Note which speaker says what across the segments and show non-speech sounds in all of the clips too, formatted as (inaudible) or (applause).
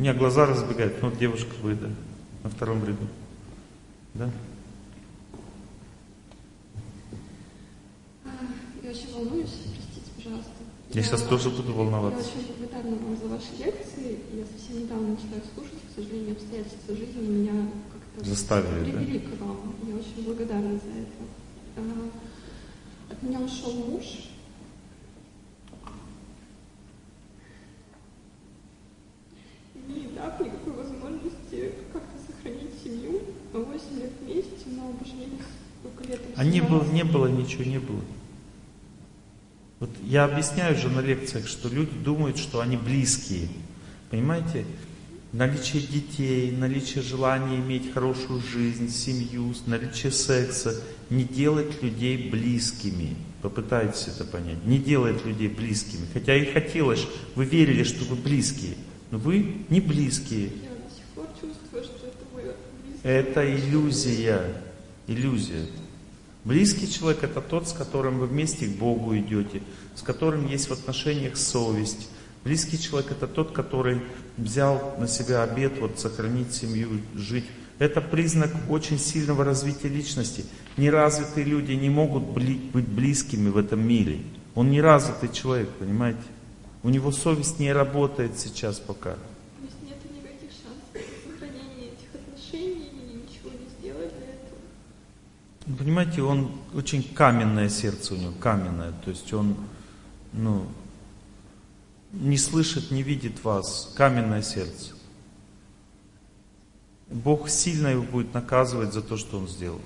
Speaker 1: У меня глаза разбегают. Ну, вот девушка вы, да, на втором ряду. Да?
Speaker 2: А, Я очень волнуюсь, простите, пожалуйста.
Speaker 1: Я сейчас тоже буду волноваться.
Speaker 2: Я очень благодарна вам за ваши лекции. Я совсем недавно начала их слушать. К сожалению, обстоятельства жизни меня как-то
Speaker 1: Заставили, да?
Speaker 2: привели к вам. Я очень благодарна за это. А, От меня ушел муж. Дав никакой возможности как-то сохранить семью. Мы 8 лет вместе, но поженились только летом.
Speaker 1: А не
Speaker 2: 17.
Speaker 1: было, не было, ничего не было. Вот я объясняю же на лекциях, что люди думают, что они близкие. Понимаете? Наличие детей, наличие желания иметь хорошую жизнь, семью, наличие секса не делает людей близкими. Попытайтесь это понять. Не делает людей близкими. Хотя и хотелось, вы верили, что вы близкие. Но вы не близкие.
Speaker 2: Это
Speaker 1: иллюзия. Иллюзия. Близкий человек это тот, с которым вы вместе к Богу идете, с которым есть в отношениях совесть. Близкий человек это тот, который взял на себя обет вот, сохранить семью, жить. Это признак очень сильного развития личности. Неразвитые люди не могут быть близкими в этом мире. Он неразвитый человек, понимаете? У него совесть не работает сейчас пока.
Speaker 2: То есть нет никаких шансов на сохранение этих отношений, и ничего не сделать для этого.
Speaker 1: Ну, Понимаете, он очень каменное сердце у него, каменное. То есть он, ну, не слышит, не видит вас. Каменное сердце. Бог сильно его будет наказывать за то, что он сделал.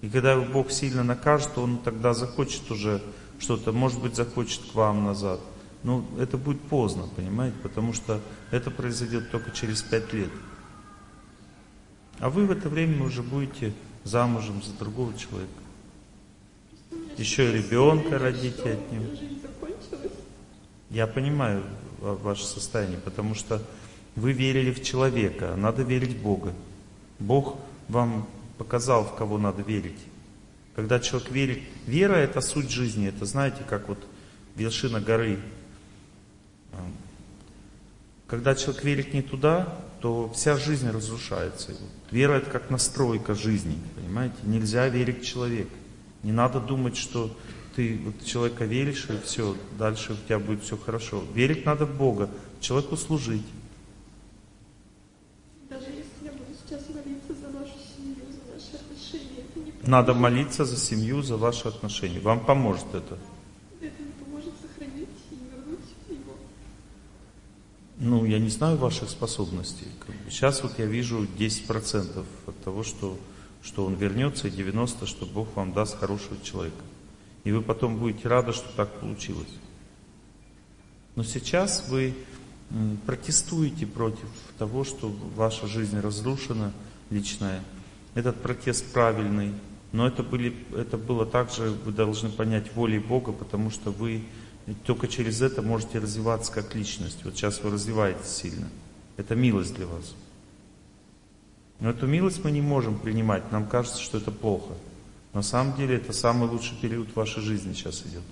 Speaker 1: И когда его Бог сильно накажет, то он тогда захочет уже что-то, может быть, захочет к вам назад. Но это будет поздно, понимаете, потому что это произойдет только через пять лет. А вы в это время уже будете замужем за другого человека. Еще и ребенка родите от него. Я понимаю ва- ваше состояние, потому что вы верили в человека, а надо верить в Бога. Бог вам показал, в кого надо верить. Когда человек верит, вера это суть жизни, это знаете, как вот вершина горы. Когда человек верит не туда, то вся жизнь разрушается. Вера это как настройка жизни, понимаете? Нельзя верить в человека. Не надо думать, что ты вот человека веришь, и все, дальше у тебя будет все хорошо. Верить надо в Бога, человеку служить.
Speaker 2: Даже если я буду сейчас молиться за нашу семью, за наши отношения, это не поможет.
Speaker 1: Надо молиться за семью, за ваши отношения. Вам поможет. Это
Speaker 2: не поможет сохранить и вернуть его.
Speaker 1: Ну, я не знаю ваших способностей. Сейчас вот я вижу 10% от того, что, что он вернется, и 90%, что Бог вам даст хорошего человека. И вы потом будете рады, что так получилось. Но сейчас вы протестуете против того, что ваша жизнь разрушена, личная. Этот протест правильный, но это, были, это было также, вы должны понять, волей Бога, потому что вы только через это можете развиваться как личность. Вот сейчас вы развиваетесь сильно. Это милость для вас. Но эту милость мы не можем принимать. Нам кажется, что это плохо. На самом деле это самый лучший период вашей жизни сейчас идет.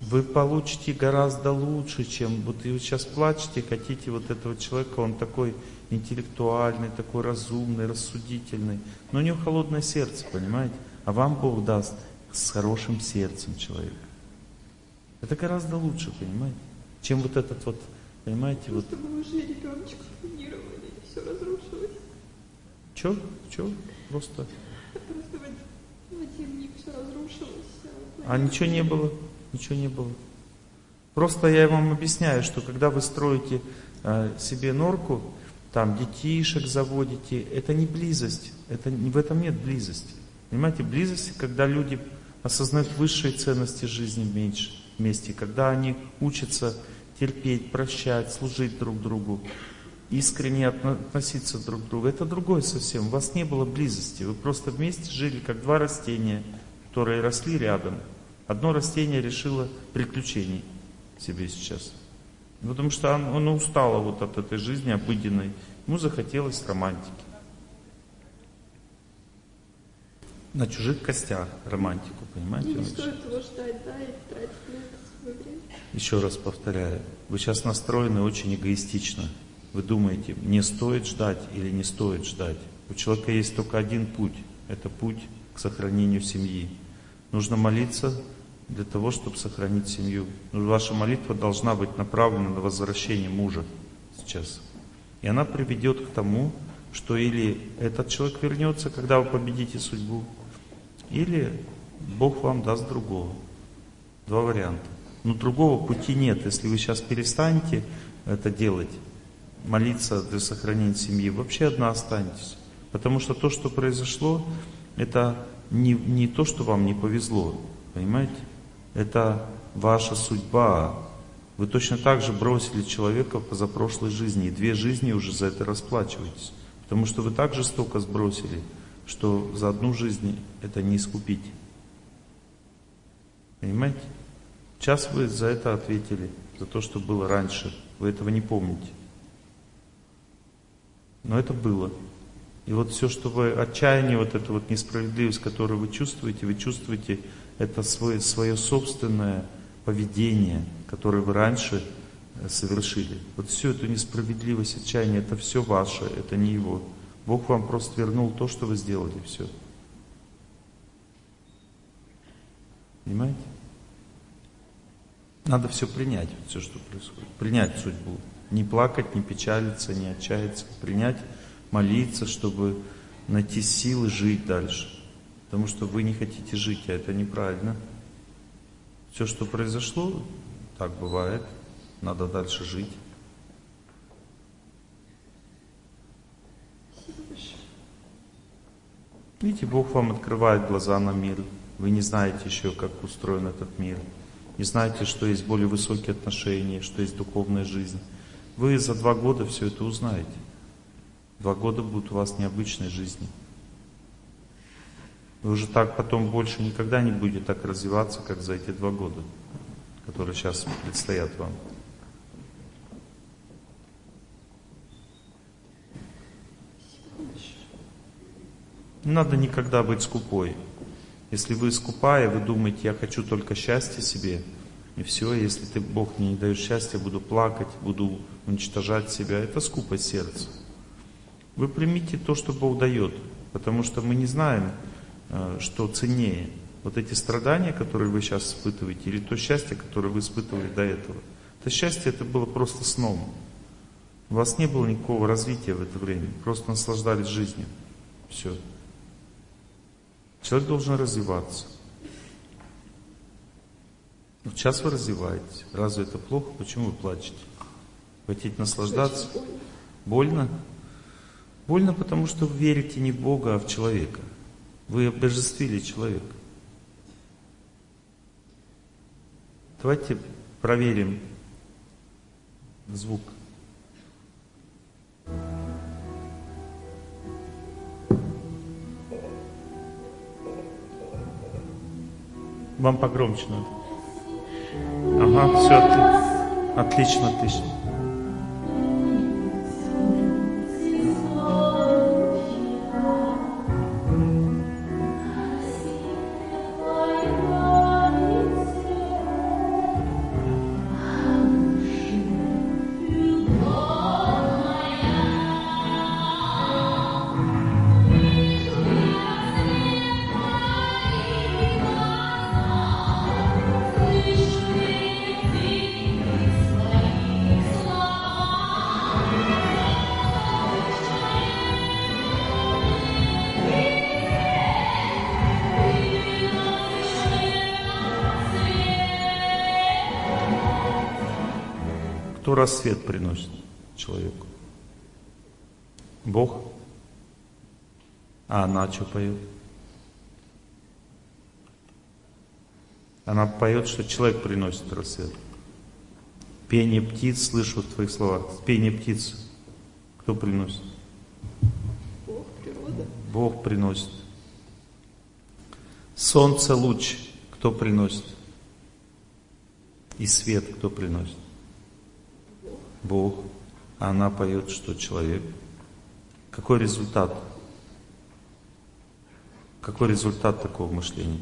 Speaker 1: Вы получите гораздо лучше, чем вот вы сейчас плачете, хотите вот этого человека, он такой интеллектуальный, такой разумный, рассудительный, но у него холодное сердце, понимаете? А вам Бог даст с хорошим сердцем человека. Это гораздо лучше, понимаете? Чем вот этот вот, понимаете, вот,
Speaker 2: Просто мы уже ребеночка планировали, и все разрушилось.
Speaker 1: что, что, просто,
Speaker 2: Просто в один, миг все разрушилось.
Speaker 1: а ничего не было, ничего не было. Просто я вам объясняю, что когда вы строите э, себе норку, там детишек заводите, это не близость, это, в этом нет близости. Понимаете, близость, когда люди осознают высшие ценности жизни меньше, вместе, когда они учатся терпеть, прощать, служить друг другу, искренне отно- относиться друг к другу. Это другое совсем. У вас не было близости. Вы просто вместе жили, как два растения, которые росли рядом. Одно растение решило приключений себе сейчас. Потому что оно, оно устало вот от этой жизни обыденной. Ему захотелось романтики. На чужих костях романтику, понимаете?
Speaker 2: И не стоит его ждать, да, и тратить
Speaker 1: Еще раз повторяю, вы сейчас настроены очень эгоистично. Вы думаете, мне стоит ждать или не стоит ждать. У человека есть только один путь. Это путь к сохранению семьи. Нужно молиться для того, чтобы сохранить семью. Ваша молитва должна быть направлена на возвращение мужа сейчас. И она приведет к тому, что или этот человек вернется, когда вы победите судьбу, или Бог вам даст другого. Два варианта. Но другого пути нет. Если вы сейчас перестанете это делать, молиться для сохранения семьи, вообще одна останетесь. Потому что то, что произошло, это не, не то, что вам не повезло, понимаете? Это ваша судьба. Вы точно так же бросили человека в позапрошлой жизни, и две жизни уже за это расплачиваетесь. Потому что вы так жестоко сбросили, что за одну жизнь это не искупить. Понимаете? Сейчас вы за это ответили, за то, что было раньше. Вы этого не помните. Но это было. И вот все, что вы, отчаяние, вот эта вот несправедливость, которую вы чувствуете, вы чувствуете это свое, свое собственное поведение, которое вы раньше э, совершили. Вот всю эту несправедливость, отчаяние, это все ваше, это не его. Бог вам просто вернул то, что вы сделали, все. Понимаете? Надо все принять, все, что происходит. Принять судьбу. Не плакать, не печалиться, не отчаяться. Принять, молиться, чтобы найти силы жить дальше. Потому что вы не хотите жить, а это неправильно. Все, что произошло, так бывает. Надо дальше жить. Видите, Бог вам открывает глаза на мир. Вы не знаете еще, как устроен этот мир. Не знаете, что есть более высокие отношения, что есть духовная жизнь. Вы за два года все это узнаете. Два года будут у вас необычной жизни. Вы уже так потом больше никогда не будете так развиваться, как за эти два года, которые сейчас предстоят вам. Не надо никогда быть скупой. Если вы скупая, вы думаете, я хочу только счастья себе, и все, если ты, Бог мне не дает счастья, буду плакать, буду уничтожать себя, это скупость сердца. Вы примите то, что Бог дает, потому что мы не знаем, э, что ценнее. Вот эти страдания, которые вы сейчас испытываете, или то счастье, которое вы испытывали до этого. Это счастье, это было просто сном. У вас не было никакого развития в это время, просто наслаждались жизнью. Все. Человек должен развиваться. Но сейчас вы развиваетесь. Разве это плохо? Почему вы плачете? Хотите наслаждаться? Больно? Больно, потому что вы верите не в Бога, а в человека. Вы обожествили человека. Давайте проверим звук. Вам погромче надо. Ага, все, отлично, отлично. Рассвет приносит человеку? Бог? А она что поет? Она поет, что человек приносит рассвет. Пение птиц слышу в твоих словах. Пение птиц. Кто приносит?
Speaker 2: Бог, природа.
Speaker 1: Бог приносит. Солнце луч. Кто приносит? И свет кто приносит? Бог, а она поет, что человек. Какой результат? Какой результат такого мышления?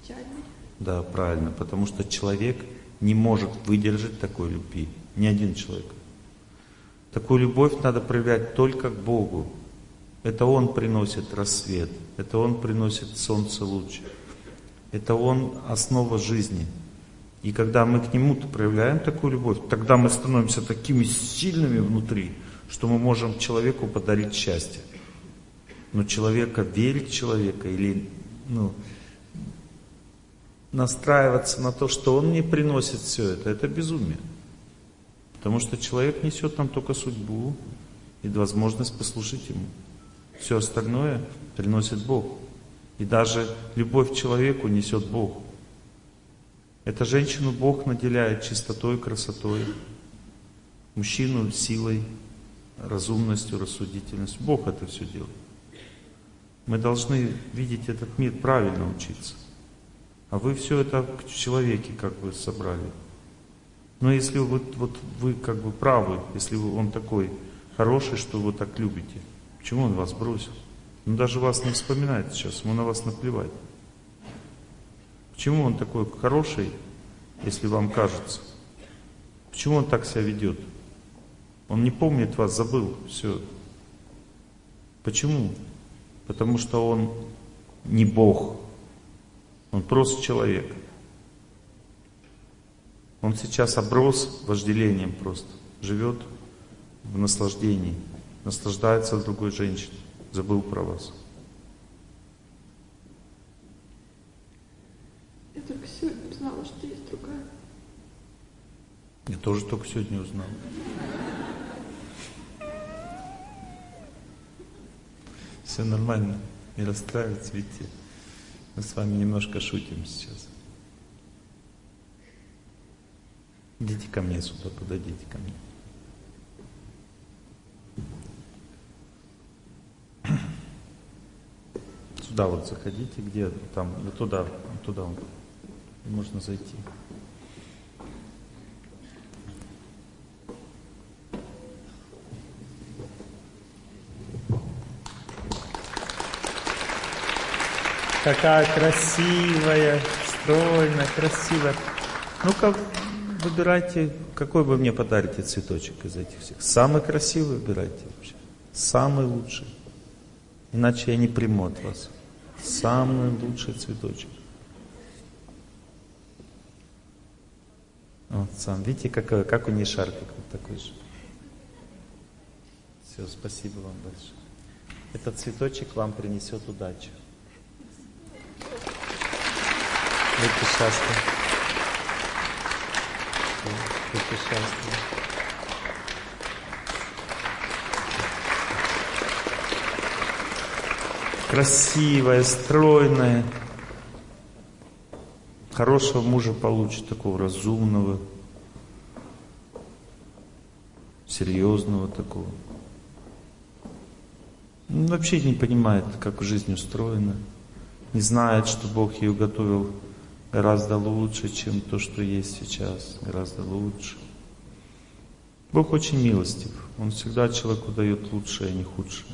Speaker 2: Печальный.
Speaker 1: Да, правильно, потому что человек не может выдержать такой любви. Ни один человек. Такую любовь надо проявлять только к Богу. Это Он приносит рассвет, это Он приносит солнце луч, это Он основа жизни. И когда мы к Нему проявляем такую любовь, тогда мы становимся такими сильными внутри, что мы можем человеку подарить счастье. Но человека, верить человека или ну, настраиваться на то, что он не приносит все это, это безумие. Потому что человек несет нам только судьбу и возможность послушать ему. Все остальное приносит Бог. И даже любовь к человеку несет Бог. Эта женщину Бог наделяет чистотой, красотой, мужчину силой, разумностью, рассудительностью. Бог это все делает. Мы должны видеть этот мир, правильно учиться. А вы все это в человеке как бы собрали. Но если вот, вот вы как бы правы, если он такой хороший, что вы так любите, почему он вас бросил? Он даже вас не вспоминает сейчас, ему на вас наплевать. Почему он такой хороший, если вам кажется? Почему он так себя ведет? Он не помнит вас, забыл, все. Почему? Потому что он не Бог, он просто человек. Он сейчас оброс вожделением просто, живет в наслаждении, наслаждается другой женщиной, забыл про вас.
Speaker 2: Я только сегодня узнала, что есть другая.
Speaker 1: Я тоже только сегодня узнал. Все нормально, не расстраиваться, видите. Мы с вами немножко шутим сейчас. Идите ко мне сюда, подойдите ко мне. Сюда вот заходите, где там, вот туда, туда можно зайти. Какая красивая, стройная, красивая. Ну-ка, выбирайте, какой вы мне подарите цветочек из этих всех. Самый красивый выбирайте вообще. Самый лучший. Иначе я не приму от вас. Самый лучший цветочек. Вот сам, видите, как, как у нее шарфик вот такой же. Все, спасибо вам большое. Этот цветочек вам принесет удачу. Будьте счастливы. Будьте счастливы. Красивая, стройная. Хорошего мужа получит, такого разумного, серьезного такого. Он вообще не понимает, как жизнь устроена, не знает, что Бог ей уготовил гораздо лучше, чем то, что есть сейчас, гораздо лучше. Бог очень милостив, Он всегда человеку дает лучшее, а не худшее.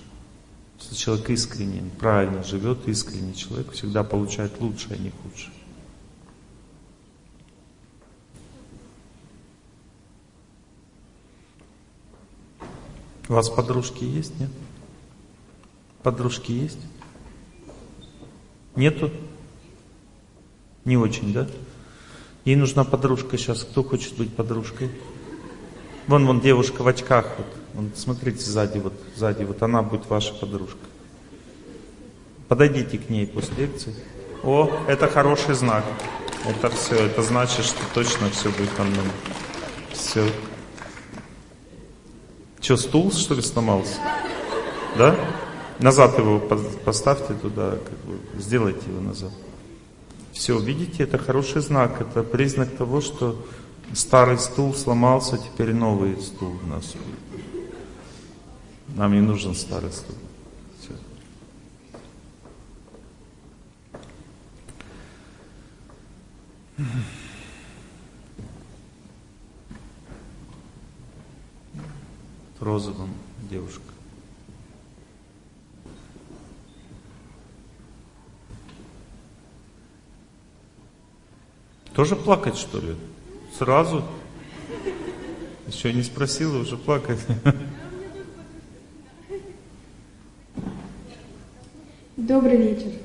Speaker 1: Если человек искренне, правильно живет, искренне человек всегда получает лучшее, а не худшее. У вас подружки есть, нет? Подружки есть? Нету? Не очень, да? Ей нужна подружка сейчас. Кто хочет быть подружкой? Вон, вон девушка в очках. Вот. Вон, смотрите сзади, вот сзади. Вот она будет ваша подружка. Подойдите к ней после лекции. О, это хороший знак. Это все. Это значит, что точно все будет нормально. Все. Что, стул, что ли, сломался? Да? Назад его поставьте туда, как бы, сделайте его назад. Все, видите, это хороший знак, это признак того, что старый стул сломался, теперь новый стул у нас. Нам не нужен старый стул. Все. Розовым девушка. Тоже плакать, что ли? Сразу? Еще не спросила, уже плакать.
Speaker 2: Добрый вечер.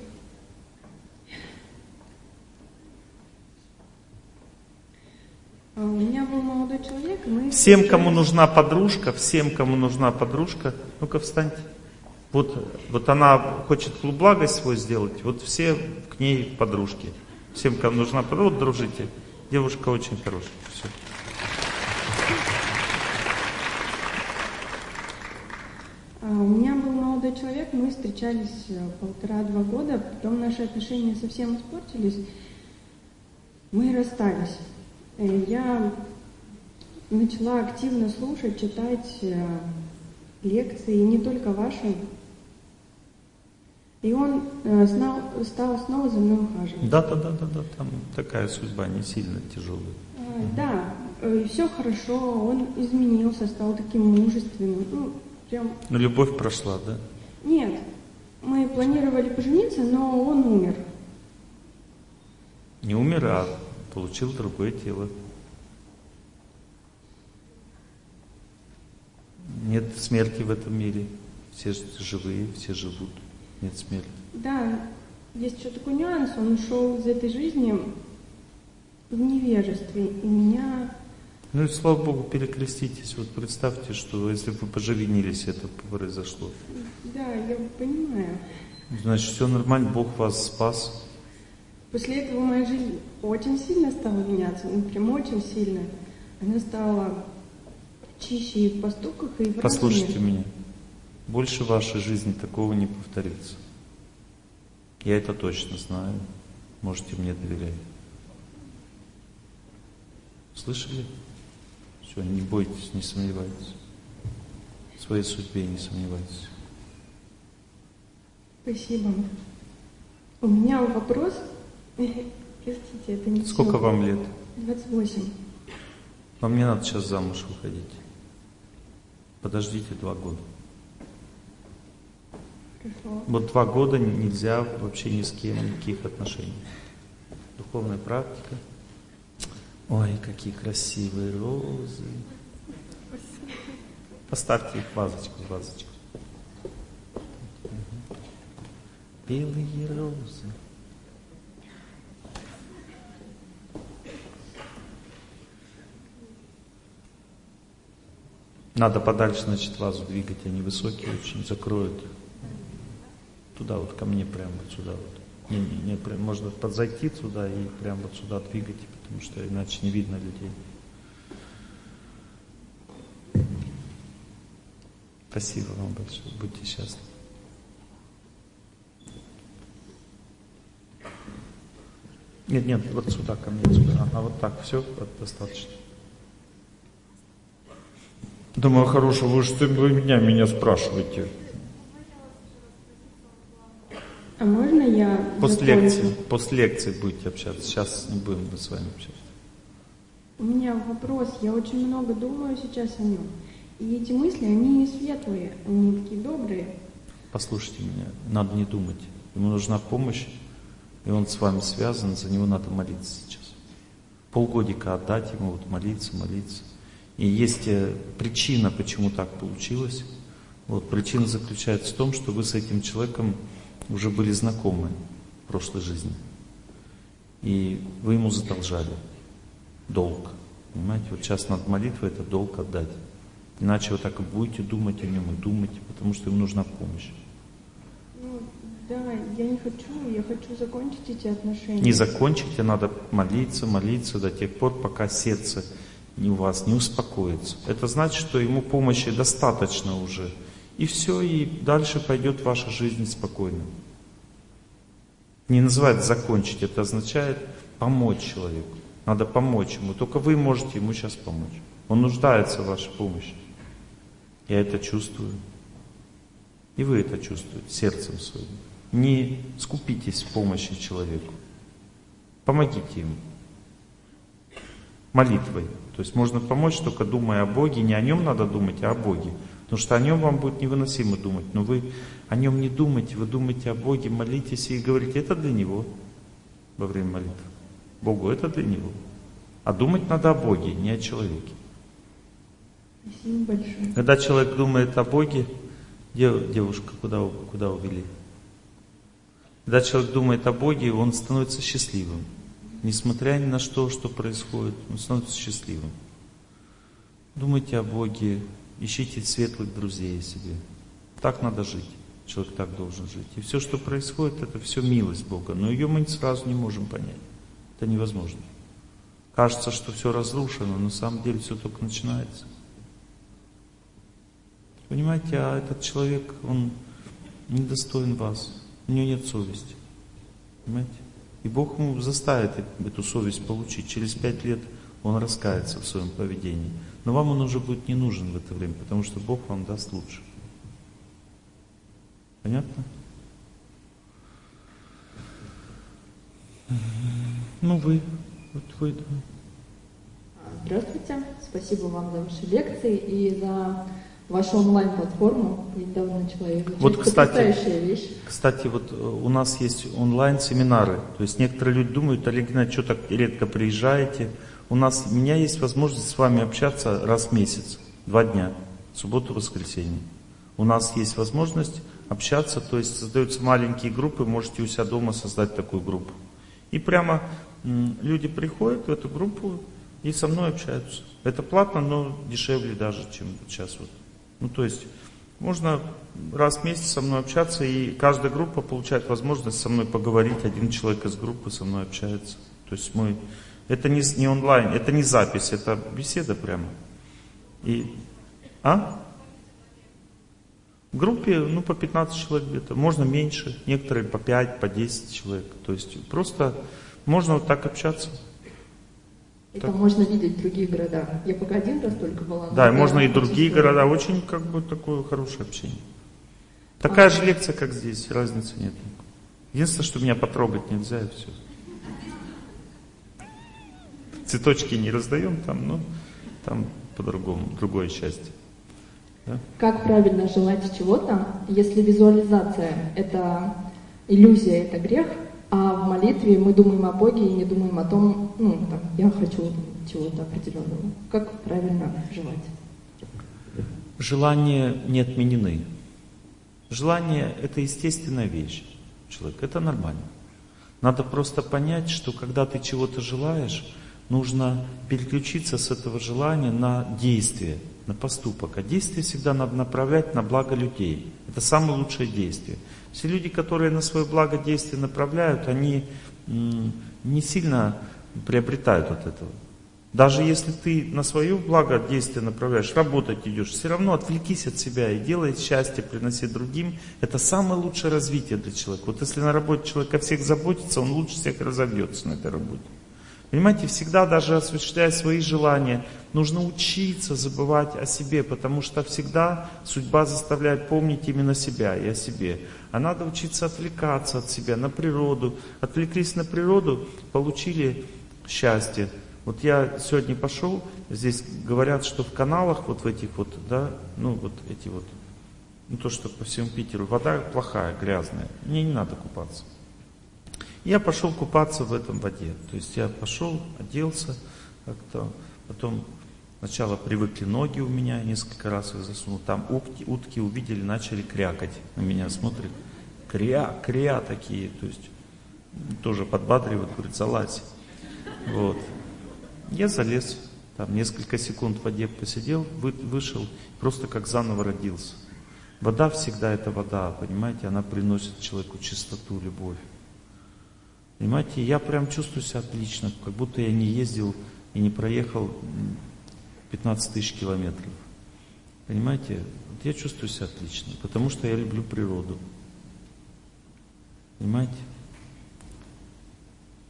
Speaker 2: У меня был молодой человек, мы...
Speaker 1: Всем, кому нужна подружка, всем, кому нужна подружка, ну-ка встаньте. Вот, вот она хочет благость свой сделать, вот все к ней подружки. Всем, кому нужна подружка, вот дружите. Девушка очень хорошая. Все.
Speaker 2: А, у меня был молодой человек, мы встречались э, полтора-два года, потом наши отношения совсем испортились, мы расстались. Э, я начала активно слушать, читать э, лекции, не только ваши, и он э, знал, стал снова за мной ухаживать.
Speaker 1: Да, да, да, да, да, там такая судьба не сильно тяжелая.
Speaker 2: Да, э, все хорошо, он изменился, стал таким мужественным. Ну, прям...
Speaker 1: Но любовь прошла, да?
Speaker 2: Нет, мы планировали пожениться, но он умер.
Speaker 1: Не умер, а получил другое тело. Нет смерти в этом мире. Все живые, все живут нет смерти.
Speaker 2: Да, есть еще такой нюанс, он ушел из этой жизни в невежестве, и меня...
Speaker 1: Ну и слава Богу, перекреститесь. Вот представьте, что если бы вы поженились, это произошло.
Speaker 2: Да, я понимаю.
Speaker 1: Значит, все нормально, Бог вас спас.
Speaker 2: После этого моя жизнь очень сильно стала меняться, ну прям очень сильно. Она стала чище и в поступках, и в
Speaker 1: Послушайте меня. Больше в вашей жизни такого не повторится. Я это точно знаю. Можете мне доверять. Слышали? Все, не бойтесь, не сомневайтесь. В своей судьбе не сомневайтесь.
Speaker 2: Спасибо. У меня вопрос. Простите, это не
Speaker 1: Сколько вам лет?
Speaker 2: 28.
Speaker 1: Вам не надо сейчас замуж выходить. Подождите два года.
Speaker 2: Хорошо.
Speaker 1: Вот два года нельзя вообще ни с кем никаких отношений. Духовная практика. Ой, какие красивые розы. Поставьте их в вазочку, в вазочку. Белые розы. Надо подальше, значит, вазу двигать, они высокие очень, закроют. Туда вот, ко мне прямо вот сюда вот. Не, не, не, прям, можно подзайти туда и прямо вот сюда двигать, потому что иначе не видно людей. Спасибо вам большое. Будьте счастливы. Нет, нет, вот сюда ко мне, сюда. А вот так, все, достаточно. Думаю, хорошо, вы что вы меня, меня спрашиваете?
Speaker 2: А можно я
Speaker 1: После лекции, после лекции будете общаться. Сейчас не будем мы с вами общаться.
Speaker 2: У меня вопрос. Я очень много думаю сейчас о нем. И эти мысли, они не светлые, они такие добрые.
Speaker 1: Послушайте меня, надо не думать. Ему нужна помощь, и он с вами связан, за него надо молиться сейчас. Полгодика отдать ему, вот молиться, молиться. И есть э, причина, почему так получилось. Вот причина заключается в том, что вы с этим человеком уже были знакомы в прошлой жизни. И вы ему задолжали долг. Понимаете, вот сейчас над молитвой это долг отдать. Иначе вы так и будете думать о нем и думать, потому что ему нужна помощь.
Speaker 2: Ну, да, я не хочу, я хочу закончить эти отношения.
Speaker 1: Не закончите, надо молиться, молиться до тех пор, пока сердце у вас не успокоится. Это значит, что ему помощи достаточно уже. И все, и дальше пойдет ваша жизнь спокойно. Не называется закончить, это означает помочь человеку. Надо помочь ему. Только вы можете ему сейчас помочь. Он нуждается в вашей помощи. Я это чувствую. И вы это чувствуете сердцем своим. Не скупитесь в помощи человеку. Помогите ему. Молитвой. То есть можно помочь только думая о Боге. Не о нем надо думать, а о Боге. Потому что о нем вам будет невыносимо думать. Но вы о нем не думайте, вы думаете о Боге, молитесь и говорите, это для него во время молитвы. Богу это для него. А думать надо о Боге, не о человеке.
Speaker 2: Спасибо большое.
Speaker 1: Когда человек думает о Боге, девушка, куда, куда увели? Когда человек думает о Боге, он становится счастливым. Несмотря ни на что, что происходит, он становится счастливым. Думайте о Боге, ищите светлых друзей себе. Так надо жить. Человек так должен жить. И все, что происходит, это все милость Бога. Но ее мы сразу не можем понять. Это невозможно. Кажется, что все разрушено, но на самом деле все только начинается. Понимаете, а этот человек, он недостоин вас. У него нет совести. Понимаете? И Бог ему заставит эту совесть получить. Через пять лет он раскается в своем поведении. Но вам он уже будет не нужен в это время, потому что Бог вам даст лучше. Понятно? Ну вы, вот вы, да.
Speaker 3: Здравствуйте, спасибо вам за ваши лекции и за вашу онлайн-платформу. Недавно начала изучать.
Speaker 1: Вот, кстати, вещь. кстати, вот э, у нас есть онлайн-семинары. То есть некоторые люди думают, Олег что так редко приезжаете. У нас, у меня есть возможность с вами общаться раз в месяц, два дня, субботу, воскресенье. У нас есть возможность общаться, то есть создаются маленькие группы, можете у себя дома создать такую группу. И прямо люди приходят в эту группу и со мной общаются. Это платно, но дешевле даже, чем сейчас вот. Ну то есть можно раз в месяц со мной общаться, и каждая группа получает возможность со мной поговорить. Один человек из группы со мной общается. То есть мы это не, не онлайн, это не запись, это беседа прямо. И, а? В группе, ну, по 15 человек где-то, можно меньше, некоторые по 5, по 10 человек. То есть просто можно вот так общаться.
Speaker 3: Это так. можно видеть в других городах. Я пока один раз только была.
Speaker 1: Да, и можно и другие города. Очень как бы такое хорошее общение. Такая а, же лекция, как здесь, разницы нет. Единственное, что меня потрогать нельзя, и все. Цветочки не раздаем там, но там по-другому, другое счастье.
Speaker 3: Да? Как правильно желать чего-то, если визуализация это иллюзия, это грех, а в молитве мы думаем о Боге и не думаем о том, ну, там, я хочу чего-то определенного. Как правильно желать?
Speaker 1: Желания не отменены. Желание – это естественная вещь человека, это нормально. Надо просто понять, что когда ты чего-то желаешь, нужно переключиться с этого желания на действие, на поступок. А действие всегда надо направлять на благо людей. Это самое лучшее действие. Все люди, которые на свое благо действие направляют, они не сильно приобретают от этого. Даже если ты на свое благо действие направляешь, работать идешь, все равно отвлекись от себя и делай счастье, приноси другим. Это самое лучшее развитие для человека. Вот если на работе человек о всех заботится, он лучше всех разовьется на этой работе. Понимаете, всегда даже осуществляя свои желания, нужно учиться забывать о себе, потому что всегда судьба заставляет помнить именно себя и о себе. А надо учиться отвлекаться от себя на природу. Отвлеклись на природу, получили счастье. Вот я сегодня пошел, здесь говорят, что в каналах вот в этих вот, да, ну вот эти вот, ну то, что по всему Питеру, вода плохая, грязная. Мне не надо купаться. Я пошел купаться в этом воде. То есть я пошел, оделся как-то, потом сначала привыкли ноги у меня, несколько раз их засунул. Там утки, утки увидели, начали крякать на меня, смотрят. Кря, кря такие, то есть тоже подбадривают, говорят, залазь. Вот. Я залез, там несколько секунд в воде посидел, вы, вышел, просто как заново родился. Вода всегда это вода, понимаете, она приносит человеку чистоту, любовь. Понимаете, я прям чувствую себя отлично, как будто я не ездил и не проехал 15 тысяч километров. Понимаете, вот я чувствую себя отлично, потому что я люблю природу. Понимаете?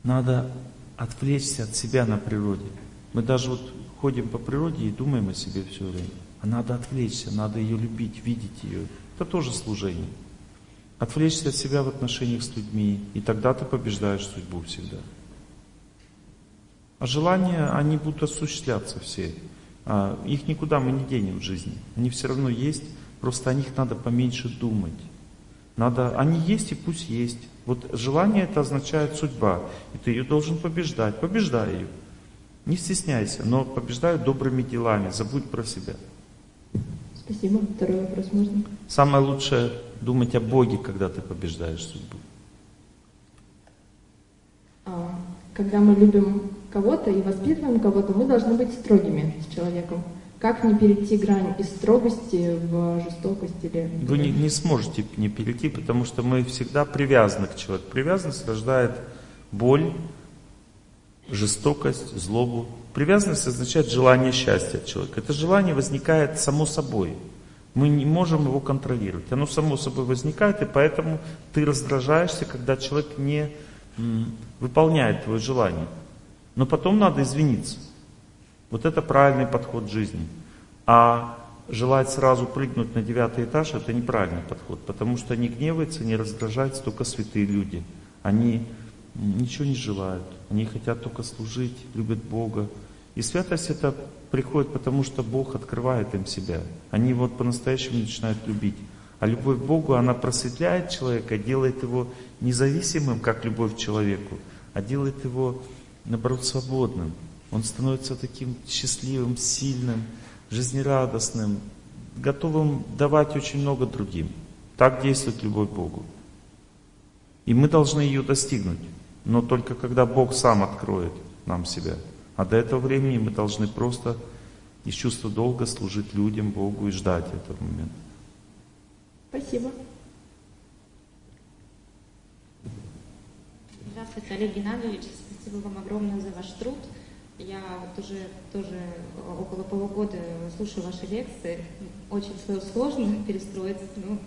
Speaker 1: Надо отвлечься от себя на природе. Мы даже вот ходим по природе и думаем о себе все время. А надо отвлечься, надо ее любить, видеть ее. Это тоже служение. Отвлечься от себя в отношениях с людьми, и тогда ты побеждаешь судьбу всегда. А желания, они будут осуществляться все. А их никуда мы не денем в жизни. Они все равно есть, просто о них надо поменьше думать. Надо, они есть и пусть есть. Вот желание это означает судьба. И ты ее должен побеждать. Побеждай ее. Не стесняйся, но побеждай добрыми делами. Забудь про себя.
Speaker 3: Спасибо. Второй вопрос можно?
Speaker 1: Самое лучшее думать о Боге, когда ты побеждаешь судьбу.
Speaker 3: А, когда мы любим кого-то и воспитываем кого-то, мы должны быть строгими с человеком. Как не перейти грань из строгости в жестокость или...
Speaker 1: Вы не, не сможете не перейти, потому что мы всегда привязаны к человеку. Привязанность рождает боль, жестокость, злобу. Привязанность означает желание счастья от человека. Это желание возникает само собой. Мы не можем его контролировать. Оно само собой возникает, и поэтому ты раздражаешься, когда человек не выполняет твое желание. Но потом надо извиниться. Вот это правильный подход жизни. А желать сразу прыгнуть на девятый этаж, это неправильный подход, потому что не гневаются, не раздражаются только святые люди. Они ничего не желают, они хотят только служить, любят Бога. И святость это приходит потому, что Бог открывает им себя. Они вот по-настоящему начинают любить. А любовь к Богу, она просветляет человека, делает его независимым, как любовь к человеку, а делает его, наоборот, свободным. Он становится таким счастливым, сильным, жизнерадостным, готовым давать очень много другим. Так действует любовь к Богу. И мы должны ее достигнуть. Но только когда Бог сам откроет нам себя. А до этого времени мы должны просто из чувства долга служить людям, Богу и ждать этого момента.
Speaker 3: Спасибо.
Speaker 4: Здравствуйте, Олег Геннадьевич. Спасибо вам огромное за ваш труд. Я вот уже тоже около полугода слушаю ваши лекции. Очень сложно (laughs) перестроиться. Ну,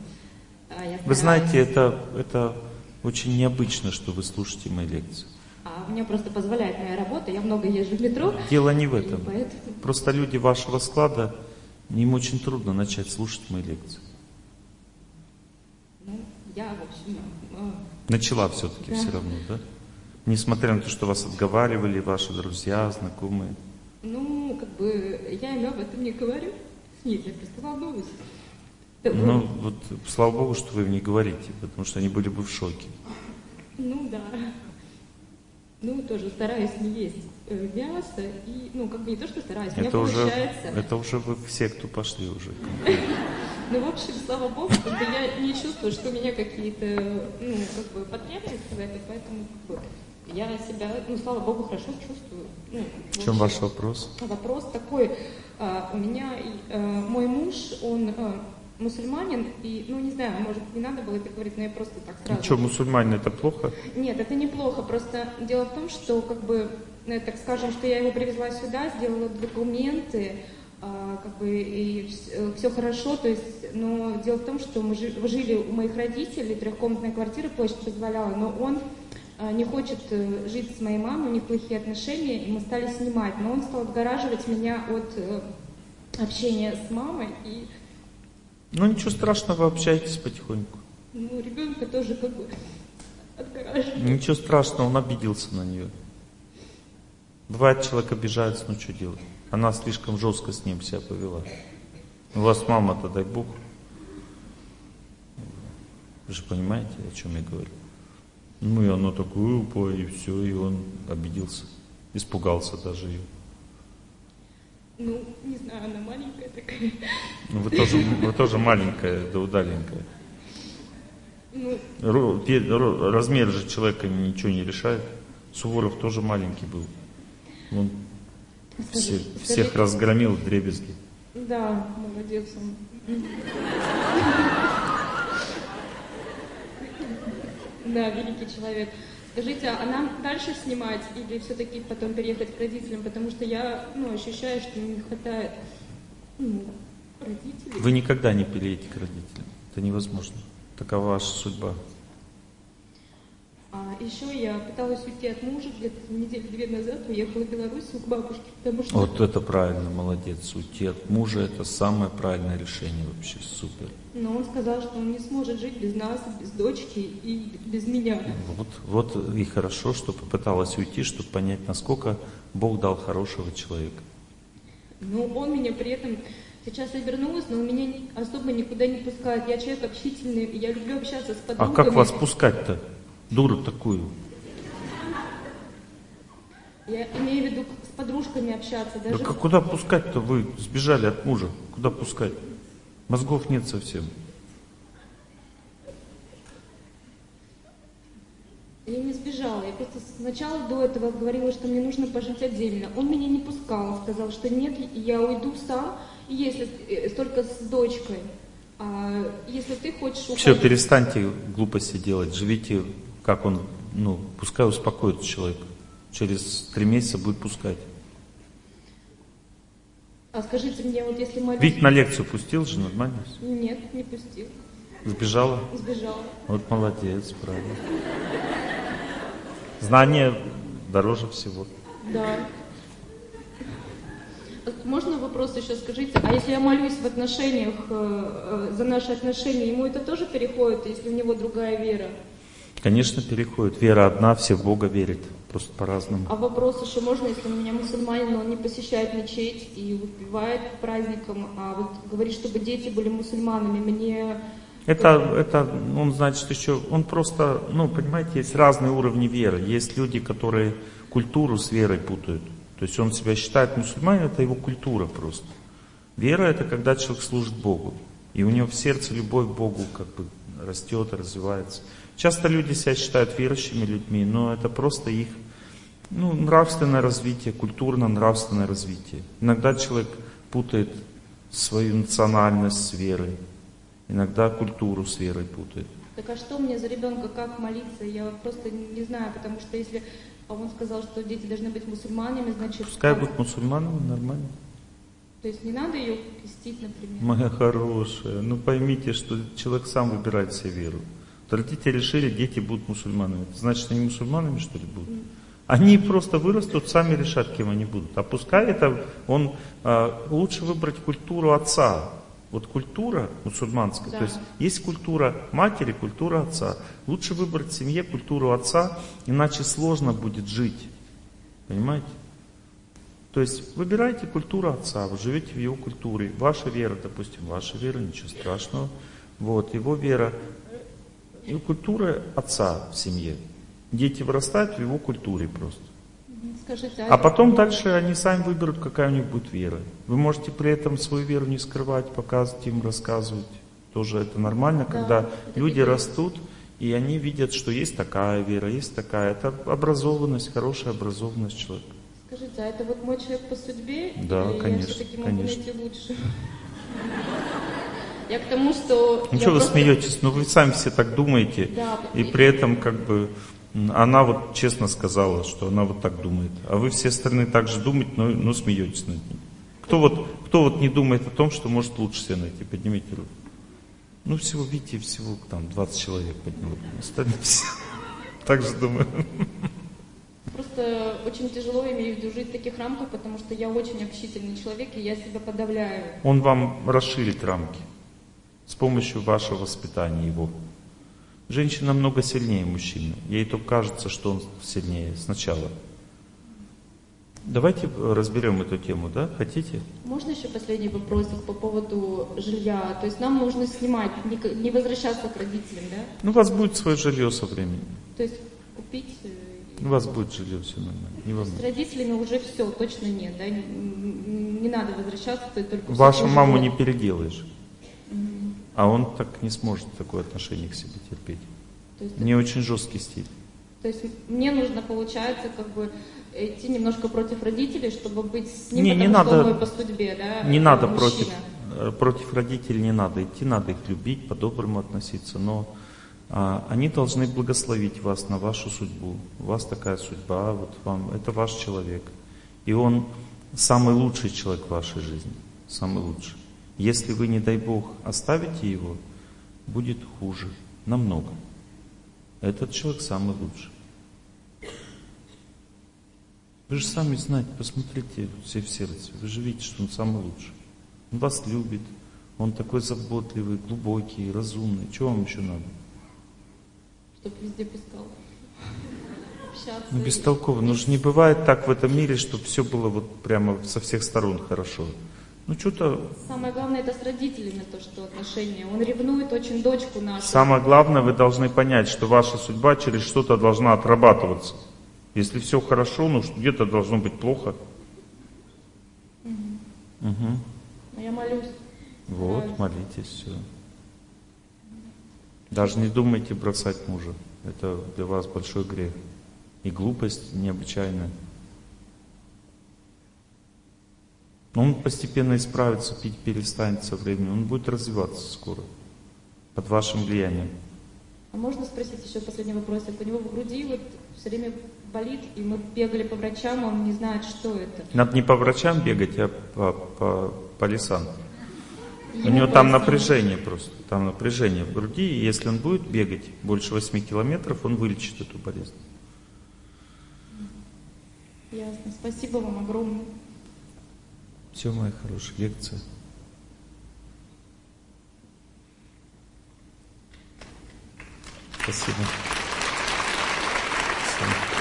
Speaker 1: я вы знаете, это, это очень необычно, что вы слушаете мои лекции.
Speaker 4: А мне просто позволяет моя работа, я много езжу в метро.
Speaker 1: Дело не в этом. Поэтому... Просто люди вашего склада, им очень трудно начать слушать мои лекции.
Speaker 4: Ну, я, в общем...
Speaker 1: Начала все-таки да. все равно, да? Несмотря на то, что вас отговаривали ваши друзья, знакомые.
Speaker 4: Ну, как бы я им об этом не говорю. Нет, я просто волнуюсь.
Speaker 1: Ну, вот слава Богу, что вы им не говорите, потому что они были бы в шоке.
Speaker 4: Ну да. Ну, тоже стараюсь не есть мясо и, ну, как бы не то, что стараюсь, это
Speaker 1: уже,
Speaker 4: получается.
Speaker 1: Это уже вы все, кто пошли уже.
Speaker 4: Ну, в общем, слава Богу, как бы я не чувствую, что у меня какие-то, ну, как бы потребности в этом, поэтому как бы, я себя, ну, слава Богу, хорошо чувствую. Ну,
Speaker 1: в чем ваш вопрос?
Speaker 4: Вопрос такой. А, у меня а, мой муж, он а, мусульманин, и, ну, не знаю, может, не надо было это говорить, но я просто так сразу...
Speaker 1: И что, мусульманин, это плохо?
Speaker 4: Нет, это неплохо, просто дело в том, что, как бы, так скажем, что я его привезла сюда, сделала документы, а, как бы, и все э, хорошо, то есть, но дело в том, что мы жили у моих родителей, трехкомнатная квартира, площадь позволяла, но он а, не хочет э, жить с моей мамой, у них плохие отношения, и мы стали снимать. Но он стал отгораживать меня от э, общения с мамой. И...
Speaker 1: Ну ничего страшного, общайтесь потихоньку.
Speaker 4: Ну, ребенка тоже как бы отгораживает.
Speaker 1: Ничего страшного, он обиделся на нее. Бывает, человек обижается, ну что делать? Она слишком жестко с ним себя повела. У вас мама-то, дай Бог. Вы же понимаете, о чем я говорю? Ну и она такое упала, и все, и он обиделся, испугался даже ее.
Speaker 4: Ну, не знаю, она маленькая такая. Ну,
Speaker 1: вы тоже, вы тоже маленькая, да удаленькая. Ну, Размер же человека ничего не решает. Суворов тоже маленький был. Он все, всех разгромил в дребезги.
Speaker 4: Да, молодец он. Да, великий человек. Скажите, а нам дальше снимать или все-таки потом переехать к родителям? Потому что я ну, ощущаю, что не хватает ну, родителей.
Speaker 1: Вы никогда не переедете к родителям. Это невозможно. Такова ваша судьба.
Speaker 4: А еще я пыталась уйти от мужа где-то неделю две назад, уехала в Беларусь к бабушке, потому что...
Speaker 1: Вот это правильно, молодец. Уйти от мужа это самое правильное решение вообще, супер.
Speaker 4: Но он сказал, что он не сможет жить без нас, без дочки и без меня.
Speaker 1: Вот, вот и хорошо, что попыталась уйти, чтобы понять, насколько Бог дал хорошего человека.
Speaker 4: Но он меня при этом Сейчас я вернулась, но меня особо никуда не пускают. Я человек общительный, я люблю общаться с
Speaker 1: А
Speaker 4: подругами.
Speaker 1: как вас пускать-то? Дуру такую.
Speaker 4: Я имею в виду с подружками общаться.
Speaker 1: Да
Speaker 4: Даже
Speaker 1: как куда пускать-то? Вы сбежали от мужа. Куда пускать? Мозгов нет совсем.
Speaker 4: Я не сбежала, я просто сначала до этого говорила, что мне нужно пожить отдельно. Он меня не пускал, сказал, что нет, я уйду сам, если э, только с дочкой. А если ты хочешь
Speaker 1: Все,
Speaker 4: уходить...
Speaker 1: перестаньте глупости делать. Живите, как он, ну, пускай успокоится человек. Через три месяца будет пускать.
Speaker 4: А скажите мне, вот если молюсь...
Speaker 1: Вить на лекцию пустил же, нормально?
Speaker 4: Нет, не пустил,
Speaker 1: Сбежала?
Speaker 4: сбежала.
Speaker 1: Вот молодец, правильно. Знание дороже всего.
Speaker 4: Да. Можно вопрос еще скажите, а если я молюсь в отношениях, э, э, за наши отношения, ему это тоже переходит, если у него другая вера?
Speaker 1: Конечно, переходит. Вера одна, все в Бога верят. Просто по-разному.
Speaker 4: А вопрос еще можно, если у меня мусульманин, но он не посещает мечеть и выпивает по праздникам, а вот говорит, чтобы дети были мусульманами, мне...
Speaker 1: Это, это, он, значит, еще, он просто, ну, понимаете, есть разные уровни веры. Есть люди, которые культуру с верой путают. То есть он себя считает мусульманином, это его культура просто. Вера это когда человек служит Богу. И у него в сердце любовь к Богу как бы растет, развивается. Часто люди себя считают верующими людьми, но это просто их ну, нравственное развитие, культурно-нравственное развитие. Иногда человек путает свою национальность с верой. Иногда культуру с верой путает.
Speaker 4: Так а что мне за ребенка, как молиться? Я просто не знаю, потому что если он сказал, что дети должны быть мусульманами, значит...
Speaker 1: Пускай будут мусульманами, нормально.
Speaker 4: То есть не надо ее крестить, например?
Speaker 1: Моя хорошая, ну поймите, что человек сам выбирает себе веру. Вот Родители решили, дети будут мусульманами. Это значит, они мусульманами, что ли, будут? Они просто вырастут, сами решат, кем они будут. А пускай это, он, а, лучше выбрать культуру отца. Вот культура мусульманская,
Speaker 4: Да.
Speaker 1: то есть есть культура матери, культура отца. Лучше выбрать в семье культуру отца, иначе сложно будет жить. Понимаете? То есть выбирайте культуру отца, вы живете в его культуре. Ваша вера, допустим, ваша вера, ничего страшного. Вот, его вера, и культура отца в семье. Дети вырастают в его культуре просто.
Speaker 4: Скажите,
Speaker 1: А потом дальше они сами выберут, какая у них будет вера. Вы можете при этом свою веру не скрывать, показывать им, рассказывать. Тоже это нормально,
Speaker 4: Да,
Speaker 1: когда
Speaker 4: это
Speaker 1: люди
Speaker 4: видно.
Speaker 1: растут, и они видят, что есть такая вера, есть такая. Это образованность, хорошая образованность человека.
Speaker 4: Скажите, а это вот мой человек по судьбе?
Speaker 1: Да,
Speaker 4: или
Speaker 1: конечно,
Speaker 4: я все-таки могу
Speaker 1: конечно.
Speaker 4: найти лучше? (laughs) Я к тому, что...
Speaker 1: Ну что вы
Speaker 4: просто-
Speaker 1: смеетесь? Ну вы сами все так думаете.
Speaker 4: Да,
Speaker 1: И при этом как бы она вот честно сказала, что она вот так думает. А вы все остальные так же думаете, но, но смеетесь над ней. Кто вот, кто вот не думает о том, что может лучше себя найти? Поднимите руку. Ну всего, видите, всего там 20 человек подняло. Остальные все (laughs) так же думают.
Speaker 4: Просто очень тяжело, имею в виду, жить в таких рамках, потому что я очень общительный человек, и я себя подавляю.
Speaker 1: Он вам расширит рамки с помощью вашего воспитания его. Женщина намного сильнее мужчины. Ей только кажется, что он сильнее сначала. Давайте разберем эту тему, да? Хотите?
Speaker 4: Можно еще последний вопросик по поводу жилья? То есть нам нужно снимать, не, возвращаться к родителям, да?
Speaker 1: Ну, у вас будет свое жилье со временем.
Speaker 4: То есть купить... э,
Speaker 1: У вас будет жилье, все нормально. Не
Speaker 4: С
Speaker 1: волнуйтесь.
Speaker 4: родителями уже все, точно нет, да? Не, не надо возвращаться, то только...
Speaker 1: Вашу маму
Speaker 4: было.
Speaker 1: не переделаешь. А он так не сможет такое отношение к себе терпеть.
Speaker 4: То есть,
Speaker 1: Не очень жесткий стиль.
Speaker 4: то есть мне нужно, получается, как бы идти немножко против родителей, чтобы быть с ним,
Speaker 1: Не,
Speaker 4: потому
Speaker 1: не
Speaker 4: что
Speaker 1: надо-
Speaker 4: мой по судьбе, да?
Speaker 1: Не надо
Speaker 4: мужчина.
Speaker 1: против, э, против родителей, не надо идти, надо их любить, по-доброму относиться, но а, они должны благословить вас на вашу судьбу. У вас такая судьба, вот вам, это ваш человек. И он самый лучший человек в вашей жизни, самый лучший. Если вы, не дай Бог, оставите его, будет хуже, намного. Этот человек самый лучший. Вы же сами знаете, посмотрите все в сердце. Вы же видите, что он самый лучший. Он вас любит. Он такой заботливый, глубокий, разумный. Чего вам еще надо?
Speaker 4: Чтоб везде пускал. Общаться.
Speaker 1: Ну, бестолково. Ну же не бывает так в этом мире, чтобы все было вот прямо со всех сторон хорошо. Ну что-то...
Speaker 4: Самое главное это с родителями то, что отношения. Он ревнует очень дочку нашу.
Speaker 1: Самое главное, вы должны понять, что ваша судьба через что-то должна отрабатываться. Если все хорошо, ну где-то должно быть плохо.
Speaker 4: Угу. Угу. Я молюсь.
Speaker 1: Вот, молитесь, все. Даже не думайте бросать мужа. Это для вас большой грех. И глупость необычайная. Но он постепенно исправится, пить перестанет со временем. Он будет развиваться скоро. Под вашим влиянием.
Speaker 4: А можно спросить еще последний вопрос? У него в груди вот все время болит, и мы бегали по врачам, он не знает, что это.
Speaker 1: Надо не по врачам бегать, а по, по, по лесам. У него там напряжение просто, там напряжение в груди, и если он будет бегать больше 8 километров, он вылечит эту болезнь.
Speaker 4: Ясно. Спасибо вам огромное.
Speaker 1: Все, мои хорошие, лекция. Спасибо. Спасибо.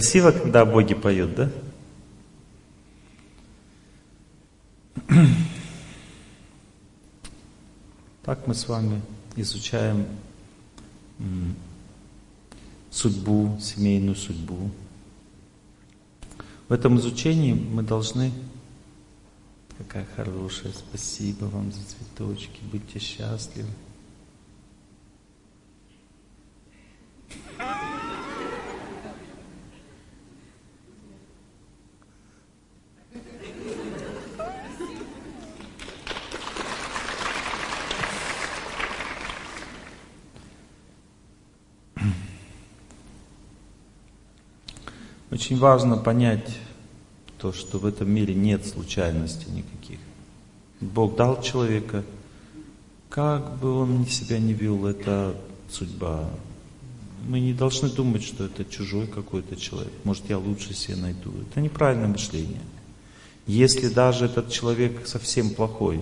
Speaker 1: Красиво, когда боги поют, да? (clears throat) Так мы с вами изучаем судьбу, семейную судьбу. В этом изучении мы должны... Какая хорошая, спасибо вам за цветочки, будьте счастливы. Очень важно понять то, что в этом мире нет случайностей никаких. Бог дал человека, как бы он себя не вел, это судьба. Мы не должны думать, что это чужой какой-то человек. Может, я лучше себе найду. Это неправильное мышление. Если даже этот человек совсем плохой,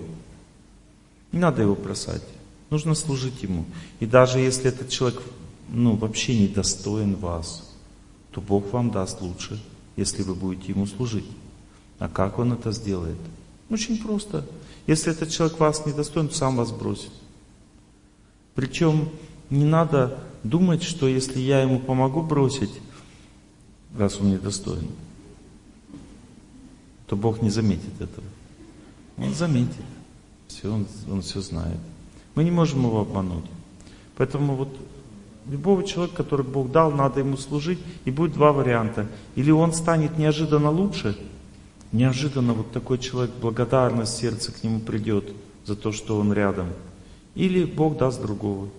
Speaker 1: не надо его бросать. Нужно служить ему. И даже если этот человек ну, вообще недостоин вас, то Бог вам даст лучше, если вы будете Ему служить. А как Он это сделает? Очень просто. Если этот человек вас не достоин, сам вас бросит. Причем не надо думать, что если я ему помогу бросить, раз он недостоин, то Бог не заметит этого. Он заметит. Все, он, он все знает. Мы не можем его обмануть. Поэтому вот Любого человека, который Бог дал, надо ему служить. И будет два варианта. Или он станет неожиданно лучше, неожиданно вот такой человек, благодарность сердце к нему придет. за то, что он рядом. Или Бог даст другого.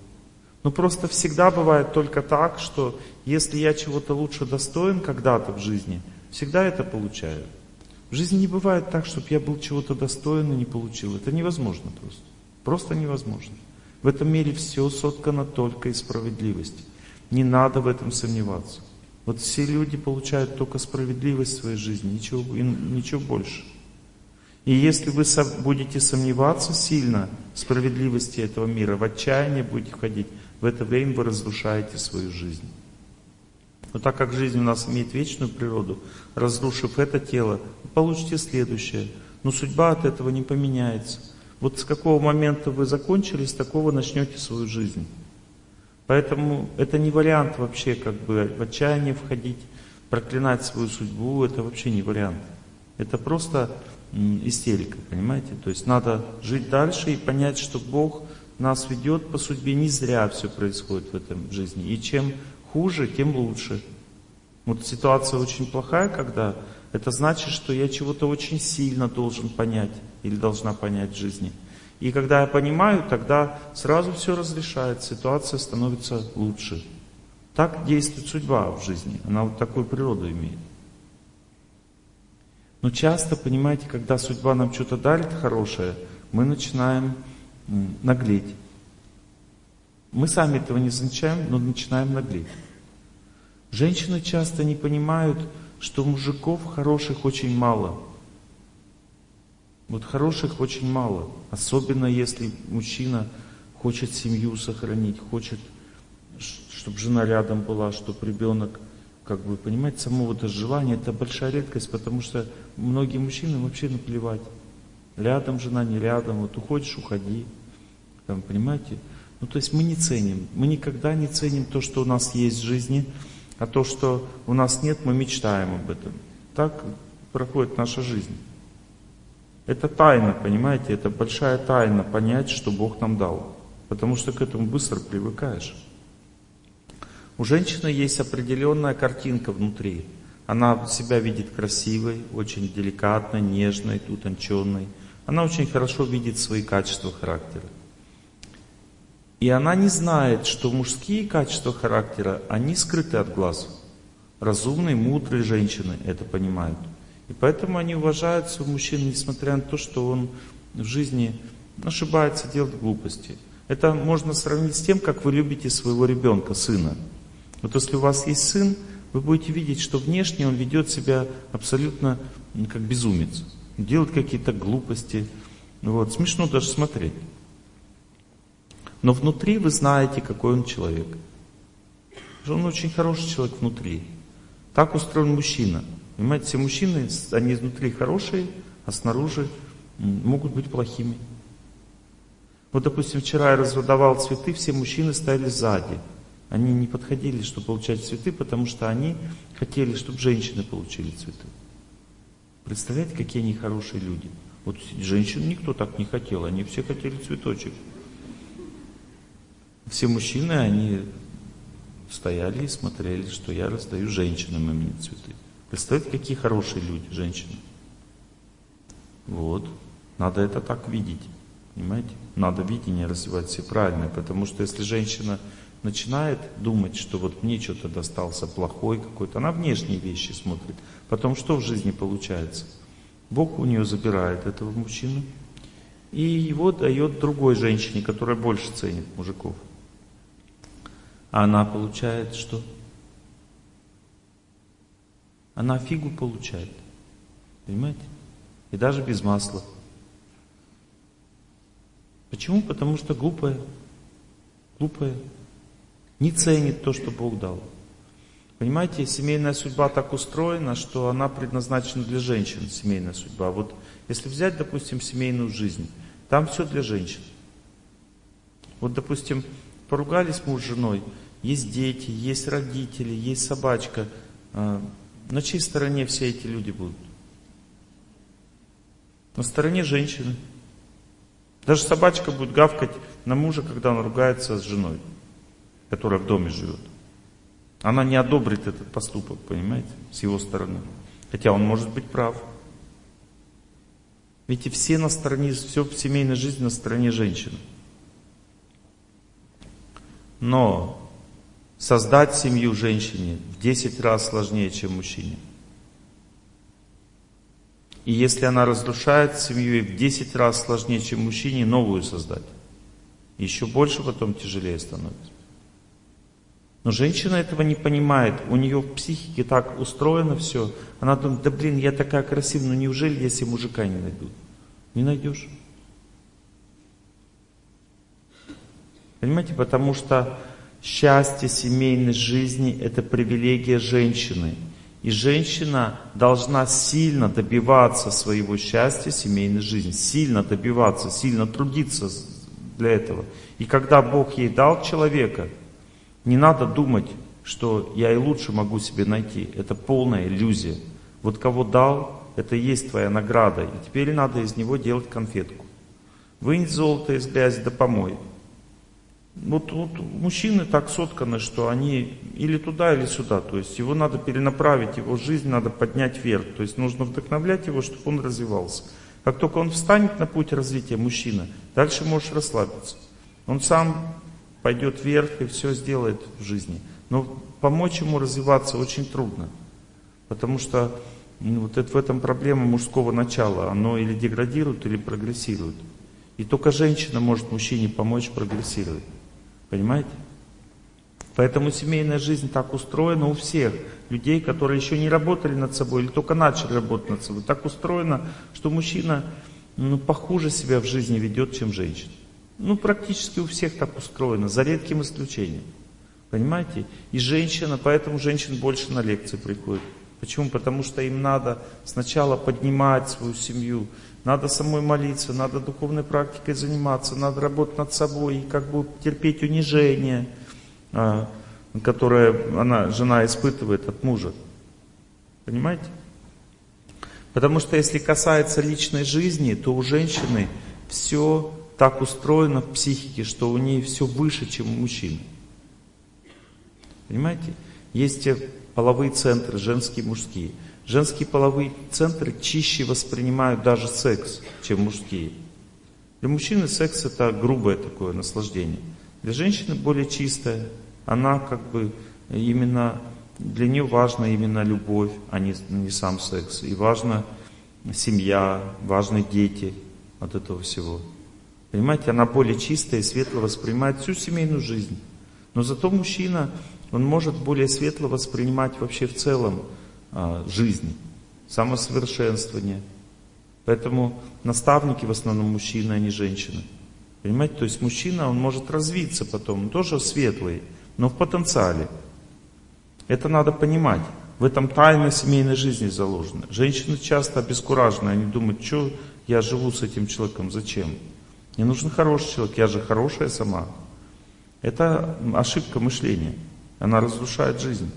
Speaker 1: Но просто всегда бывает только так, что если я чего-то лучше достоин когда-то в жизни, всегда это получаю. В жизни не бывает так, чтобы я был чего-то достоин и не получил. Это невозможно просто. Просто невозможно. В этом мире все соткано только из справедливости. Не надо в этом сомневаться. Вот все люди получают только справедливость в своей жизни, ничего, ничего больше. И если вы будете сомневаться сильно в справедливости этого мира, в отчаяние будете ходить, в это время вы разрушаете свою жизнь. Но так как жизнь у нас имеет вечную природу, разрушив это тело, вы получите следующее. Но судьба от этого не поменяется. Вот с какого момента вы закончили, с такого начнете свою жизнь. Поэтому это не вариант вообще как бы в отчаяние входить, проклинать свою судьбу, это вообще не вариант. Это просто истерика, понимаете? То есть надо жить дальше и понять, что Бог нас ведет по судьбе, не зря все происходит в этом жизни. И чем хуже, тем лучше. Вот ситуация очень плохая, когда это значит, что я чего-то очень сильно должен понять или должна понять в жизни. И когда я понимаю, тогда сразу все разрешается, ситуация становится лучше. Так действует судьба в жизни. Она вот такую природу имеет. Но часто, понимаете, когда судьба нам что-то дарит хорошее, мы начинаем наглеть. Мы сами этого не замечаем, но начинаем наглеть. Женщины часто не понимают, что мужиков хороших очень мало. Вот хороших очень мало. Особенно если мужчина хочет семью сохранить, хочет, чтобы жена рядом была, чтобы ребенок, как бы, понимаете, само вот это желание, это большая редкость, потому что многие мужчины вообще наплевать. Рядом жена, не рядом, вот уходишь, уходи. Там, понимаете? Ну, то есть мы не ценим, мы никогда не ценим то, что у нас есть в жизни, а то, что у нас нет, мы мечтаем об этом. Так проходит наша жизнь. Это тайна, понимаете, это большая тайна понять, что Бог нам дал. Потому что к этому быстро привыкаешь. У женщины есть определенная картинка внутри. Она себя видит красивой, очень деликатной, нежной, утонченной. Она очень хорошо видит свои качества характера. И она не знает, что мужские качества характера, они скрыты от глаз. Разумные, мудрые женщины это понимают. И поэтому они уважают своего мужчину, несмотря на то, что он в жизни ошибается, делает глупости. Это можно сравнить с тем, как вы любите своего ребенка, сына. Вот если у вас есть сын, вы будете видеть, что внешне он ведет себя абсолютно как безумец. Делает какие-то глупости. Вот. Смешно даже смотреть. Но внутри вы знаете, какой он человек. Он очень хороший человек внутри. Так устроен мужчина. Понимаете, все мужчины, они изнутри хорошие, а снаружи могут быть плохими. Вот, допустим, вчера я раздавал цветы, все мужчины стояли сзади. Они не подходили, чтобы получать цветы, потому что они хотели, чтобы женщины получили цветы. Представляете, какие они хорошие люди. Вот женщин никто так не хотел, они все хотели цветочек. Все мужчины, они стояли и смотрели, что я раздаю женщинам именно цветы. Представляете, какие хорошие люди, женщины. Вот. Надо это так видеть. Понимаете? Надо видение развивать все правильное, потому что если женщина начинает думать, что вот мне что-то достался плохой какой-то, она внешние вещи смотрит. Потом что в жизни получается? Бог у нее забирает этого мужчину и его дает другой женщине, которая больше ценит мужиков. А она получает что? Она фигу получает. Понимаете? И даже без масла. Почему? Потому что глупая. Глупая. Не ценит то, что Бог дал. Понимаете, семейная судьба так устроена, что она предназначена для женщин, семейная судьба. Вот если взять, допустим, семейную жизнь, там все для женщин. Вот, допустим, Поругались муж с женой, есть дети, есть родители, есть собачка. На чьей стороне все эти люди будут? На стороне женщины. Даже собачка будет гавкать на мужа, когда он ругается с женой, которая в доме живет. Она не одобрит этот поступок, понимаете, с его стороны. Хотя он может быть прав. Видите, все на стороне, все в семейной жизни на стороне женщины. Но создать семью женщине в 10 раз сложнее, чем мужчине. И если она разрушает семью, и в 10 раз сложнее, чем мужчине, новую создать. Еще больше потом тяжелее становится. Но женщина этого не понимает, у нее в психике так устроено все. Она думает, да блин, я такая красивая, но неужели я себе мужика не найду? Не найдешь. Понимаете, потому что счастье семейной жизни – это привилегия женщины. И женщина должна сильно добиваться своего счастья семейной жизни, сильно добиваться, сильно трудиться для этого. И когда Бог ей дал человека – не надо думать, что я и лучше могу себе найти. Это полная иллюзия. Вот кого дал, это и есть твоя награда. И теперь надо из него делать конфетку. Вынь золото из грязи да помой. Вот, вот мужчины так сотканы, что они или туда, или сюда. То есть его надо перенаправить, его жизнь надо поднять вверх. То есть нужно вдохновлять его, чтобы он развивался. Как только он встанет на путь развития мужчина, дальше можешь расслабиться. Он сам пойдет вверх и все сделает в жизни. Но помочь ему развиваться очень трудно, потому что ну, вот это, в этом проблема мужского начала. Оно или деградирует, или прогрессирует. И только женщина может мужчине помочь прогрессировать. Понимаете? Поэтому семейная жизнь так устроена у всех людей, которые еще не работали над собой или только начали работать над собой. Так устроено, что мужчина ну, похуже себя в жизни ведет, чем женщина. Ну, практически у всех так устроено, за редким исключением. Понимаете? И женщина, поэтому женщин больше на лекции приходят. Почему? Потому что им надо сначала поднимать свою семью, надо самой молиться, надо духовной практикой заниматься, надо работать над собой и как бы терпеть унижение, а, которое она, жена испытывает от мужа. Понимаете? Потому что если касается личной жизни, то у женщины все так устроена в психике, что у нее все выше, чем у мужчин. Понимаете? Есть половые центры, женские мужские. Женские половые центры чище воспринимают даже секс, чем мужские. Для мужчины секс это грубое такое наслаждение. Для женщины более чистое. Она как бы именно, для нее важна именно любовь, а не, не сам секс. И важна семья, важны дети от этого всего. Понимаете, она более чистая и светло воспринимает всю семейную жизнь. Но зато мужчина, он может более светло воспринимать вообще в целом жизнь, самосовершенствование. Поэтому наставники в основном мужчины, а не женщины. Понимаете, то есть мужчина, он может развиться потом, он тоже светлый, но в потенциале. Это надо понимать. В этом тайна семейной жизни заложена. Женщины часто обескуражены, они думают, что я живу с этим человеком, зачем? Мне нужен хороший человек, я же хорошая сама. Это ошибка мышления. Она разрушает жизнь.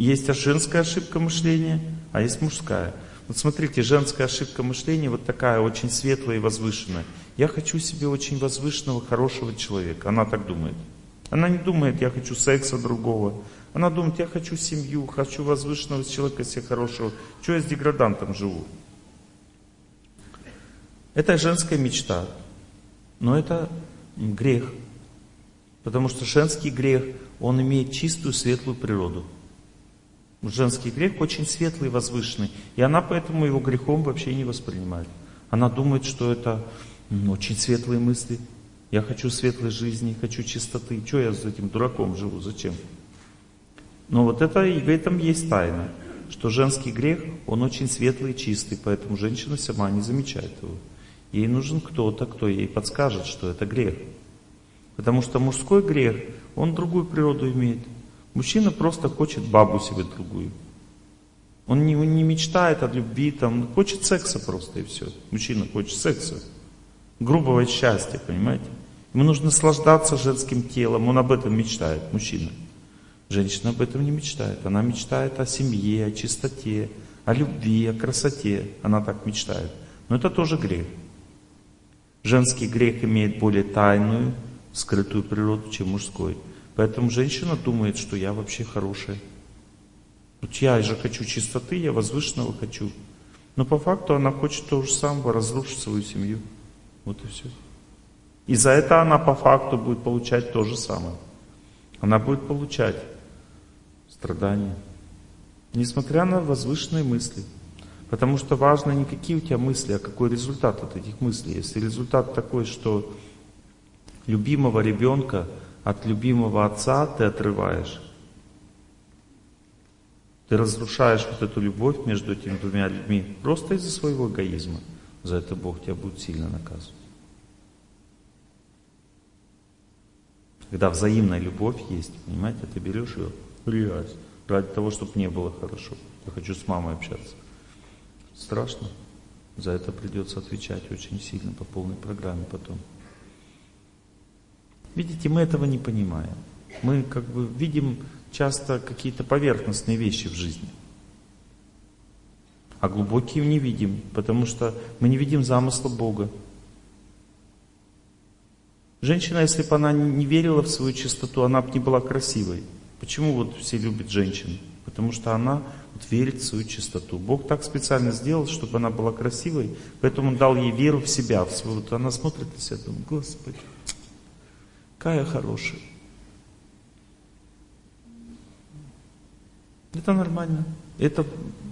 Speaker 1: Есть женская ошибка мышления, а есть мужская. Вот смотрите, женская ошибка мышления вот такая, очень светлая и возвышенная. Я хочу себе очень возвышенного, хорошего человека. Она так думает. Она не думает, я хочу секса другого. Она думает, я хочу семью, хочу возвышенного человека себе хорошего. Чего я с деградантом живу? Это женская мечта, но это грех. Потому что женский грех, он имеет чистую, светлую природу. Женский грех очень светлый возвышенный. И она поэтому его грехом вообще не воспринимает. Она думает, что это очень светлые мысли. Я хочу светлой жизни, хочу чистоты. Чего я с этим дураком живу? Зачем? Но вот это и в этом есть тайна, что женский грех, он очень светлый и чистый, поэтому женщина сама не замечает его. Ей нужен кто-то, кто ей подскажет, что это грех. Потому что мужской грех, он другую природу имеет. Мужчина просто хочет бабу себе другую. Он не, он не мечтает о любви, там, он хочет секса просто и все. Мужчина хочет секса. Грубого счастья, понимаете? Ему нужно наслаждаться женским телом, он об этом мечтает, мужчина. Женщина об этом не мечтает. Она мечтает о семье, о чистоте, о любви, о красоте. Она так мечтает. Но это тоже грех. Женский грех имеет более тайную, скрытую природу, чем мужской. Поэтому женщина думает, что я вообще хорошая. Вот я же хочу чистоты, я возвышенного хочу. Но по факту она хочет то же самое, разрушить свою семью. Вот и все. И за это она по факту будет получать то же самое. Она будет получать страдания. Несмотря на возвышенные мысли. Потому что важно не какие у тебя мысли, а какой результат от этих мыслей. Если результат такой, что любимого ребенка от любимого отца ты отрываешь, ты разрушаешь вот эту любовь между этими двумя людьми просто из-за своего эгоизма. За это Бог тебя будет сильно наказывать. Когда взаимная любовь есть, понимаете, ты берешь ее, грязь, ради того, чтобы не было хорошо. Я хочу с мамой общаться. Страшно. За это придется отвечать очень сильно по полной программе потом. Видите, мы этого не понимаем. Мы как бы видим часто какие-то поверхностные вещи в жизни. А глубокие не видим, потому что мы не видим замысла Бога. Женщина, если бы она не верила в свою чистоту, она бы не была красивой. Почему вот все любят женщин? Потому что она вот верит в свою чистоту. Бог так специально сделал, чтобы она была красивой, поэтому Он дал ей веру в себя. В свою, вот она смотрит на себя, думает, Господи, какая хорошая. Это нормально. Это,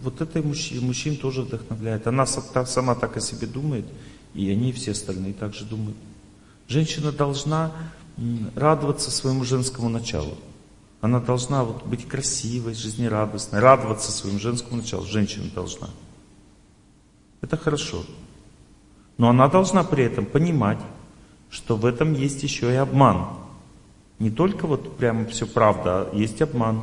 Speaker 1: вот это мужчин, мужчин тоже вдохновляет. Она сама так о себе думает, и они все остальные также думают. Женщина должна радоваться своему женскому началу. Она должна вот быть красивой, жизнерадостной, радоваться своему женскому началу. Женщина должна. Это хорошо. Но она должна при этом понимать, что в этом есть еще и обман. Не только вот прямо все правда, а есть обман.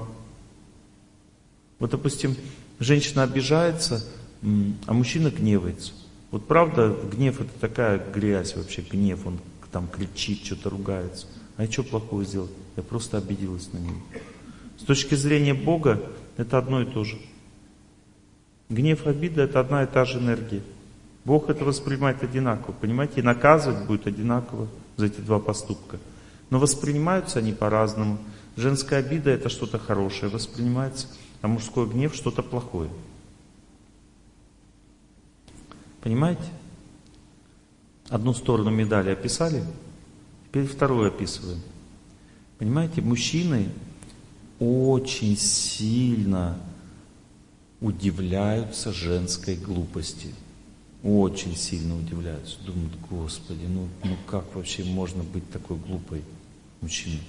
Speaker 1: Вот, допустим, женщина обижается, а мужчина гневается. Вот правда, гнев это такая грязь вообще, гнев, он там кричит, что-то ругается. А я что плохого сделал? Я просто обиделась на него. С точки зрения Бога, это одно и то же. Гнев, обида – это одна и та же энергия. Бог это воспринимает одинаково, понимаете? И наказывать будет одинаково за эти два поступка. Но воспринимаются они по-разному. Женская обида – это что-то хорошее воспринимается – а мужской гнев что-то плохое. Понимаете? Одну сторону медали описали, теперь вторую описываем. Понимаете, мужчины очень сильно удивляются женской глупости. Очень сильно удивляются. Думают, Господи, ну, ну как вообще можно быть такой глупой мужчиной?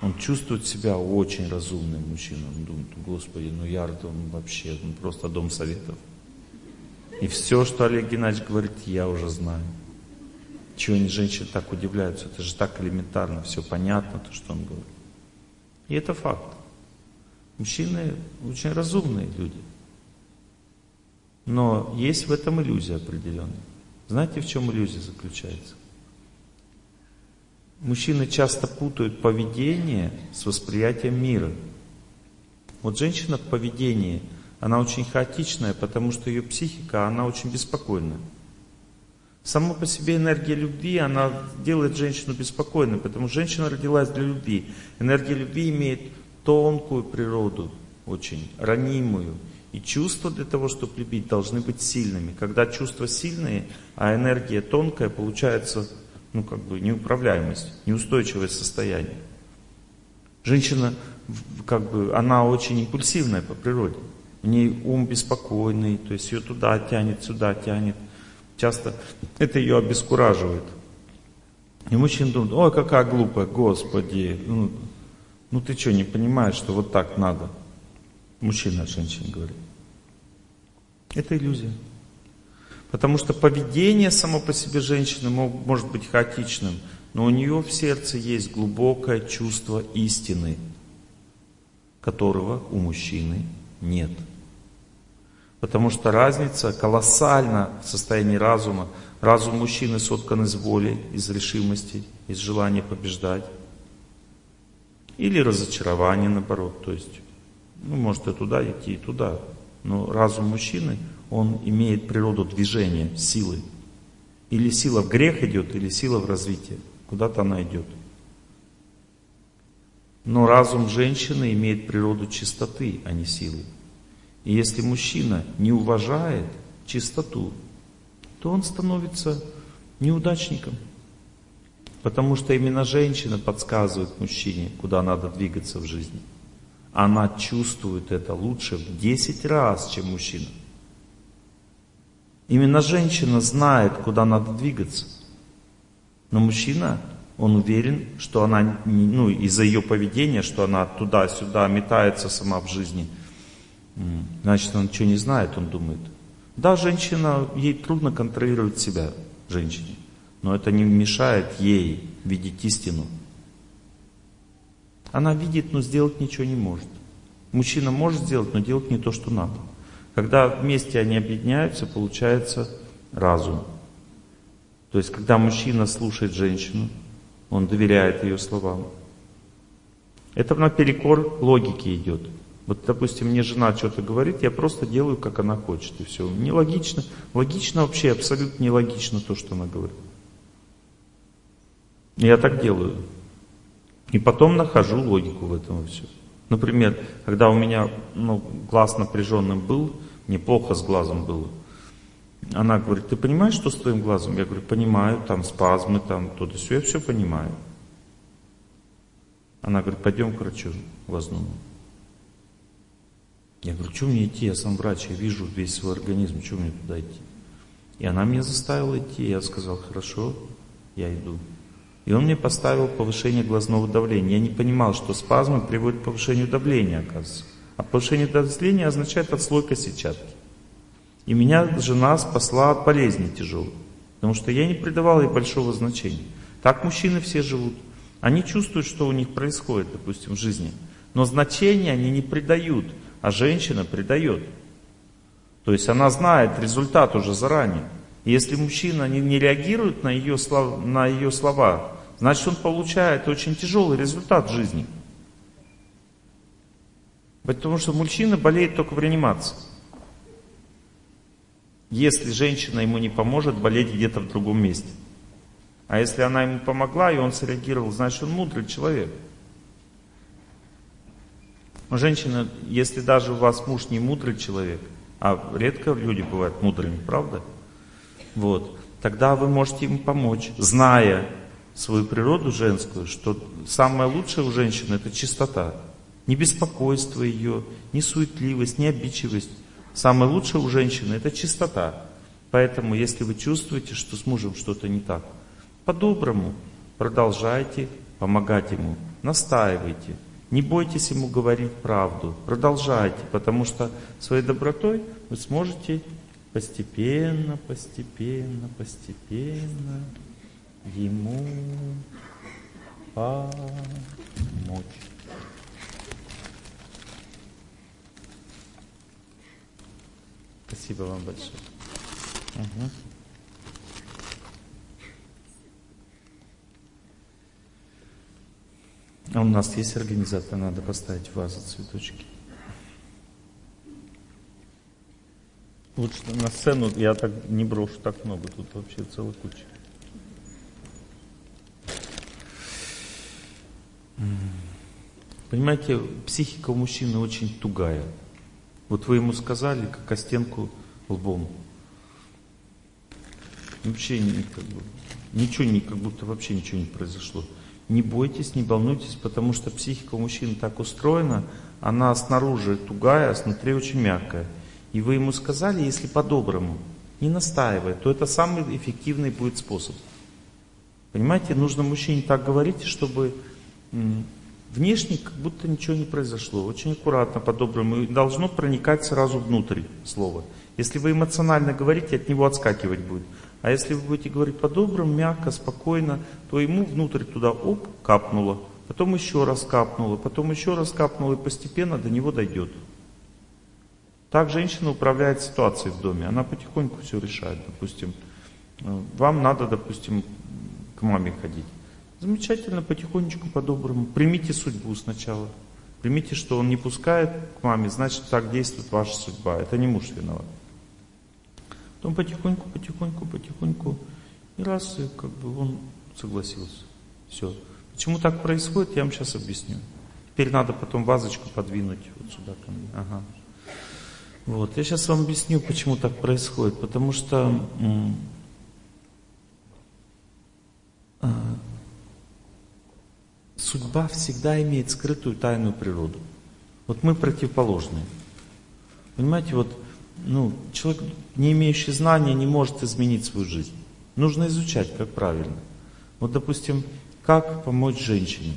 Speaker 1: Он чувствует себя очень разумным мужчиной. Он думает, Господи, ну я он вообще он просто дом советов. И все, что Олег Геннадьевич говорит, я уже знаю. Чего они, женщины, так удивляются? Это же так элементарно, все понятно, то, что он говорит. И это факт. Мужчины очень разумные люди. Но есть в этом иллюзия определенная. Знаете, в чем иллюзия заключается? Мужчины часто путают поведение с восприятием мира. Вот женщина в поведении, она очень хаотичная, потому что ее психика, она очень беспокойная. Сама по себе энергия любви, она делает женщину беспокойной, потому что женщина родилась для любви. Энергия любви имеет тонкую природу, очень ранимую. И чувства для того, чтобы любить, должны быть сильными. Когда чувства сильные, а энергия тонкая, получается ну, как бы неуправляемость, неустойчивое состояние. Женщина, как бы, она очень импульсивная по природе. У нее ум беспокойный, то есть ее туда тянет, сюда тянет. Часто это ее обескураживает. И мужчина думает, ой, какая глупая, Господи, ну, ну ты что, не понимаешь, что вот так надо? Мужчина от женщин говорит. Это иллюзия. Потому что поведение само по себе женщины может быть хаотичным, но у нее в сердце есть глубокое чувство истины, которого у мужчины нет. Потому что разница колоссальна в состоянии разума. Разум мужчины соткан из воли, из решимости, из желания побеждать. Или разочарование, наоборот. То есть, ну, может и туда идти, и туда. Но разум мужчины – он имеет природу движения, силы. Или сила в грех идет, или сила в развитие. Куда-то она идет. Но разум женщины имеет природу чистоты, а не силы. И если мужчина не уважает чистоту, то он становится неудачником. Потому что именно женщина подсказывает мужчине, куда надо двигаться в жизни. Она чувствует это лучше в 10 раз, чем мужчина. Именно женщина знает, куда надо двигаться. Но мужчина, он уверен, что она, ну, из-за ее поведения, что она туда-сюда метается сама в жизни, значит, она ничего не знает, он думает. Да, женщина, ей трудно контролировать себя, женщине, но это не мешает ей видеть истину. Она видит, но сделать ничего не может. Мужчина может сделать, но делать не то, что надо. Когда вместе они объединяются, получается разум. То есть, когда мужчина слушает женщину, он доверяет ее словам. Это наперекор логике идет. Вот, допустим, мне жена что-то говорит, я просто делаю, как она хочет, и все. Нелогично. Логично вообще, абсолютно нелогично то, что она говорит. Я так делаю. И потом нахожу логику в этом все. Например, когда у меня ну, глаз напряженным был, неплохо с глазом было. Она говорит, ты понимаешь, что с твоим глазом? Я говорю, понимаю, там спазмы, там то-то, все, я все понимаю. Она говорит, пойдем к врачу глазному. Я говорю, что мне идти, я сам врач, я вижу весь свой организм, что мне туда идти? И она меня заставила идти, я сказал, хорошо, я иду. И он мне поставил повышение глазного давления. Я не понимал, что спазмы приводят к повышению давления, оказывается. А повышение давления означает отслойка сетчатки. И меня жена спасла от болезни тяжелой. Потому что я не придавал ей большого значения. Так мужчины все живут. Они чувствуют, что у них происходит, допустим, в жизни. Но значения они не придают, а женщина придает. То есть она знает результат уже заранее. Если мужчина не, не реагирует на ее, слов, на ее слова, значит он получает очень тяжелый результат в жизни. Потому что мужчина болеет только в реанимации. Если женщина ему не поможет, болеть где-то в другом месте. А если она ему помогла, и он среагировал, значит он мудрый человек. Женщина, если даже у вас муж не мудрый человек, а редко люди бывают мудрыми, правда? Вот, тогда вы можете ему помочь, зная свою природу женскую, что самое лучшее у женщины это чистота ни беспокойство ее, ни суетливость, ни обидчивость. Самое лучшее у женщины – это чистота. Поэтому, если вы чувствуете, что с мужем что-то не так, по-доброму продолжайте помогать ему, настаивайте. Не бойтесь ему говорить правду, продолжайте, потому что своей добротой вы сможете постепенно, постепенно, постепенно ему помочь. Спасибо вам большое. Угу. А у нас есть организатор, надо поставить вазу цветочки. Лучше на сцену я так не брошу так много, тут вообще целая куча. Понимаете, психика у мужчины очень тугая. Вот вы ему сказали, как о стенку лбом. Вообще как бы, ничего, не, как будто вообще ничего не произошло. Не бойтесь, не волнуйтесь, потому что психика у мужчин так устроена, она снаружи тугая, а снутри очень мягкая. И вы ему сказали, если по-доброму, не настаивая, то это самый эффективный будет способ. Понимаете, нужно мужчине так говорить, чтобы Внешне как будто ничего не произошло. Очень аккуратно, по-доброму. Должно проникать сразу внутрь слова. Если вы эмоционально говорите, от него отскакивать будет. А если вы будете говорить по-доброму, мягко, спокойно, то ему внутрь туда оп, капнуло. Потом еще раз капнуло, потом еще раз капнуло, и постепенно до него дойдет. Так женщина управляет ситуацией в доме. Она потихоньку все решает. Допустим, э, вам надо, допустим, к маме ходить. Замечательно, потихонечку, по-доброму. Примите судьбу сначала. Примите, что он не пускает к маме, значит, так действует ваша судьба. Это не муж виноват. Потом потихоньку, потихоньку, потихоньку. И раз, и как бы он согласился. Все. Почему так происходит, я вам сейчас объясню. Теперь надо потом вазочку подвинуть вот сюда ко мне. Ага. Вот. Я сейчас вам объясню, почему так происходит. Потому что а, судьба всегда имеет скрытую тайную природу. Вот мы противоположные. Понимаете, вот ну, человек, не имеющий знания, не может изменить свою жизнь. Нужно изучать, как правильно. Вот, допустим, как помочь женщине.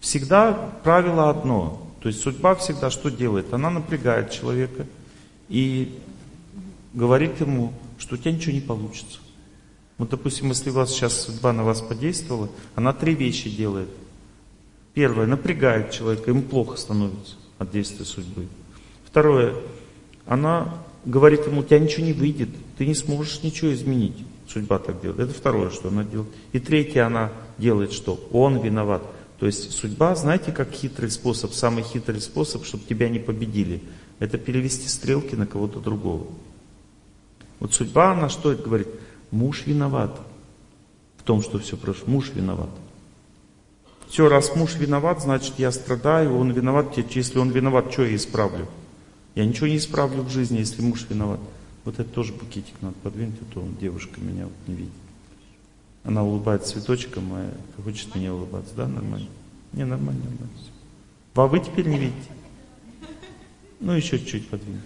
Speaker 1: Всегда правило одно. То есть судьба всегда что делает? Она напрягает человека и говорит ему, что у тебя ничего не получится. Вот, допустим, если у вас сейчас судьба на вас подействовала, она три вещи делает. Первое, напрягает человека, ему плохо становится от действия судьбы. Второе, она говорит ему, у тебя ничего не выйдет, ты не сможешь ничего изменить. Судьба так делает. Это второе, что она делает. И третье, она делает что? Он виноват. То есть судьба, знаете, как хитрый способ, самый хитрый способ, чтобы тебя не победили, это перевести стрелки на кого-то другого. Вот судьба, она что это говорит? Муж виноват в том, что все прошло. Муж виноват. Все, раз муж виноват, значит я страдаю, он виноват. Если он виноват, что я исправлю? Я ничего не исправлю в жизни, если муж виноват. Вот это тоже букетик надо подвинуть, а то девушка меня вот не видит. Она улыбается цветочком, а хочет мне улыбаться. Да, нормально? Не, нормально, нормально. Все. А вы теперь не видите? Ну, еще чуть-чуть подвиньте.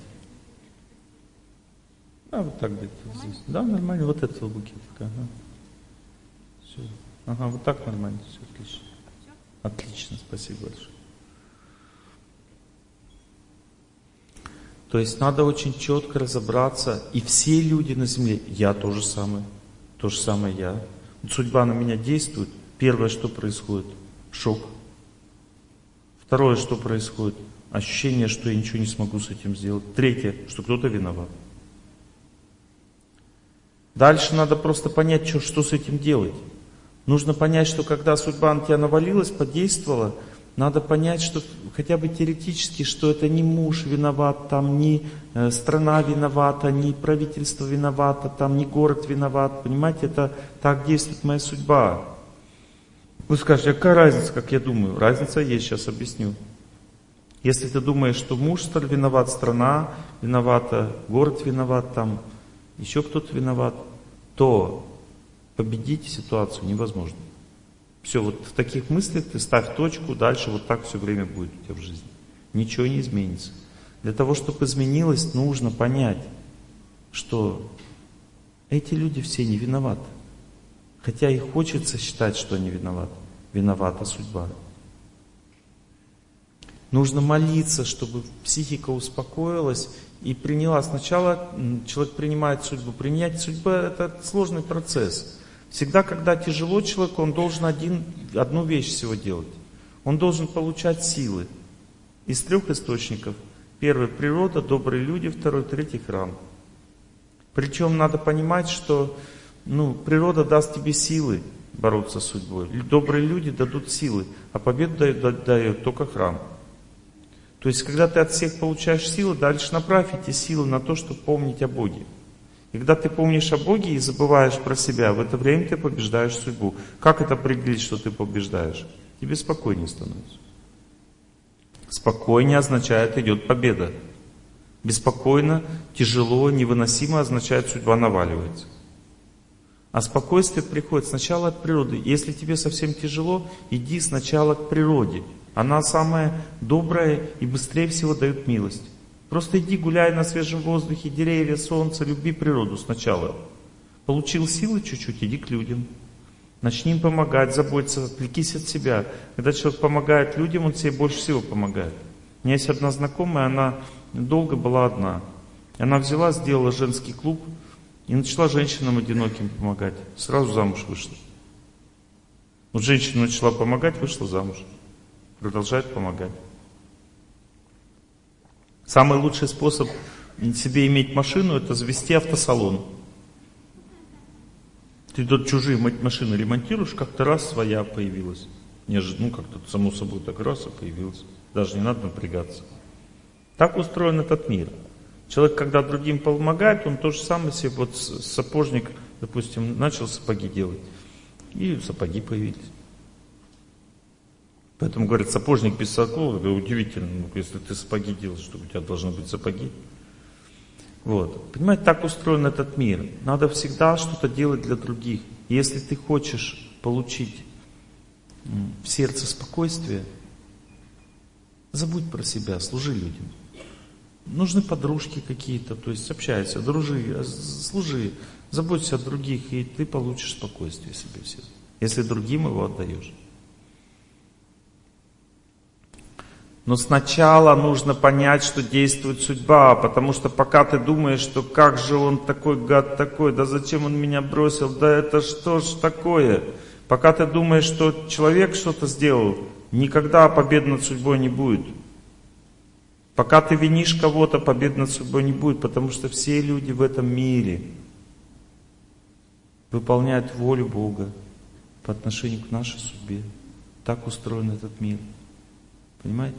Speaker 1: А, вот так где-то здесь. Да, нормально. Вот этого букетика. Ага. Все. Ага, вот так нормально. Все отлично. Отлично, спасибо большое. То есть надо очень четко разобраться, и все люди на земле, я то же самое, то же самое я. Судьба на меня действует. Первое, что происходит? Шок. Второе, что происходит? Ощущение, что я ничего не смогу с этим сделать. Третье, что кто-то виноват. Дальше надо просто понять, что, что с этим делать. Нужно понять, что когда судьба на тебя навалилась, подействовала, надо понять, что хотя бы теоретически, что это не муж виноват, там не э, страна виновата, не правительство виновато, там не город виноват. Понимаете, это так действует моя судьба. Вы скажете, а какая разница, как я думаю? Разница есть, сейчас объясню. Если ты думаешь, что муж виноват, страна виновата, город виноват, там еще кто-то виноват, то победить ситуацию невозможно. Все, вот в таких мыслях ты ставь точку, дальше вот так все время будет у тебя в жизни. Ничего не изменится. Для того, чтобы изменилось, нужно понять, что эти люди все не виноваты. Хотя и хочется считать, что они виноваты. Виновата судьба. Нужно молиться, чтобы психика успокоилась и приняла. Сначала человек принимает судьбу. Принять судьбу – это сложный процесс. Всегда, когда тяжело человеку, он должен один, одну вещь всего делать. Он должен получать силы из трех источников. Первый – природа, добрые люди, второй, третий – храм. Причем надо понимать, что ну, природа даст тебе силы бороться с судьбой. Добрые люди дадут силы, а победу дает, дает только храм. То есть, когда ты от всех получаешь силы, дальше направь эти силы на то, чтобы помнить о Боге. И когда ты помнишь о Боге и забываешь про себя, в это время ты побеждаешь судьбу. Как это определить, что ты побеждаешь? Тебе спокойнее становится. Спокойнее означает идет победа. Беспокойно, тяжело, невыносимо означает судьба наваливается. А спокойствие приходит сначала от природы. Если тебе совсем тяжело, иди сначала к природе. Она самая добрая и быстрее всего дает милость. Просто иди гуляй на свежем воздухе, деревья, солнце, люби природу сначала. Получил силы чуть-чуть, иди к людям. Начни им помогать, заботиться, отвлекись от себя. Когда человек помогает людям, он себе больше всего помогает. У меня есть одна знакомая, она долго была одна. Она взяла, сделала женский клуб и начала женщинам одиноким помогать. Сразу замуж вышла. Вот женщина начала помогать, вышла замуж. Продолжает помогать. Самый лучший способ себе иметь машину, это завести автосалон. Ты тут чужие машины ремонтируешь, как-то раз своя появилась. Неожиданно, ну как-то само собой так раз и появилась. Даже не надо напрягаться. Так устроен этот мир. Человек, когда другим помогает, он то же самое себе, вот сапожник, допустим, начал сапоги делать, и сапоги появились. Поэтому говорят, сапожник без сапог, это удивительно, ну, если ты сапоги делаешь, что у тебя должны быть сапоги. Вот. Понимаете, так устроен этот мир. Надо всегда что-то делать для других. Если ты хочешь получить в сердце спокойствие, забудь про себя, служи людям. Нужны подружки какие-то, то есть общайся, дружи, служи, заботься о других, и ты получишь спокойствие себе в сердце, если другим его отдаешь. Но сначала нужно понять, что действует судьба, потому что пока ты думаешь, что как же он такой гад такой, да зачем он меня бросил, да это что ж такое, пока ты думаешь, что человек что-то сделал, никогда победы над судьбой не будет. Пока ты винишь кого-то, победы над судьбой не будет, потому что все люди в этом мире выполняют волю Бога по отношению к нашей судьбе. Так устроен этот мир. Понимаете?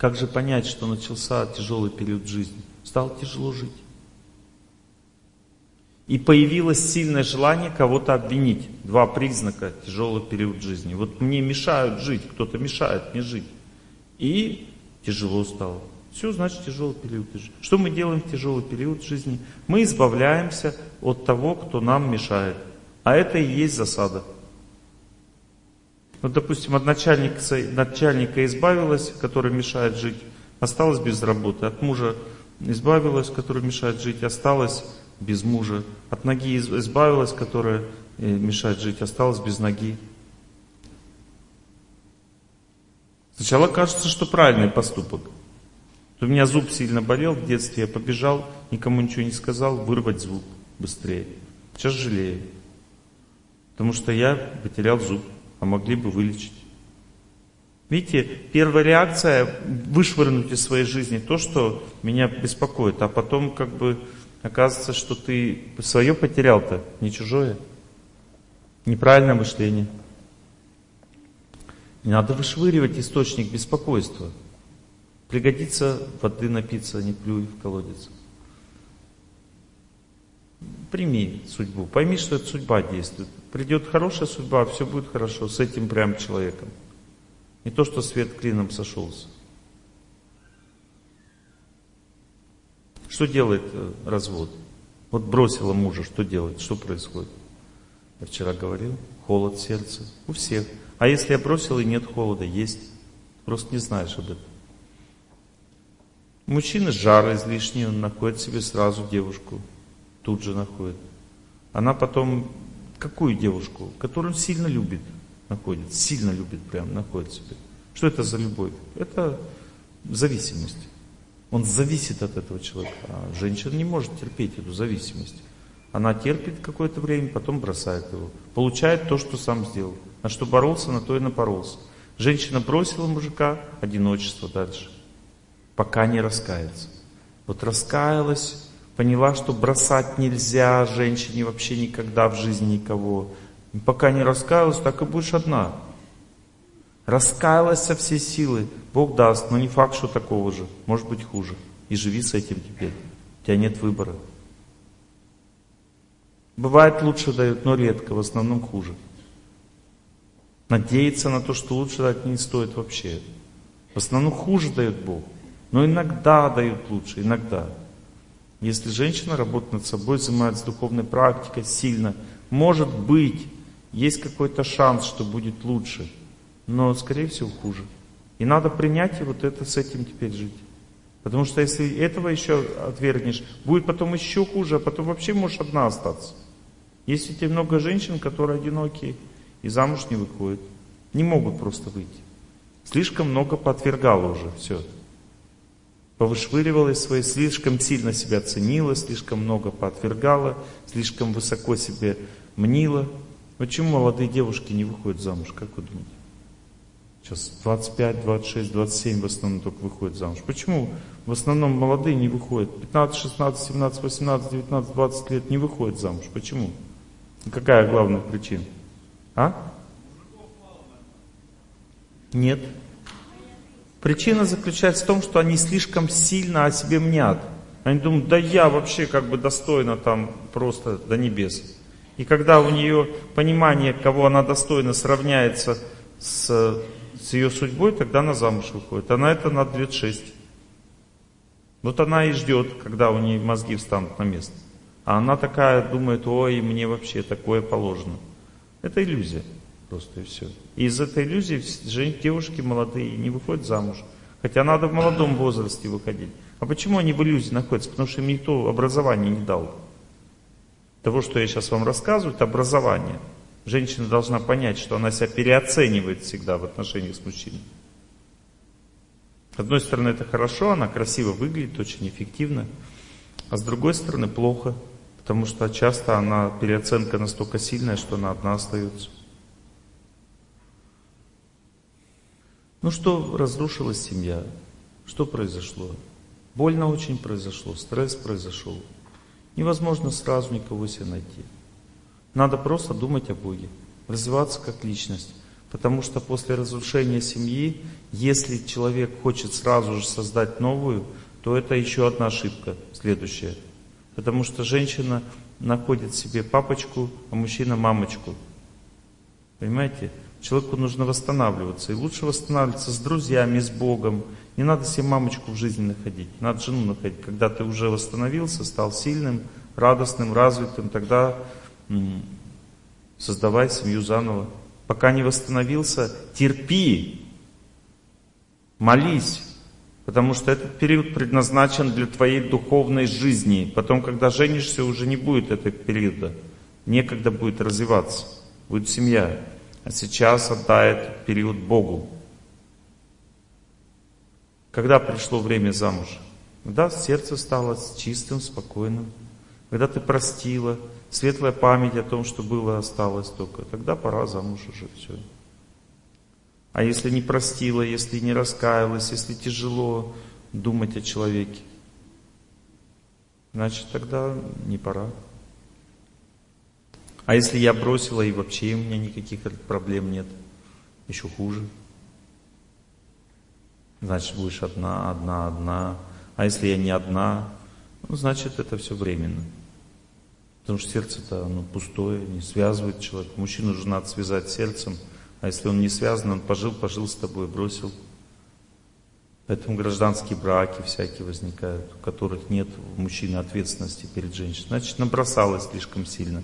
Speaker 1: Как же понять, что начался тяжелый период жизни? Стало тяжело жить. И появилось сильное желание кого-то обвинить. Два признака тяжелый период жизни. Вот мне мешают жить, кто-то мешает мне жить. И тяжело стало. Все, значит, тяжелый период жизни. Что мы делаем в тяжелый период жизни? Мы избавляемся от того, кто нам мешает. А это и есть засада. Вот, допустим, от начальника, начальника избавилась, который мешает жить, осталась без работы. От мужа избавилась, который мешает жить, осталась без мужа. От ноги избавилась, которая э, мешает жить, осталась без ноги. Сначала кажется, что правильный поступок. У меня зуб сильно болел в детстве, я побежал, никому ничего не сказал, вырвать зуб быстрее. Сейчас жалею. Потому что я потерял зуб а могли бы вылечить. Видите, первая реакция вышвырнуть из своей жизни то, что меня беспокоит, а потом как бы оказывается, что ты свое потерял-то, не чужое. Неправильное мышление. Не надо вышвыривать источник беспокойства. Пригодится воды напиться, не плюй в колодец. Прими судьбу, пойми, что это судьба действует. Придет хорошая судьба, все будет хорошо с этим прям человеком. Не то, что свет клином сошелся. Что делает э, развод? Вот бросила мужа, что делает? Что происходит? Я вчера говорил, холод в сердце. У всех. А если я бросил и нет холода, есть. Просто не знаешь об этом. Мужчина жар излишний, он находит себе сразу девушку. Тут же находит. Она потом Какую девушку? Которую он сильно любит, находит, сильно любит прям, находит себе. Что это за любовь? Это зависимость. Он зависит от этого человека. А женщина не может терпеть эту зависимость. Она терпит какое-то время, потом бросает его. Получает то, что сам сделал. На что боролся, на то и напоролся. Женщина бросила мужика, одиночество дальше. Пока не раскается. Вот раскаялась, поняла, что бросать нельзя женщине вообще никогда в жизни никого. Пока не раскаялась, так и будешь одна. Раскаялась со всей силы, Бог даст, но не факт, что такого же, может быть хуже. И живи с этим теперь. У тебя нет выбора. Бывает лучше дают, но редко, в основном хуже. Надеяться на то, что лучше дать не стоит вообще. В основном хуже дает Бог. Но иногда дают лучше, иногда. Если женщина работает над собой, занимается духовной практикой сильно, может быть, есть какой-то шанс, что будет лучше, но, скорее всего, хуже. И надо принять и вот это с этим теперь жить. Потому что если этого еще отвергнешь, будет потом еще хуже, а потом вообще можешь одна остаться. Есть ведь много женщин, которые одинокие и замуж не выходят. Не могут просто выйти. Слишком много подвергало уже все повышвыривала из своей, слишком сильно себя ценила, слишком много поотвергала, слишком высоко себе мнила. Почему молодые девушки не выходят замуж, как вы думаете? Сейчас 25, 26, 27 в основном только выходят замуж. Почему в основном молодые не выходят? 15, 16, 17, 18, 19, 20 лет не выходят замуж. Почему? Какая главная причина? А? Нет. Причина заключается в том, что они слишком сильно о себе мнят. Они думают, да я вообще как бы достойна там просто до небес. И когда у нее понимание, кого она достойна, сравняется с, с ее судьбой, тогда она замуж выходит. Она это на лет шесть. Вот она и ждет, когда у нее мозги встанут на место. А она такая думает, ой, мне вообще такое положено. Это иллюзия просто и все. И из этой иллюзии девушки молодые не выходят замуж. Хотя надо в молодом возрасте выходить. А почему они в иллюзии находятся? Потому что им никто образование не дал. Того, что я сейчас вам рассказываю, это образование. Женщина должна понять, что она себя переоценивает всегда в отношениях с мужчиной. С одной стороны, это хорошо, она красиво выглядит, очень эффективно. А с другой стороны, плохо, потому что часто она, переоценка настолько сильная, что она одна остается. Ну что, разрушилась семья? Что произошло? Больно очень произошло, стресс произошел. Невозможно сразу никого себе найти. Надо просто думать о Боге, развиваться как личность. Потому что после разрушения семьи, если человек хочет сразу же создать новую, то это еще одна ошибка следующая. Потому что женщина находит себе папочку, а мужчина мамочку. Понимаете? Человеку нужно восстанавливаться. И лучше восстанавливаться с друзьями, с Богом. Не надо себе мамочку в жизни находить, надо жену находить. Когда ты уже восстановился, стал сильным, радостным, развитым, тогда создавай семью заново. Пока не восстановился, терпи, молись, потому что этот период предназначен для твоей духовной жизни. Потом, когда женишься, уже не будет этого периода. Некогда будет развиваться, будет семья. А сейчас отдай этот период Богу. Когда пришло время замуж? Когда сердце стало чистым, спокойным. Когда ты простила, светлая память о том, что было, осталось только. Тогда пора замуж уже все. А если не простила, если не раскаялась, если тяжело думать о человеке, значит тогда не пора. А если я бросила и вообще у меня никаких проблем нет, еще хуже. Значит, будешь одна, одна, одна. А если я не одна, ну, значит, это все временно. Потому что сердце-то оно пустое, не связывает человека. Мужчину же надо связать сердцем. А если он не связан, он пожил, пожил с тобой, бросил. Поэтому гражданские браки всякие возникают, у которых нет мужчины ответственности перед женщиной. Значит, набросалась слишком сильно.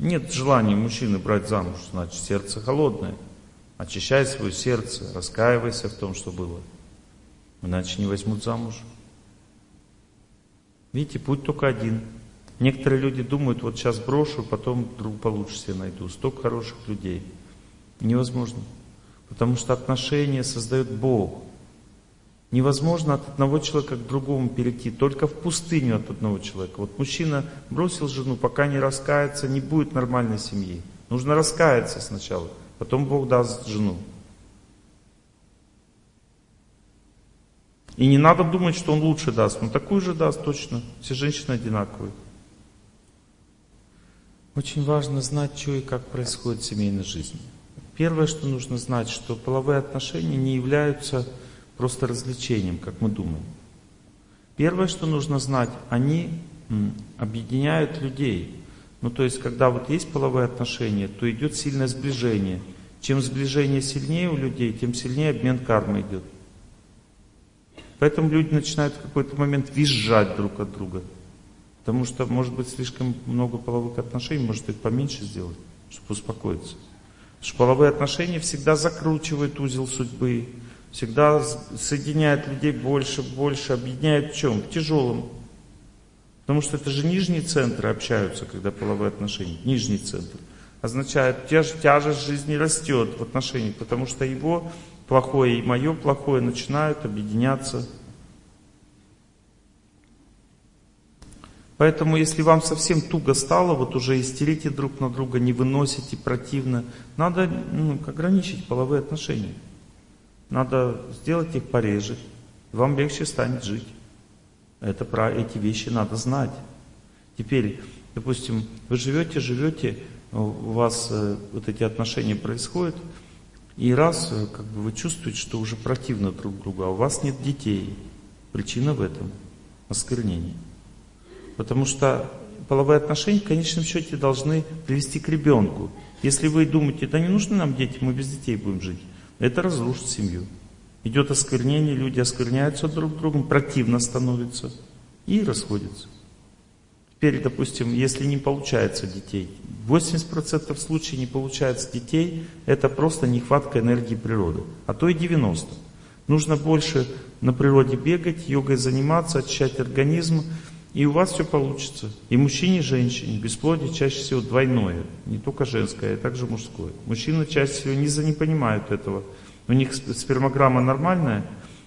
Speaker 1: Нет желания мужчины брать замуж, значит, сердце холодное. Очищай свое сердце, раскаивайся в том, что было. Иначе не возьмут замуж. Видите, путь только один. Некоторые люди думают, вот сейчас брошу, потом друг получше себе найду. Столько хороших людей. Невозможно. Потому что отношения создает Бог. Невозможно от одного человека к другому перейти, только в пустыню от одного человека. Вот мужчина бросил жену, пока не раскается, не будет нормальной семьи. Нужно раскаяться сначала. Потом Бог даст жену. И не надо думать, что Он лучше даст. Он такую же даст точно. Все женщины одинаковые. Очень важно знать, что и как происходит в семейной жизни. Первое, что нужно знать, что половые отношения не являются просто развлечением, как мы думаем. Первое, что нужно знать, они объединяют людей. Ну, то есть, когда вот есть половые отношения, то идет сильное сближение. Чем сближение сильнее у людей, тем сильнее обмен кармы идет. Поэтому люди начинают в какой-то момент визжать друг от друга. Потому что, может быть, слишком много половых отношений, может их поменьше сделать, чтобы успокоиться. Потому что половые отношения всегда закручивают узел судьбы, всегда соединяют людей больше, больше, объединяют в чем? В тяжелом. Потому что это же нижние центры общаются, когда половые отношения. Нижний центр. Означает, тяж, тяжесть жизни растет в отношениях, потому что его плохое и мое плохое начинают объединяться. Поэтому, если вам совсем туго стало, вот уже истерите друг на друга, не выносите, противно, надо ну, ограничить половые отношения. Надо сделать их пореже, вам легче станет жить. Это про эти вещи надо знать. Теперь, допустим, вы живете, живете, у вас э, вот эти отношения происходят, и раз э, как бы вы чувствуете, что уже противно друг другу, а у вас нет детей. Причина в этом осквернение. Потому что половые отношения в конечном счете должны привести к ребенку. Если вы думаете, да не нужны нам дети, мы без детей будем жить, это разрушит семью. Идет осквернение, люди оскверняются друг другом, противно становится и расходятся. Теперь, допустим, если не получается детей, 80% случаев не получается детей, это просто нехватка энергии природы, а то и 90%. Нужно больше на природе бегать, йогой заниматься, очищать организм, и у вас все получится. И мужчине, и женщине. Бесплодие чаще всего двойное. Не только женское, а также мужское. Мужчины чаще всего не, не понимают этого. У них спермограмма нормальная,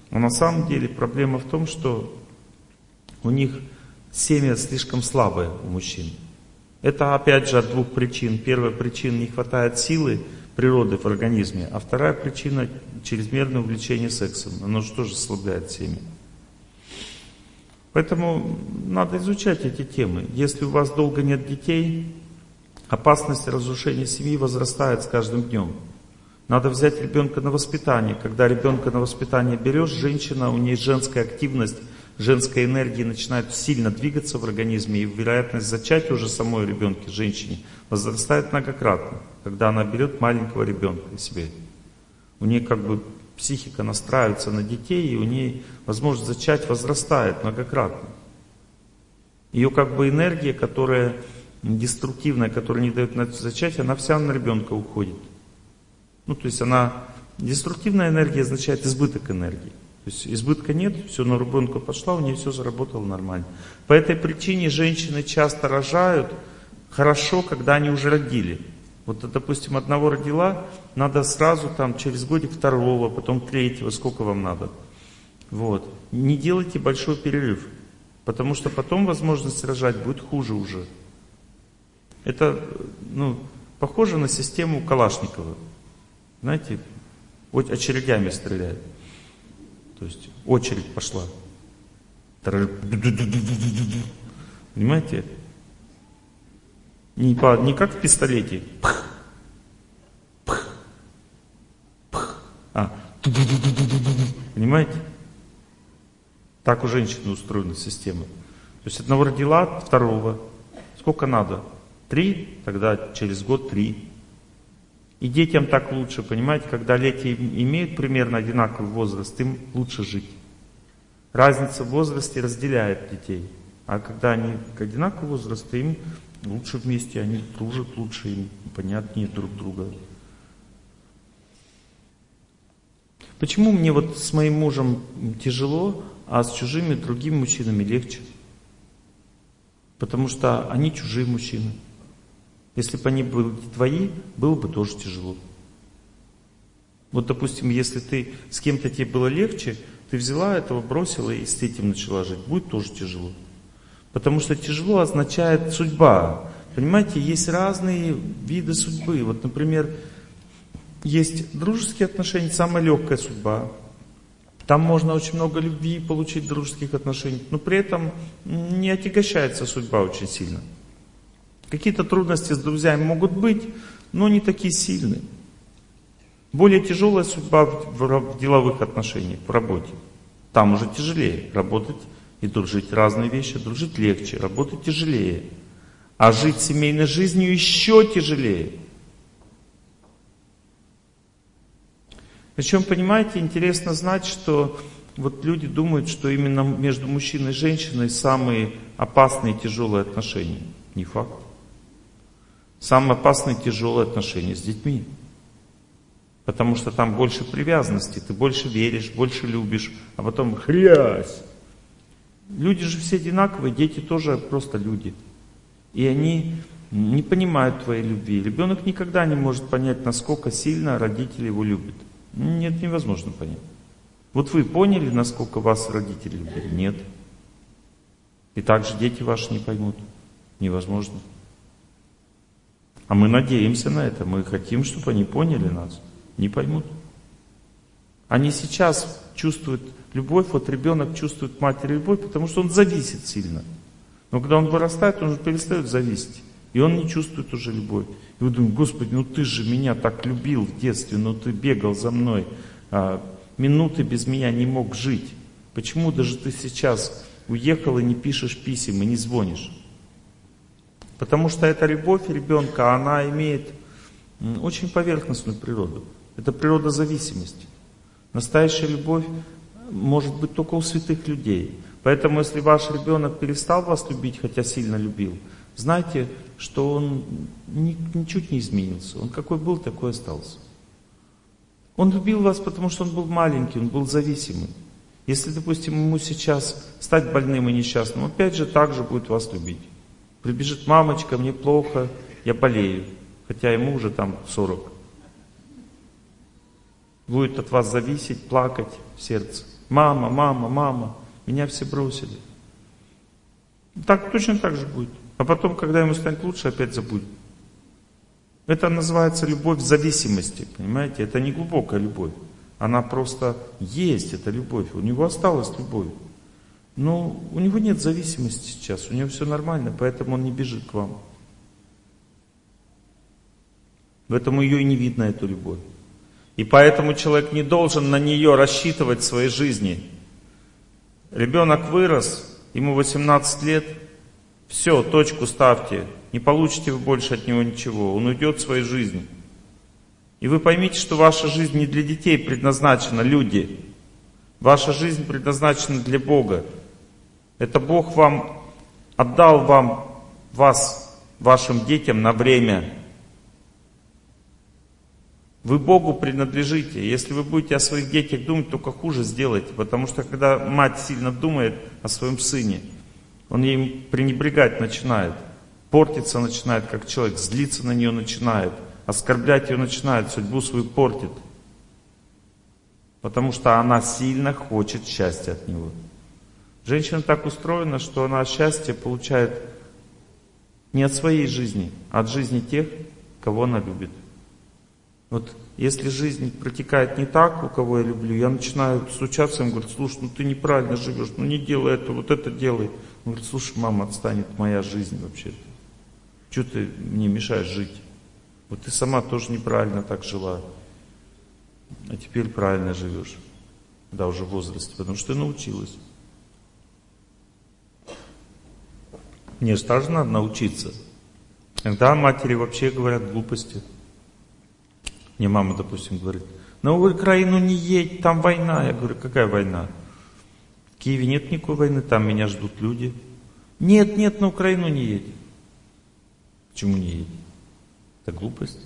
Speaker 1: но на самом деле проблема в том, что у них семя слишком слабое у мужчин. Это опять же от двух причин. Первая причина не хватает силы природы в организме, а вторая причина чрезмерное увлечение сексом. Оно же тоже ослабляет семя. Поэтому надо изучать эти темы. Если у вас долго нет детей, опасность разрушения семьи возрастает с каждым днем. Надо взять ребенка на воспитание. Когда ребенка на воспитание берешь, женщина, у нее женская активность, женская энергия начинает сильно двигаться в организме, и вероятность зачать уже самой ребенке, женщине, возрастает многократно, когда она берет маленького ребенка себе. У нее как бы психика настраивается на детей, и у нее возможность зачать возрастает многократно. Ее как бы энергия, которая деструктивная, которая не дает зачать, она вся на ребенка уходит. Ну, то есть она, деструктивная энергия означает избыток энергии. То есть избытка нет, все на ребенка пошла, у нее все заработало нормально. По этой причине женщины часто рожают хорошо, когда они уже родили. Вот, допустим, одного родила, надо сразу там через годик второго, потом третьего, сколько вам надо. Вот. Не делайте большой перерыв, потому что потом возможность рожать будет хуже уже. Это ну, похоже на систему Калашникова. Знаете, вот очередями стреляют. То есть очередь пошла. Понимаете? Не, по, не как в пистолете. Пх, пх, пх, а, понимаете? Так у женщины устроена система. То есть одного родила, второго. Сколько надо? Три, тогда через год три. И детям так лучше, понимаете, когда дети имеют примерно одинаковый возраст, им лучше жить. Разница в возрасте разделяет детей. А когда они одинакового возраста, им лучше вместе, они дружат лучше, им понятнее друг друга. Почему мне вот с моим мужем тяжело, а с чужими другими мужчинами легче? Потому что они чужие мужчины. Если бы они были твои, было бы тоже тяжело. Вот, допустим, если ты с кем-то тебе было легче, ты взяла этого, бросила и с этим начала жить, будет тоже тяжело. Потому что тяжело означает судьба. Понимаете, есть разные виды судьбы. Вот, например, есть дружеские отношения, самая легкая судьба. Там можно очень много любви получить, дружеских отношений, но при этом не отягощается судьба очень сильно. Какие-то трудности с друзьями могут быть, но не такие сильные. Более тяжелая судьба в деловых отношениях, в работе. Там уже тяжелее работать и дружить разные вещи. Дружить легче, работать тяжелее. А жить семейной жизнью еще тяжелее. Причем, понимаете, интересно знать, что вот люди думают, что именно между мужчиной и женщиной самые опасные и тяжелые отношения. Не факт. Самые опасные и тяжелые отношения с детьми. Потому что там больше привязанности, ты больше веришь, больше любишь, а потом хрясь. Люди же все одинаковые, дети тоже просто люди. И они не понимают твоей любви. Ребенок никогда не может понять, насколько сильно родители его любят. Нет, невозможно понять. Вот вы поняли, насколько вас родители любили? Нет. И также дети ваши не поймут. Невозможно. А мы надеемся на это. Мы хотим, чтобы они поняли нас. Не поймут. Они сейчас чувствуют любовь, вот ребенок чувствует матери любовь, потому что он зависит сильно. Но когда он вырастает, он уже перестает зависеть. И он не чувствует уже любовь. И вы думаете, Господи, ну ты же меня так любил в детстве, ну ты бегал за мной, а, минуты без меня не мог жить. Почему даже ты сейчас уехал и не пишешь писем и не звонишь? Потому что эта любовь ребенка, она имеет очень поверхностную природу. Это природа зависимости. Настоящая любовь может быть только у святых людей. Поэтому, если ваш ребенок перестал вас любить, хотя сильно любил, знайте, что он ни, ничуть не изменился. Он какой был, такой остался. Он любил вас, потому что он был маленький, он был зависимый. Если, допустим, ему сейчас стать больным и несчастным, опять же так же будет вас любить. Прибежит мамочка, мне плохо, я болею, хотя ему уже там 40. Будет от вас зависеть, плакать в сердце. Мама, мама, мама, меня все бросили. Так точно так же будет. А потом, когда ему станет лучше, опять забудет. Это называется любовь зависимости, понимаете? Это не глубокая любовь. Она просто есть, эта любовь. У него осталась любовь. Но у него нет зависимости сейчас, у него все нормально, поэтому он не бежит к вам. Поэтому ее и не видно, эту любовь. И поэтому человек не должен на нее рассчитывать в своей жизни. Ребенок вырос, ему 18 лет, все, точку ставьте, не получите вы больше от него ничего, он уйдет в свою жизнь. И вы поймите, что ваша жизнь не для детей предназначена, люди. Ваша жизнь предназначена для Бога. Это Бог вам отдал вам, вас, вашим детям на время. Вы Богу принадлежите. Если вы будете о своих детях думать, только хуже сделаете. Потому что когда мать сильно думает о своем сыне, он ей пренебрегать начинает, портиться начинает как человек, злиться на нее начинает, оскорблять ее начинает, судьбу свою портит. Потому что она сильно хочет счастья от него. Женщина так устроена, что она счастье получает не от своей жизни, а от жизни тех, кого она любит. Вот если жизнь протекает не так, у кого я люблю, я начинаю стучаться, им говорит, слушай, ну ты неправильно живешь, ну не делай это, вот это делай. Он говорит, слушай, мама, отстанет моя жизнь вообще-то. Чего ты мне мешаешь жить? Вот ты сама тоже неправильно так жила. А теперь правильно живешь. Да, уже в возрасте, потому что ты научилась. Мне же тоже надо научиться. Иногда матери вообще говорят глупости. Мне мама, допустим, говорит, на Украину не едь, там война. Я говорю, какая война? В Киеве нет никакой войны, там меня ждут люди. Нет, нет, на Украину не едь. Почему не едь? Это глупость.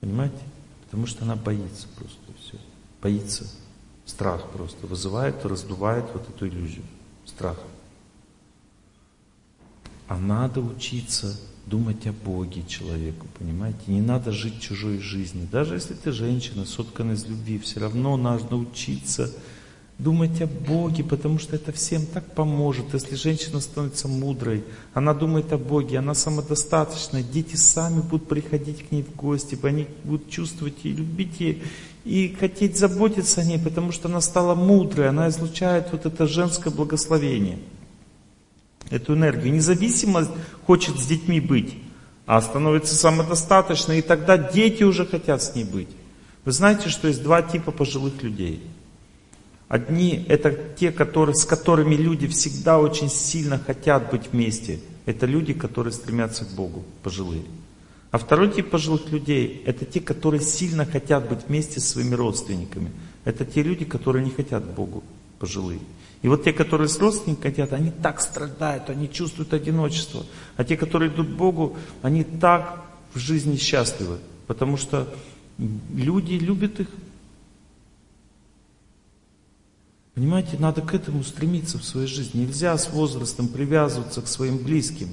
Speaker 1: Понимаете? Потому что она боится просто все. Боится. Страх просто вызывает, раздувает вот эту иллюзию. Страх. А надо учиться думать о Боге человеку, понимаете? Не надо жить чужой жизнью. Даже если ты женщина, соткана из любви, все равно надо учиться думать о Боге, потому что это всем так поможет. Если женщина становится мудрой, она думает о Боге, она самодостаточная, дети сами будут приходить к ней в гости, они будут чувствовать и любить ее, и хотеть заботиться о ней, потому что она стала мудрой, она излучает вот это женское благословение – эту энергию. Независимо хочет с детьми быть, а становится самодостаточной, и тогда дети уже хотят с ней быть. Вы знаете, что есть два типа пожилых людей. Одни это те, которые, с которыми люди всегда очень сильно хотят быть вместе. Это люди, которые стремятся к Богу, пожилые. А второй тип пожилых людей, это те, которые сильно хотят быть вместе с своими родственниками. Это те люди, которые не хотят Богу, пожилые. И вот те, которые с родственниками хотят, они так страдают, они чувствуют одиночество. А те, которые идут к Богу, они так в жизни счастливы, потому что люди любят их. Понимаете, надо к этому стремиться в своей жизни. Нельзя с возрастом привязываться к своим близким.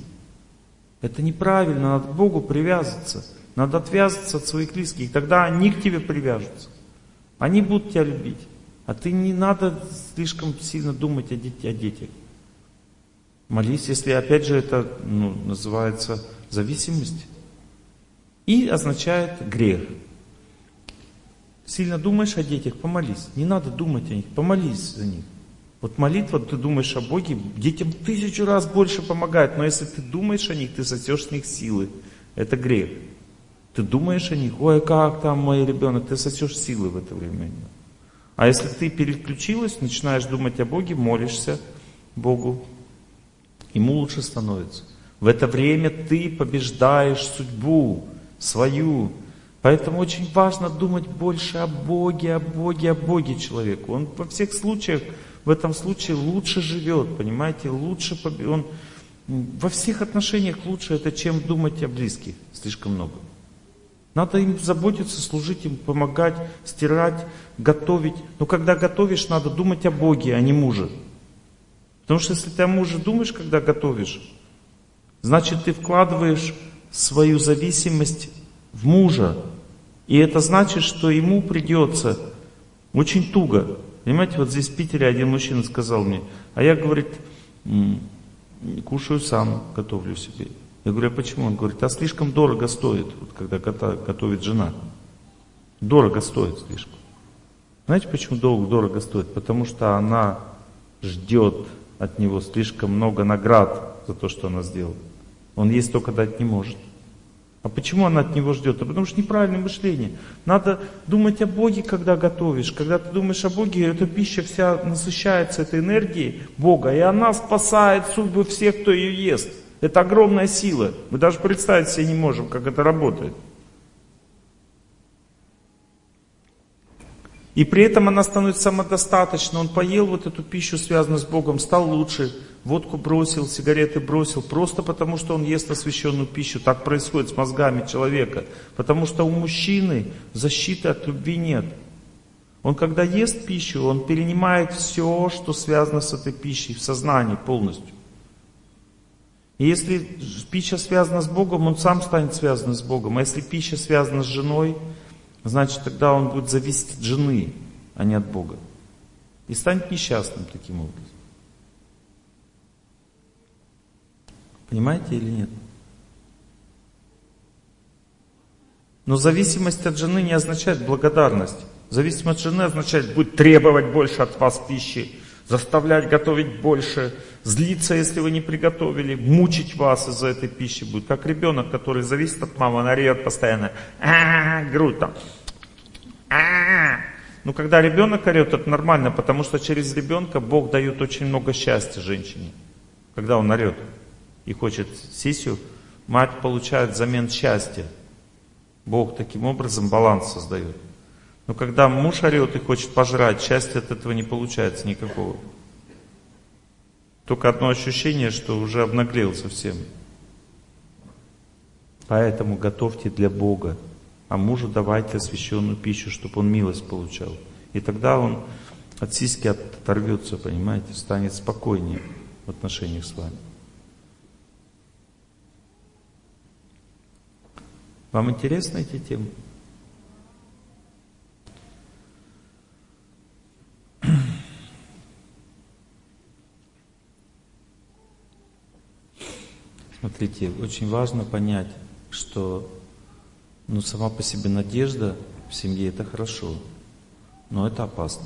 Speaker 1: Это неправильно, надо к Богу привязываться. Надо отвязываться от своих близких, тогда они к тебе привяжутся. Они будут тебя любить. А ты не надо слишком сильно думать о, детях, о детях. Молись, если опять же это ну, называется зависимость. И означает грех. Сильно думаешь о детях, помолись. Не надо думать о них, помолись за них. Вот молитва, ты думаешь о Боге, детям тысячу раз больше помогает. Но если ты думаешь о них, ты сосешь с них силы. Это грех. Ты думаешь о них, ой, как там мой ребенок, ты сосешь силы в это время. А если ты переключилась, начинаешь думать о Боге, молишься Богу, ему лучше становится. В это время ты побеждаешь судьбу свою. Поэтому очень важно думать больше о Боге, о Боге, о Боге человеку. Он во всех случаях, в этом случае лучше живет, понимаете, лучше, он во всех отношениях лучше это, чем думать о близких слишком много. Надо им заботиться, служить им, помогать, стирать, готовить. Но когда готовишь, надо думать о Боге, а не муже. Потому что если ты о муже думаешь, когда готовишь, значит ты вкладываешь свою зависимость в мужа. И это значит, что ему придется очень туго. Понимаете, вот здесь в Питере один мужчина сказал мне, а я, говорит, кушаю сам, готовлю себе. Я говорю, а почему? Он говорит, а слишком дорого стоит, вот когда готовит жена. Дорого стоит слишком. Знаете, почему дорого, дорого стоит? Потому что она ждет от него слишком много наград за то, что она сделала. Он есть только дать не может. А почему она от него ждет? А потому что неправильное мышление. Надо думать о Боге, когда готовишь. Когда ты думаешь о Боге, эта пища вся насыщается этой энергией Бога, и она спасает судьбы всех, кто ее ест. Это огромная сила. Мы даже представить себе не можем, как это работает. И при этом она становится самодостаточной. Он поел вот эту пищу, связанную с Богом, стал лучше, водку бросил, сигареты бросил, просто потому что он ест освященную пищу. Так происходит с мозгами человека. Потому что у мужчины защиты от любви нет. Он когда ест пищу, он перенимает все, что связано с этой пищей в сознании полностью. И если пища связана с Богом, он сам станет связан с Богом. А если пища связана с женой, значит тогда он будет зависеть от жены, а не от Бога. И станет несчастным таким образом. Понимаете или нет? Но зависимость от жены не означает благодарность. Зависимость от жены означает будет требовать больше от вас пищи, заставлять готовить больше, злиться, если вы не приготовили, мучить вас из-за этой пищи будет. Как ребенок, который зависит от мамы, она орет постоянно, а, грудь там, а Ну, когда ребенок орет, это нормально, потому что через ребенка Бог дает очень много счастья женщине, когда он орет и хочет сисю, мать получает взамен счастья. Бог таким образом баланс создает. Но когда муж орет и хочет пожрать, счастья от этого не получается никакого. Только одно ощущение, что уже обнаглел совсем. Поэтому готовьте для Бога, а мужу давайте освященную пищу, чтобы он милость получал. И тогда он от сиськи оторвется, понимаете, станет спокойнее в отношениях с вами. Вам интересны эти темы? Смотрите, очень важно понять, что ну, сама по себе надежда в семье это хорошо, но это опасно.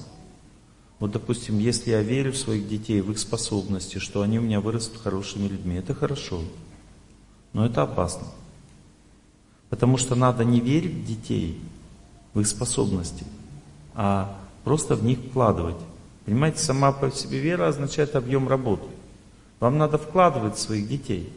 Speaker 1: Вот, допустим, если я верю в своих детей, в их способности, что они у меня вырастут хорошими людьми, это хорошо, но это опасно. Потому что надо не верить в детей, в их способности, а просто в них вкладывать. Понимаете, сама по себе вера означает объем работы. Вам надо вкладывать в своих детей.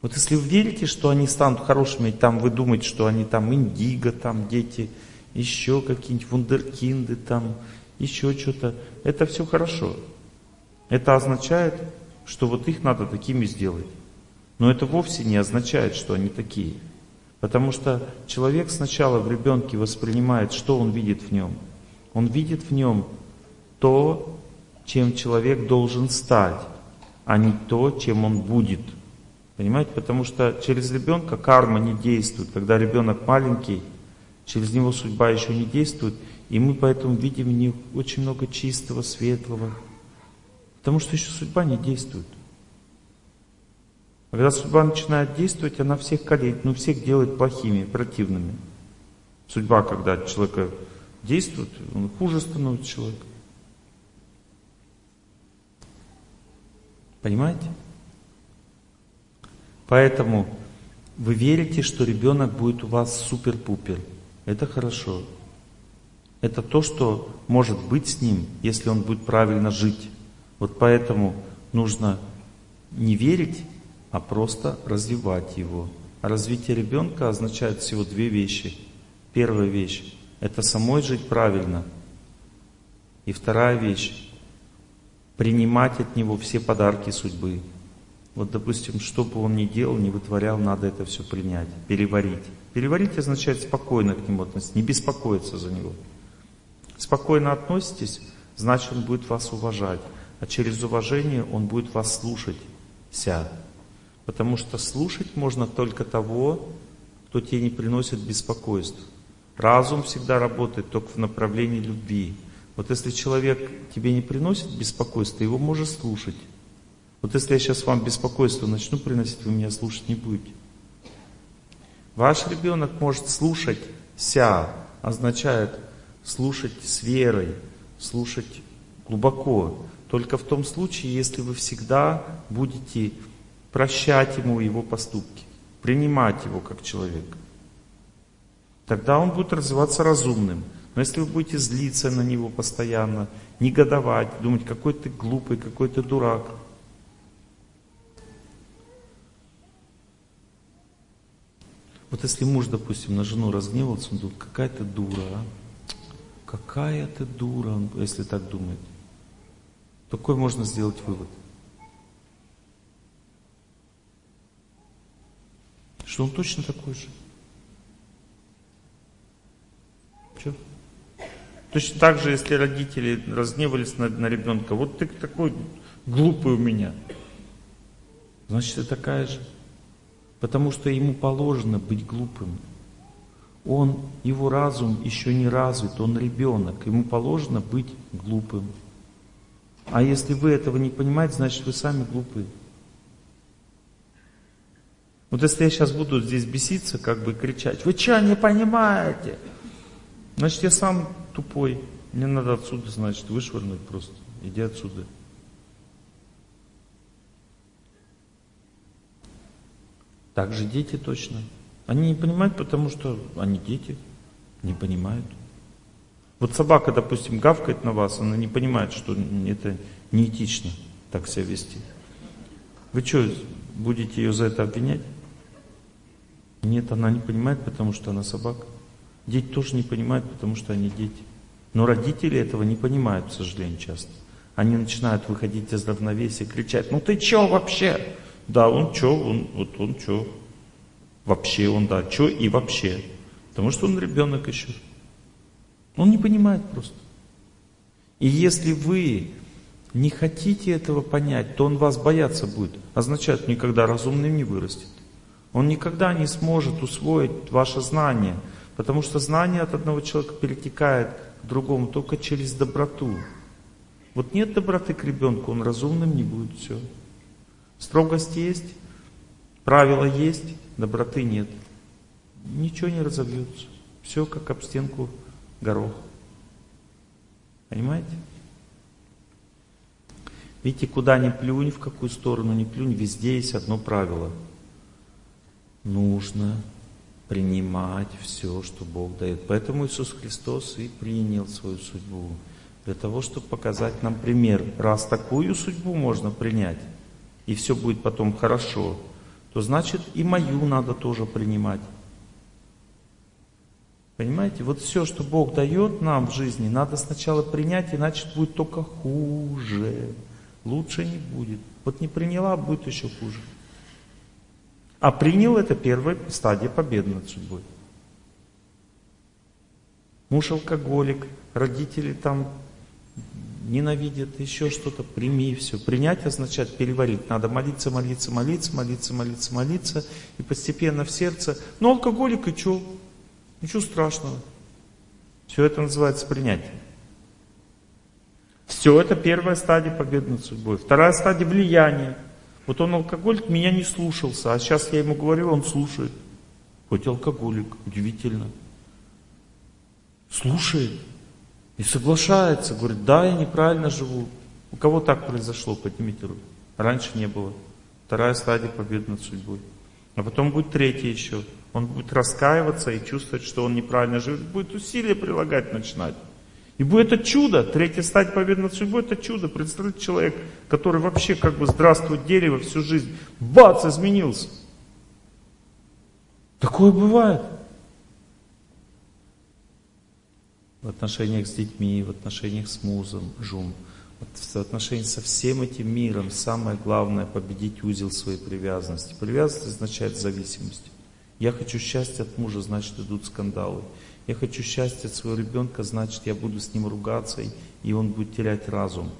Speaker 1: Вот если вы верите, что они станут хорошими, там вы думаете, что они там индиго, там дети, еще какие-нибудь вундеркинды, там еще что-то, это все хорошо. Это означает, что вот их надо такими сделать. Но это вовсе не означает, что они такие. Потому что человек сначала в ребенке воспринимает, что он видит в нем. Он видит в нем то, чем человек должен стать, а не то, чем он будет. Понимаете? Потому что через ребенка карма не действует. Когда ребенок маленький, через него судьба еще не действует, и мы поэтому видим в них очень много чистого, светлого. Потому что еще судьба не действует. Когда судьба начинает действовать, она всех калит, ну всех делает плохими, противными. Судьба, когда человека действует, он хуже становится человек. Понимаете? Поэтому вы верите, что ребенок будет у вас супер-пупер. Это хорошо. Это то, что может быть с ним, если он будет правильно жить. Вот поэтому нужно не верить, а просто развивать его. А развитие ребенка означает всего две вещи. Первая вещь – это самой жить правильно. И вторая вещь – принимать от него все подарки судьбы. Вот, допустим, что бы он ни делал, не вытворял, надо это все принять, переварить. Переварить означает спокойно к нему относиться, не беспокоиться за него. Спокойно относитесь, значит он будет вас уважать. А через уважение он будет вас слушать, ся. Потому что слушать можно только того, кто тебе не приносит беспокойств. Разум всегда работает только в направлении любви. Вот если человек тебе не приносит беспокойства, его можно слушать. Вот если я сейчас вам беспокойство начну приносить, вы меня слушать не будете. Ваш ребенок может слушать ся, означает слушать с верой, слушать глубоко. Только в том случае, если вы всегда будете прощать ему его поступки, принимать его как человека. Тогда он будет развиваться разумным. Но если вы будете злиться на него постоянно, негодовать, думать, какой ты глупый, какой ты дурак, Вот если муж, допустим, на жену разгневался, он думает, какая ты дура, а? Какая ты дура, если так думает. Какой можно сделать вывод? Что он точно такой же. Че? Точно так же, если родители разгневались на, на ребенка, вот ты такой глупый у меня, значит, ты такая же. Потому что ему положено быть глупым. Он, его разум еще не развит, он ребенок, ему положено быть глупым. А если вы этого не понимаете, значит вы сами глупые. Вот если я сейчас буду здесь беситься, как бы кричать, вы что, не понимаете? Значит, я сам тупой. Мне надо отсюда, значит, вышвырнуть просто. Иди отсюда. Так же дети точно. Они не понимают, потому что они дети, не понимают. Вот собака, допустим, гавкает на вас, она не понимает, что это неэтично так себя вести. Вы что, будете ее за это обвинять? Нет, она не понимает, потому что она собака. Дети тоже не понимают, потому что они дети. Но родители этого не понимают, к сожалению, часто. Они начинают выходить из равновесия, кричать, ну ты че вообще? Да, он что, он, вот он что. Вообще он, да, что и вообще. Потому что он ребенок еще. Он не понимает просто. И если вы не хотите этого понять, то он вас бояться будет. Означает, никогда разумным не вырастет. Он никогда не сможет усвоить ваше знание, потому что знание от одного человека перетекает к другому только через доброту. Вот нет доброты к ребенку, он разумным не будет, все. Строгость есть, правила есть, доброты нет. Ничего не разовьется. Все как об стенку горох. Понимаете? Видите, куда ни плюнь, в какую сторону ни плюнь, везде есть одно правило. Нужно принимать все, что Бог дает. Поэтому Иисус Христос и принял свою судьбу. Для того, чтобы показать нам пример. Раз такую судьбу можно принять, и все будет потом хорошо, то значит и мою надо тоже принимать. Понимаете, вот все, что Бог дает нам в жизни, надо сначала принять, иначе будет только хуже. Лучше не будет. Вот не приняла, будет еще хуже. А принял это первая стадия победы над судьбой. Муж алкоголик, родители там ненавидят, еще что-то, прими все. Принять означает переварить. Надо молиться, молиться, молиться, молиться, молиться, молиться. И постепенно в сердце, ну алкоголик и что? Ничего страшного. Все это называется принятие. Все это первая стадия победы над судьбой. Вторая стадия влияния. Вот он алкоголик, меня не слушался, а сейчас я ему говорю, он слушает. Хоть алкоголик, удивительно. Слушает. И соглашается, говорит, да, я неправильно живу. У кого так произошло, поднимите руку. Раньше не было. Вторая стадия победы над судьбой. А потом будет третья еще. Он будет раскаиваться и чувствовать, что он неправильно живет, будет усилия прилагать начинать. И будет это чудо, третья стадия победы над судьбой, это чудо. Представляете, человек, который вообще как бы здравствует дерево всю жизнь, бац, изменился. Такое бывает. В отношениях с детьми, в отношениях с музом, жум, в отношениях со всем этим миром самое главное победить узел своей привязанности. Привязанность означает зависимость. Я хочу счастья от мужа, значит идут скандалы. Я хочу счастья от своего ребенка, значит я буду с ним ругаться, и он будет терять разум.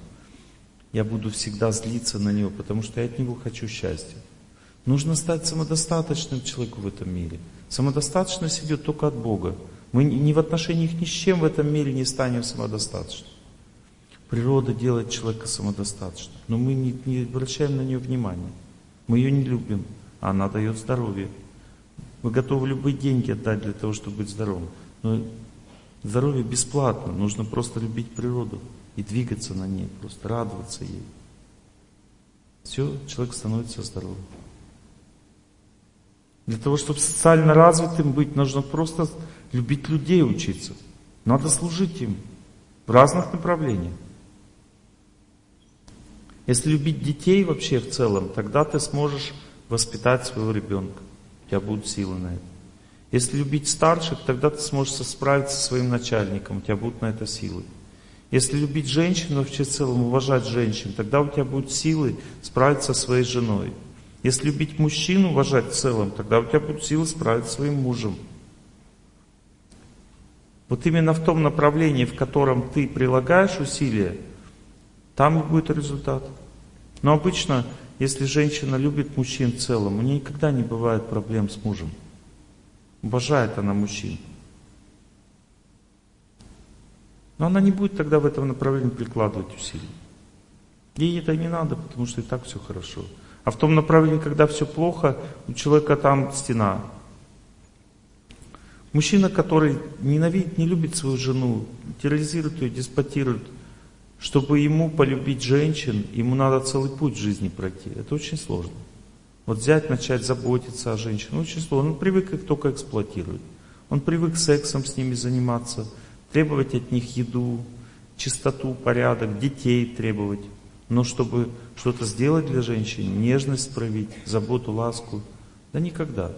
Speaker 1: Я буду всегда злиться на него, потому что я от него хочу счастья. Нужно стать самодостаточным человеком в этом мире. Самодостаточность идет только от Бога. Мы ни в отношениях ни с чем в этом мире не станем самодостаточными. Природа делает человека самодостаточным, но мы не, не обращаем на нее внимания. Мы ее не любим, а она дает здоровье. Вы готовы любые деньги отдать для того, чтобы быть здоровым. Но здоровье бесплатно, нужно просто любить природу и двигаться на ней, просто радоваться ей. Все, человек становится здоровым. Для того, чтобы социально развитым быть, нужно просто любить людей учиться. Надо служить им в разных направлениях. Если любить детей вообще в целом, тогда ты сможешь воспитать своего ребенка. У тебя будут силы на это. Если любить старших, тогда ты сможешь справиться со своим начальником, у тебя будут на это силы. Если любить женщин, вообще в целом уважать женщин, тогда у тебя будут силы справиться со своей женой. Если любить мужчину, уважать в целом, тогда у тебя будут силы справиться со своим мужем. Вот именно в том направлении, в котором ты прилагаешь усилия, там и будет результат. Но обычно, если женщина любит мужчин в целом, у нее никогда не бывает проблем с мужем. Уважает она мужчин. Но она не будет тогда в этом направлении прикладывать усилия. Ей это не надо, потому что и так все хорошо. А в том направлении, когда все плохо, у человека там стена. Мужчина, который ненавидит, не любит свою жену, терроризирует ее, деспотирует, чтобы ему полюбить женщин, ему надо целый путь в жизни пройти. Это очень сложно. Вот взять, начать заботиться о женщинах, очень сложно. Он привык их только эксплуатировать. Он привык сексом с ними заниматься, требовать от них еду, чистоту, порядок, детей требовать. Но чтобы что-то сделать для женщин, нежность проявить, заботу, ласку, да никогда.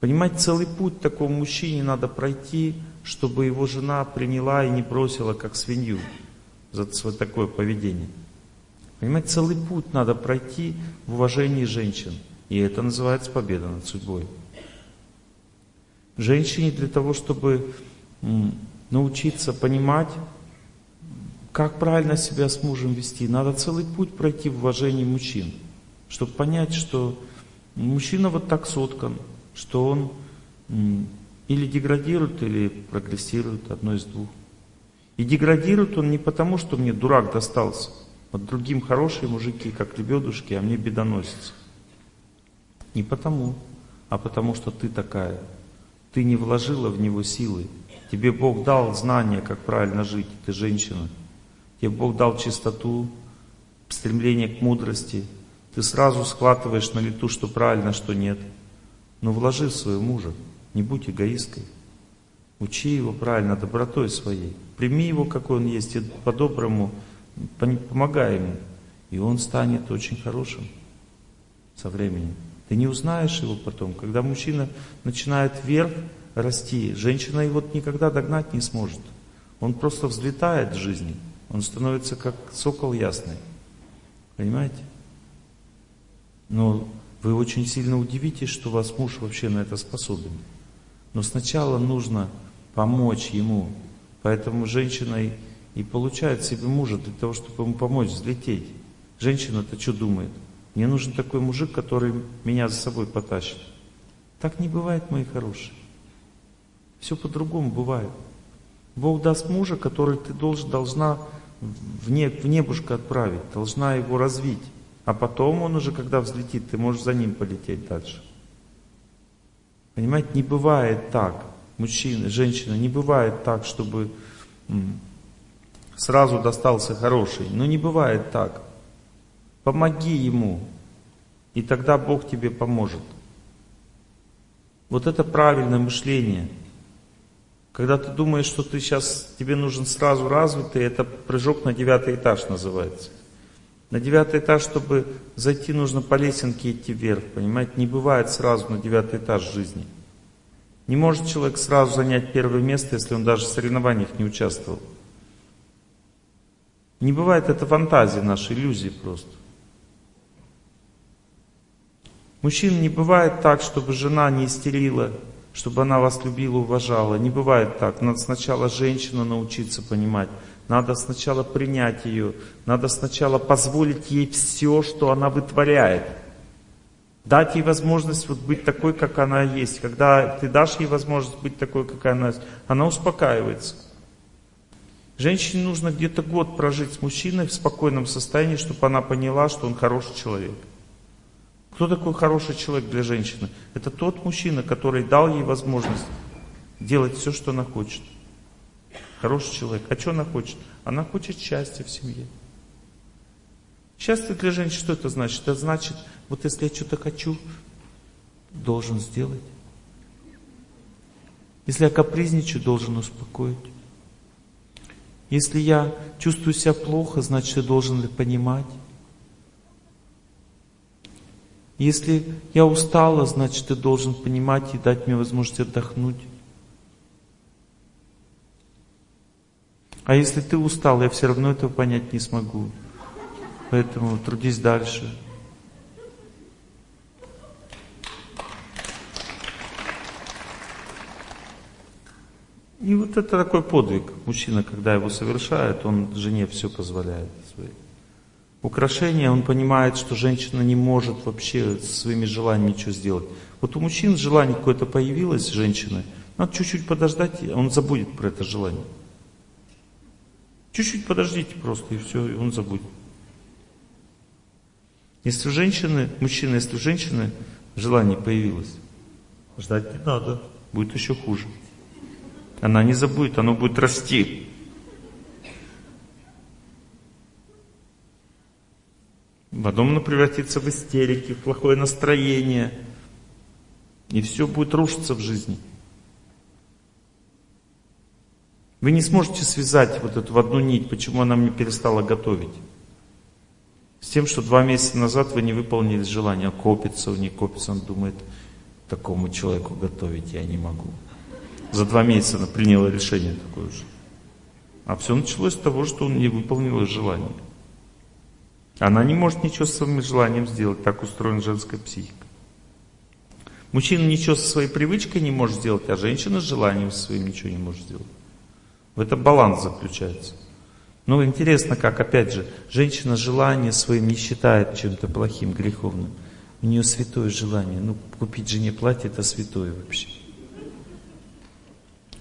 Speaker 1: Понимать, целый путь такому мужчине надо пройти, чтобы его жена приняла и не бросила, как свинью, за такое поведение. Понимаете, целый путь надо пройти в уважении женщин. И это называется победа над судьбой. Женщине для того, чтобы научиться понимать, как правильно себя с мужем вести, надо целый путь пройти в уважении мужчин. Чтобы понять, что мужчина вот так соткан, что он или деградирует, или прогрессирует, одно из двух. И деградирует он не потому, что мне дурак достался, вот другим хорошие мужики, как лебедушки, а мне бедоносицы. Не потому, а потому что ты такая. Ты не вложила в него силы. Тебе Бог дал знания, как правильно жить, ты женщина. Тебе Бог дал чистоту, стремление к мудрости. Ты сразу схватываешь на лету, что правильно, что нет. Но вложи в своего мужа, не будь эгоисткой. Учи его правильно, добротой своей. Прими его, какой он есть, и по-доброму помогай ему, и он станет очень хорошим со временем. Ты не узнаешь его потом. Когда мужчина начинает вверх расти, женщина его никогда догнать не сможет. Он просто взлетает в жизни. Он становится как сокол ясный. Понимаете? Но вы очень сильно удивитесь, что вас муж вообще на это способен. Но сначала нужно помочь ему. Поэтому женщина и получает себе мужа для того, чтобы ему помочь взлететь. Женщина-то что думает? Мне нужен такой мужик, который меня за собой потащит. Так не бывает, мои хорошие. Все по-другому бывает. Бог даст мужа, который ты должен, должна в, не, отправить, должна его развить. А потом он уже, когда взлетит, ты можешь за ним полететь дальше. Понимаете, не бывает так, мужчина, женщина, не бывает так, чтобы сразу достался хороший. Но не бывает так. Помоги ему, и тогда Бог тебе поможет. Вот это правильное мышление. Когда ты думаешь, что ты сейчас, тебе нужен сразу развитый, это прыжок на девятый этаж называется. На девятый этаж, чтобы зайти, нужно по лесенке идти вверх, понимаете? Не бывает сразу на девятый этаж жизни. Не может человек сразу занять первое место, если он даже в соревнованиях не участвовал. Не бывает это фантазии нашей, иллюзии просто. Мужчин не бывает так, чтобы жена не истерила, чтобы она вас любила, уважала. Не бывает так. Надо сначала женщину научиться понимать. Надо сначала принять ее. Надо сначала позволить ей все, что она вытворяет. Дать ей возможность вот быть такой, как она есть. Когда ты дашь ей возможность быть такой, как она есть, она успокаивается. Женщине нужно где-то год прожить с мужчиной в спокойном состоянии, чтобы она поняла, что он хороший человек. Кто такой хороший человек для женщины? Это тот мужчина, который дал ей возможность делать все, что она хочет. Хороший человек. А что она хочет? Она хочет счастья в семье. Счастье для женщины, что это значит? Это значит, вот если я что-то хочу, должен сделать. Если я капризничаю, должен успокоить. Если я чувствую себя плохо, значит, я должен понимать. Если я устала, значит, ты должен понимать и дать мне возможность отдохнуть. А если ты устал, я все равно этого понять не смогу. Поэтому трудись дальше. И вот это такой подвиг. Мужчина, когда его совершает, он жене все позволяет своей украшение, он понимает, что женщина не может вообще со своими желаниями ничего сделать. Вот у мужчин желание какое-то появилось, женщины, надо чуть-чуть подождать, он забудет про это желание. Чуть-чуть подождите просто, и все, и он забудет. Если у женщины, мужчина, если у женщины желание появилось, ждать не надо, будет еще хуже. Она не забудет, оно будет расти. Потом оно превратится в истерики, в плохое настроение. И все будет рушиться в жизни. Вы не сможете связать вот эту в одну нить, почему она мне перестала готовить. С тем, что два месяца назад вы не выполнили желание, а копится, у нее копится, он думает, такому человеку готовить я не могу. За два месяца она приняла решение такое же. А все началось с того, что он не выполнил желание. Она не может ничего с своим желанием сделать, так устроена женская психика. Мужчина ничего со своей привычкой не может сделать, а женщина с желанием своим ничего не может сделать. В этом баланс заключается. Но интересно, как, опять же, женщина желание своим не считает чем-то плохим, греховным. У нее святое желание. Ну, купить жене платье, это святое вообще.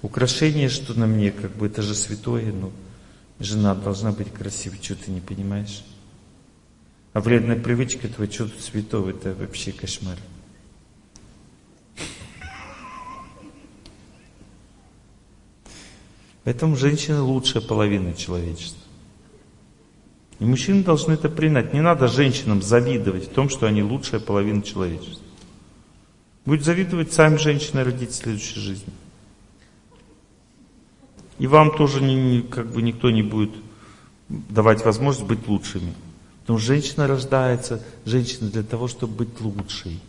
Speaker 1: Украшение, что на мне, как бы это же святое, но жена должна быть красивой, что ты не понимаешь? А вредная привычка этого, что тут святого, это вообще кошмар. Поэтому женщина лучшая половина человечества. И мужчины должны это принять. Не надо женщинам завидовать в том, что они лучшая половина человечества. Будет завидовать сами женщины родить в следующей жизни. И вам тоже не, как бы никто не будет давать возможность быть лучшими. Но женщина рождается, женщина для того, чтобы быть лучшей.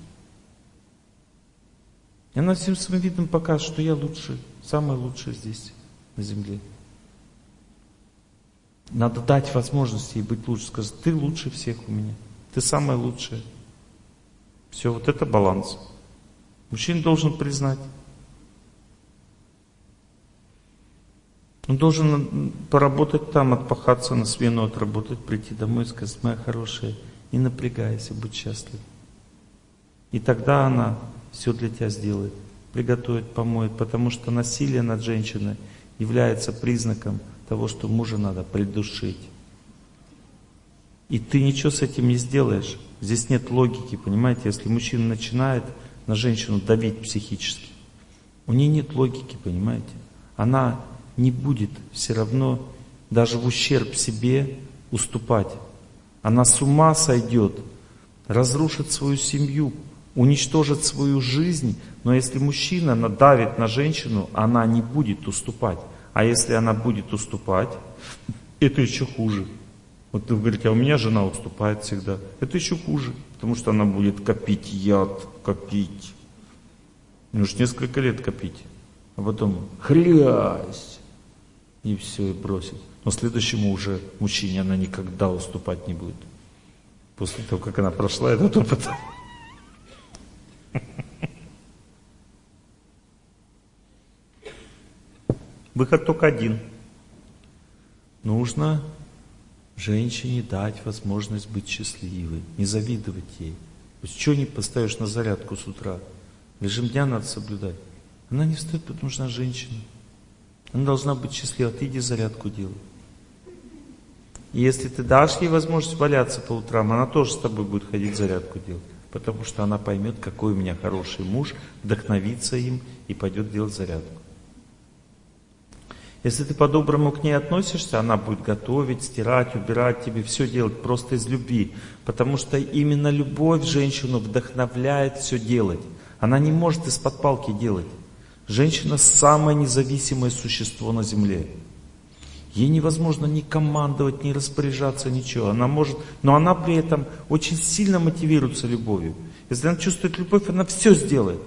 Speaker 1: И она всем своим видом показывает, что я лучший, самый лучший здесь, на земле. Надо дать возможность ей быть лучше. Сказать, ты лучше всех у меня. Ты самая лучшая. Все, вот это баланс. Мужчина должен признать. Он должен поработать там, отпахаться на смену, отработать, прийти домой и сказать, моя хорошая, не напрягайся, будь счастлив. И тогда она все для тебя сделает, приготовит, помоет, потому что насилие над женщиной является признаком того, что мужа надо придушить. И ты ничего с этим не сделаешь. Здесь нет логики, понимаете? Если мужчина начинает на женщину давить психически, у нее нет логики, понимаете? Она не будет все равно даже в ущерб себе уступать. Она с ума сойдет, разрушит свою семью, уничтожит свою жизнь, но если мужчина надавит на женщину, она не будет уступать. А если она будет уступать, (laughs) это еще хуже. Вот вы говорите, а у меня жена уступает всегда. Это еще хуже, потому что она будет копить яд, копить. Нужно несколько лет копить. А потом хрясь. И все, и бросить. Но следующему уже мужчине она никогда уступать не будет. После того, как она прошла этот опыт. (laughs) Выход только один. Нужно женщине дать возможность быть счастливой, не завидовать ей. То есть, что не поставишь на зарядку с утра? Режим дня надо соблюдать. Она не встает, что она женщина. Она должна быть счастлива, ты иди зарядку делай. И если ты дашь ей возможность валяться по утрам, она тоже с тобой будет ходить зарядку делать. Потому что она поймет, какой у меня хороший муж, вдохновится им и пойдет делать зарядку. Если ты по-доброму к ней относишься, она будет готовить, стирать, убирать тебе, все делать просто из любви. Потому что именно любовь женщину вдохновляет все делать. Она не может из-под палки делать. Женщина самое независимое существо на земле. Ей невозможно ни командовать, ни распоряжаться, ничего. Она может, но она при этом очень сильно мотивируется любовью. Если она чувствует любовь, она все сделает.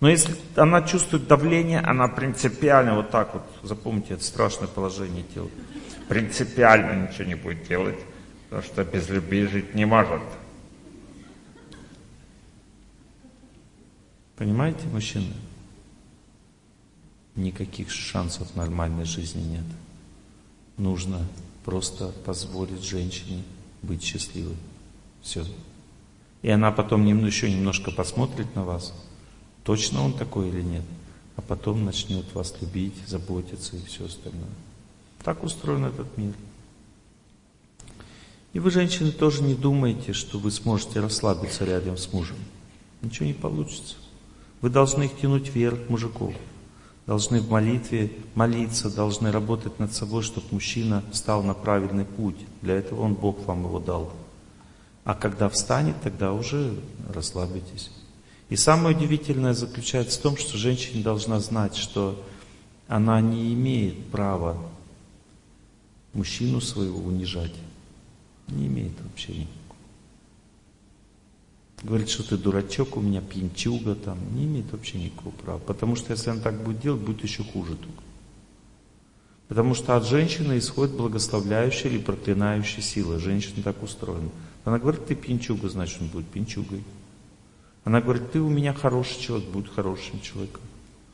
Speaker 1: Но если она чувствует давление, она принципиально вот так вот, запомните, это страшное положение тела, принципиально ничего не будет делать, потому что без любви жить не может. Понимаете, мужчины? Никаких шансов нормальной жизни нет. Нужно просто позволить женщине быть счастливой. Все. И она потом еще немножко посмотрит на вас, точно он такой или нет, а потом начнет вас любить, заботиться и все остальное. Так устроен этот мир. И вы, женщины, тоже не думайте, что вы сможете расслабиться рядом с мужем. Ничего не получится. Вы должны их тянуть вверх, мужиков. Должны в молитве молиться, должны работать над собой, чтобы мужчина встал на правильный путь. Для этого он, Бог вам его дал. А когда встанет, тогда уже расслабитесь. И самое удивительное заключается в том, что женщина должна знать, что она не имеет права мужчину своего унижать. Не имеет вообще никакого. Говорит, что ты дурачок, у меня пьянчуга там. Не имеет вообще никакого права. Потому что если она так будет делать, будет еще хуже только. Потому что от женщины исходит благословляющая или проклинающая сила. Женщина так устроена. Она говорит, ты пьянчуга, значит он будет пьянчугой. Она говорит, ты у меня хороший человек, будет хорошим человеком.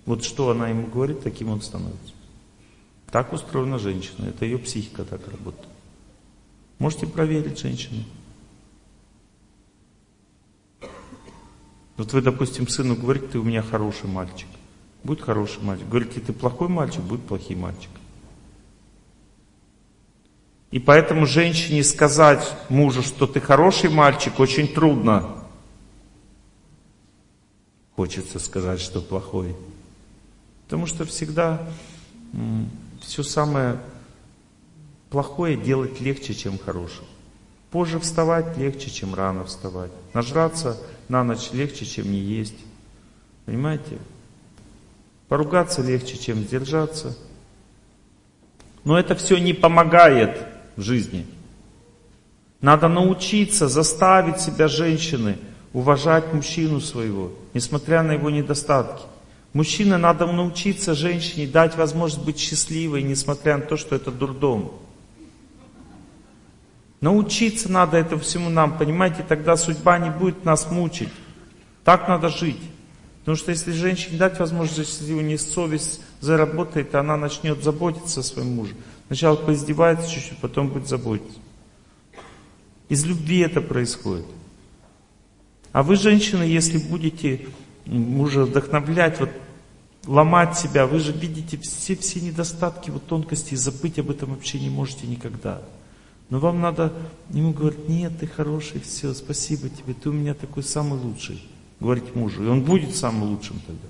Speaker 1: Вот что она ему говорит, таким он становится. Так устроена женщина, это ее психика так работает. Можете проверить женщину. Вот вы, допустим, сыну говорите, ты у меня хороший мальчик. Будет хороший мальчик. Говорите, ты плохой мальчик, будет плохий мальчик. И поэтому женщине сказать мужу, что ты хороший мальчик, очень трудно. Хочется сказать, что плохой. Потому что всегда все самое плохое делать легче, чем хорошее. Позже вставать легче, чем рано вставать. Нажраться на ночь легче, чем не есть. Понимаете? Поругаться легче, чем сдержаться. Но это все не помогает в жизни. Надо научиться заставить себя женщины уважать мужчину своего, несмотря на его недостатки. Мужчине надо научиться женщине дать возможность быть счастливой, несмотря на то, что это дурдом. Научиться надо этому всему нам, понимаете, тогда судьба не будет нас мучить. Так надо жить. Потому что если женщине дать возможность, если у нее совесть заработает, она начнет заботиться о своем муже. Сначала поиздевается чуть-чуть, потом будет заботиться. Из любви это происходит. А вы, женщины, если будете мужа вдохновлять, вот, ломать себя, вы же видите все, все недостатки, вот тонкости, и забыть об этом вообще не можете никогда. Но вам надо ему говорить, нет, ты хороший, все, спасибо тебе, ты у меня такой самый лучший. Говорить мужу, и он будет самым лучшим тогда.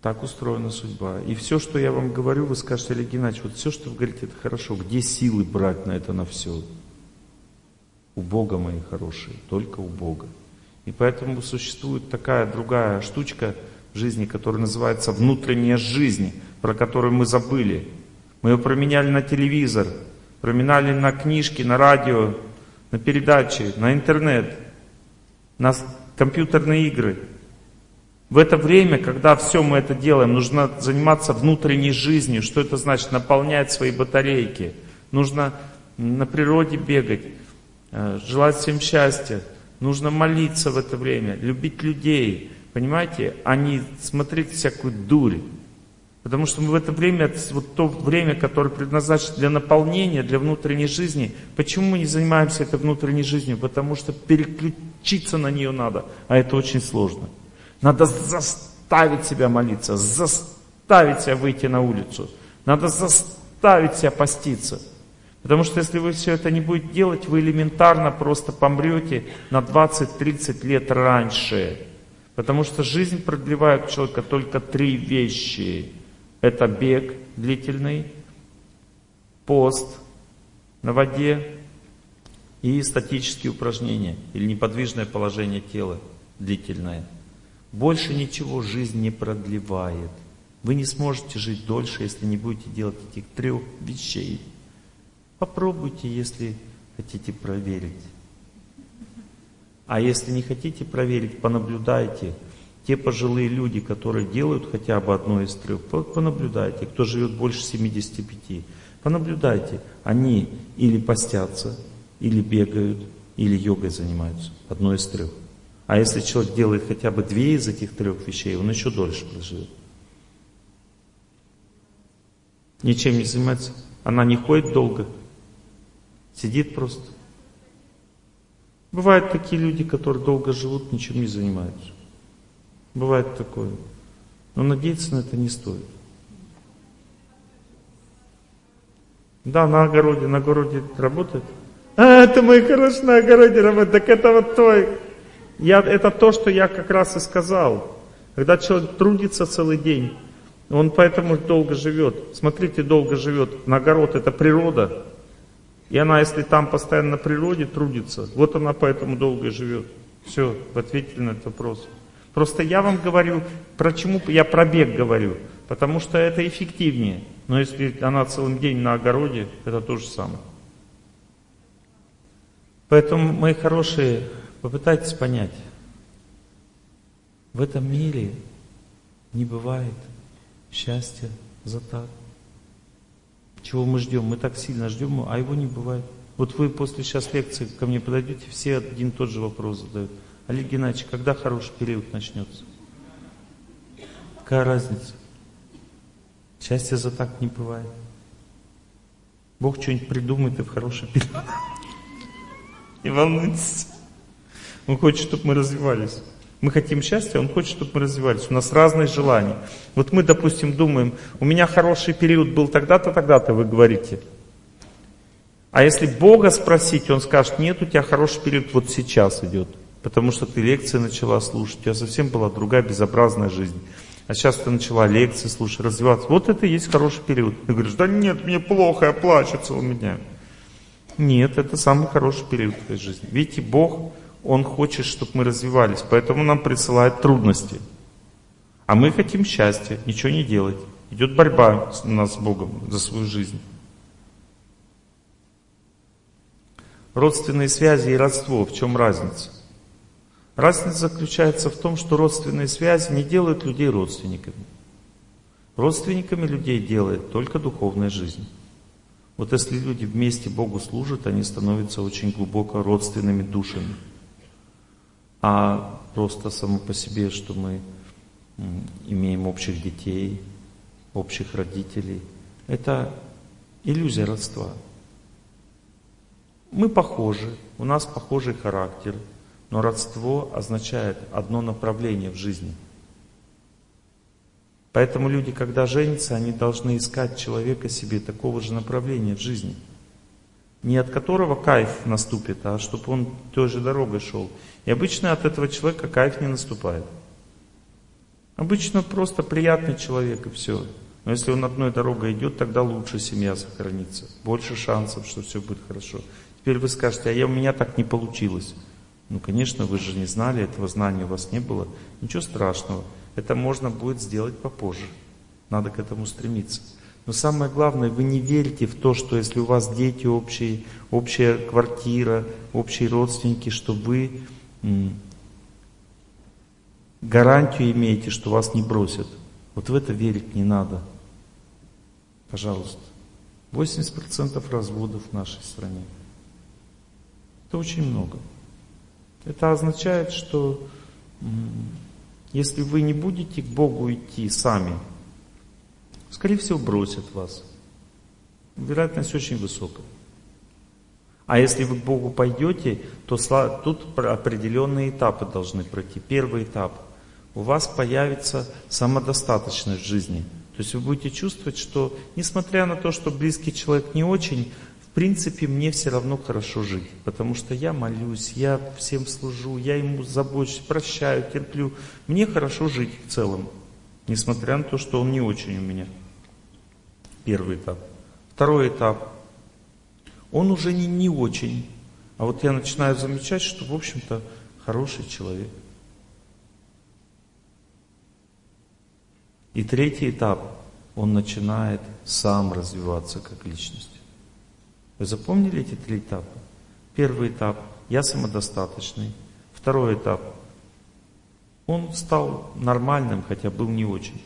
Speaker 1: Так устроена судьба. И все, что я вам говорю, вы скажете, Олег Геннадьевич, вот все, что вы говорите, это хорошо. Где силы брать на это, на все? У Бога, мои хорошие, только у Бога. И поэтому существует такая другая штучка в жизни, которая называется внутренняя жизнь, про которую мы забыли. Мы ее променяли на телевизор, променяли на книжки, на радио, на передачи, на интернет, на компьютерные игры. В это время, когда все мы это делаем, нужно заниматься внутренней жизнью. Что это значит? Наполнять свои батарейки. Нужно на природе бегать, э, желать всем счастья. Нужно молиться в это время, любить людей. Понимаете, а не смотреть всякую дурь. Потому что мы в это время, вот то время, которое предназначено для наполнения, для внутренней жизни, почему мы не занимаемся этой внутренней жизнью? Потому что переключиться на нее надо, а это очень сложно. Надо заставить себя молиться, заставить себя выйти на улицу. Надо заставить себя поститься. Потому что если вы все это не будете делать, вы элементарно просто помрете на 20-30 лет раньше. Потому что жизнь продлевает человека только три вещи. Это бег длительный, пост на воде и статические упражнения или неподвижное положение тела длительное. Больше ничего жизнь не продлевает. Вы не сможете жить дольше, если не будете делать этих трех вещей. Попробуйте, если хотите проверить. А если не хотите проверить, понаблюдайте. Те пожилые люди, которые делают хотя бы одно из трех, понаблюдайте. Кто живет больше 75, понаблюдайте. Они или постятся, или бегают, или йогой занимаются. Одно из трех. А если человек делает хотя бы две из этих трех вещей, он еще дольше проживет. Ничем не занимается. Она не ходит долго. Сидит просто. Бывают такие люди, которые долго живут, ничем не занимаются. Бывает такое. Но надеяться на это не стоит. Да, на огороде, на огороде работает. А, это мой хороший на огороде работает. Так это вот твой. Я, это то, что я как раз и сказал. Когда человек трудится целый день, он поэтому долго живет. Смотрите, долго живет. На огород это природа. И она, если там постоянно на природе трудится, вот она поэтому долго живет. Все, ответили на этот вопрос. Просто я вам говорю, почему я про бег говорю, потому что это эффективнее. Но если она целый день на огороде, это то же самое. Поэтому, мои хорошие, попытайтесь понять. В этом мире не бывает счастья за так. Чего мы ждем? Мы так сильно ждем, а его не бывает. Вот вы после сейчас лекции ко мне подойдете, все один тот же вопрос задают. Олег Геннадьевич, когда хороший период начнется? Какая разница? Счастья за так не бывает. Бог что-нибудь придумает и в хороший период. Не волнуйтесь. Он хочет, чтобы мы развивались. Мы хотим счастья, Он хочет, чтобы мы развивались. У нас разные желания. Вот мы, допустим, думаем, у меня хороший период был тогда-то, тогда-то, вы говорите. А если Бога спросить, Он скажет, нет, у тебя хороший период вот сейчас идет. Потому что ты лекции начала слушать, у тебя совсем была другая безобразная жизнь. А сейчас ты начала лекции слушать, развиваться. Вот это и есть хороший период. Ты говоришь, да нет, мне плохо, я плачется у меня. Нет, это самый хороший период в твоей жизни. Видите, Бог он хочет, чтобы мы развивались, поэтому нам присылает трудности. А мы хотим счастья, ничего не делать. Идет борьба у нас с Богом за свою жизнь. Родственные связи и родство, в чем разница? Разница заключается в том, что родственные связи не делают людей родственниками. Родственниками людей делает только духовная жизнь. Вот если люди вместе Богу служат, они становятся очень глубоко родственными душами а просто само по себе, что мы имеем общих детей, общих родителей. Это иллюзия родства. Мы похожи, у нас похожий характер, но родство означает одно направление в жизни. Поэтому люди, когда женятся, они должны искать человека себе такого же направления в жизни. Не от которого кайф наступит, а чтобы он той же дорогой шел. И обычно от этого человека кайф не наступает. Обычно просто приятный человек и все. Но если он одной дорогой идет, тогда лучше семья сохранится. Больше шансов, что все будет хорошо. Теперь вы скажете, а я, у меня так не получилось. Ну, конечно, вы же не знали, этого знания у вас не было. Ничего страшного. Это можно будет сделать попозже. Надо к этому стремиться. Но самое главное, вы не верите в то, что если у вас дети общие, общая квартира, общие родственники, что вы гарантию имеете, что вас не бросят. Вот в это верить не надо. Пожалуйста. 80% разводов в нашей стране. Это очень много. Это означает, что если вы не будете к Богу идти сами, скорее всего, бросят вас. Вероятность очень высокая. А если вы к Богу пойдете, то тут определенные этапы должны пройти. Первый этап. У вас появится самодостаточность в жизни. То есть вы будете чувствовать, что несмотря на то, что близкий человек не очень, принципе, мне все равно хорошо жить. Потому что я молюсь, я всем служу, я ему забочусь, прощаю, терплю. Мне хорошо жить в целом. Несмотря на то, что он не очень у меня. Первый этап. Второй этап. Он уже не, не очень. А вот я начинаю замечать, что, в общем-то, хороший человек. И третий этап. Он начинает сам развиваться как личность. Вы запомнили эти три этапа? Первый этап. Я самодостаточный. Второй этап. Он стал нормальным, хотя был не очень.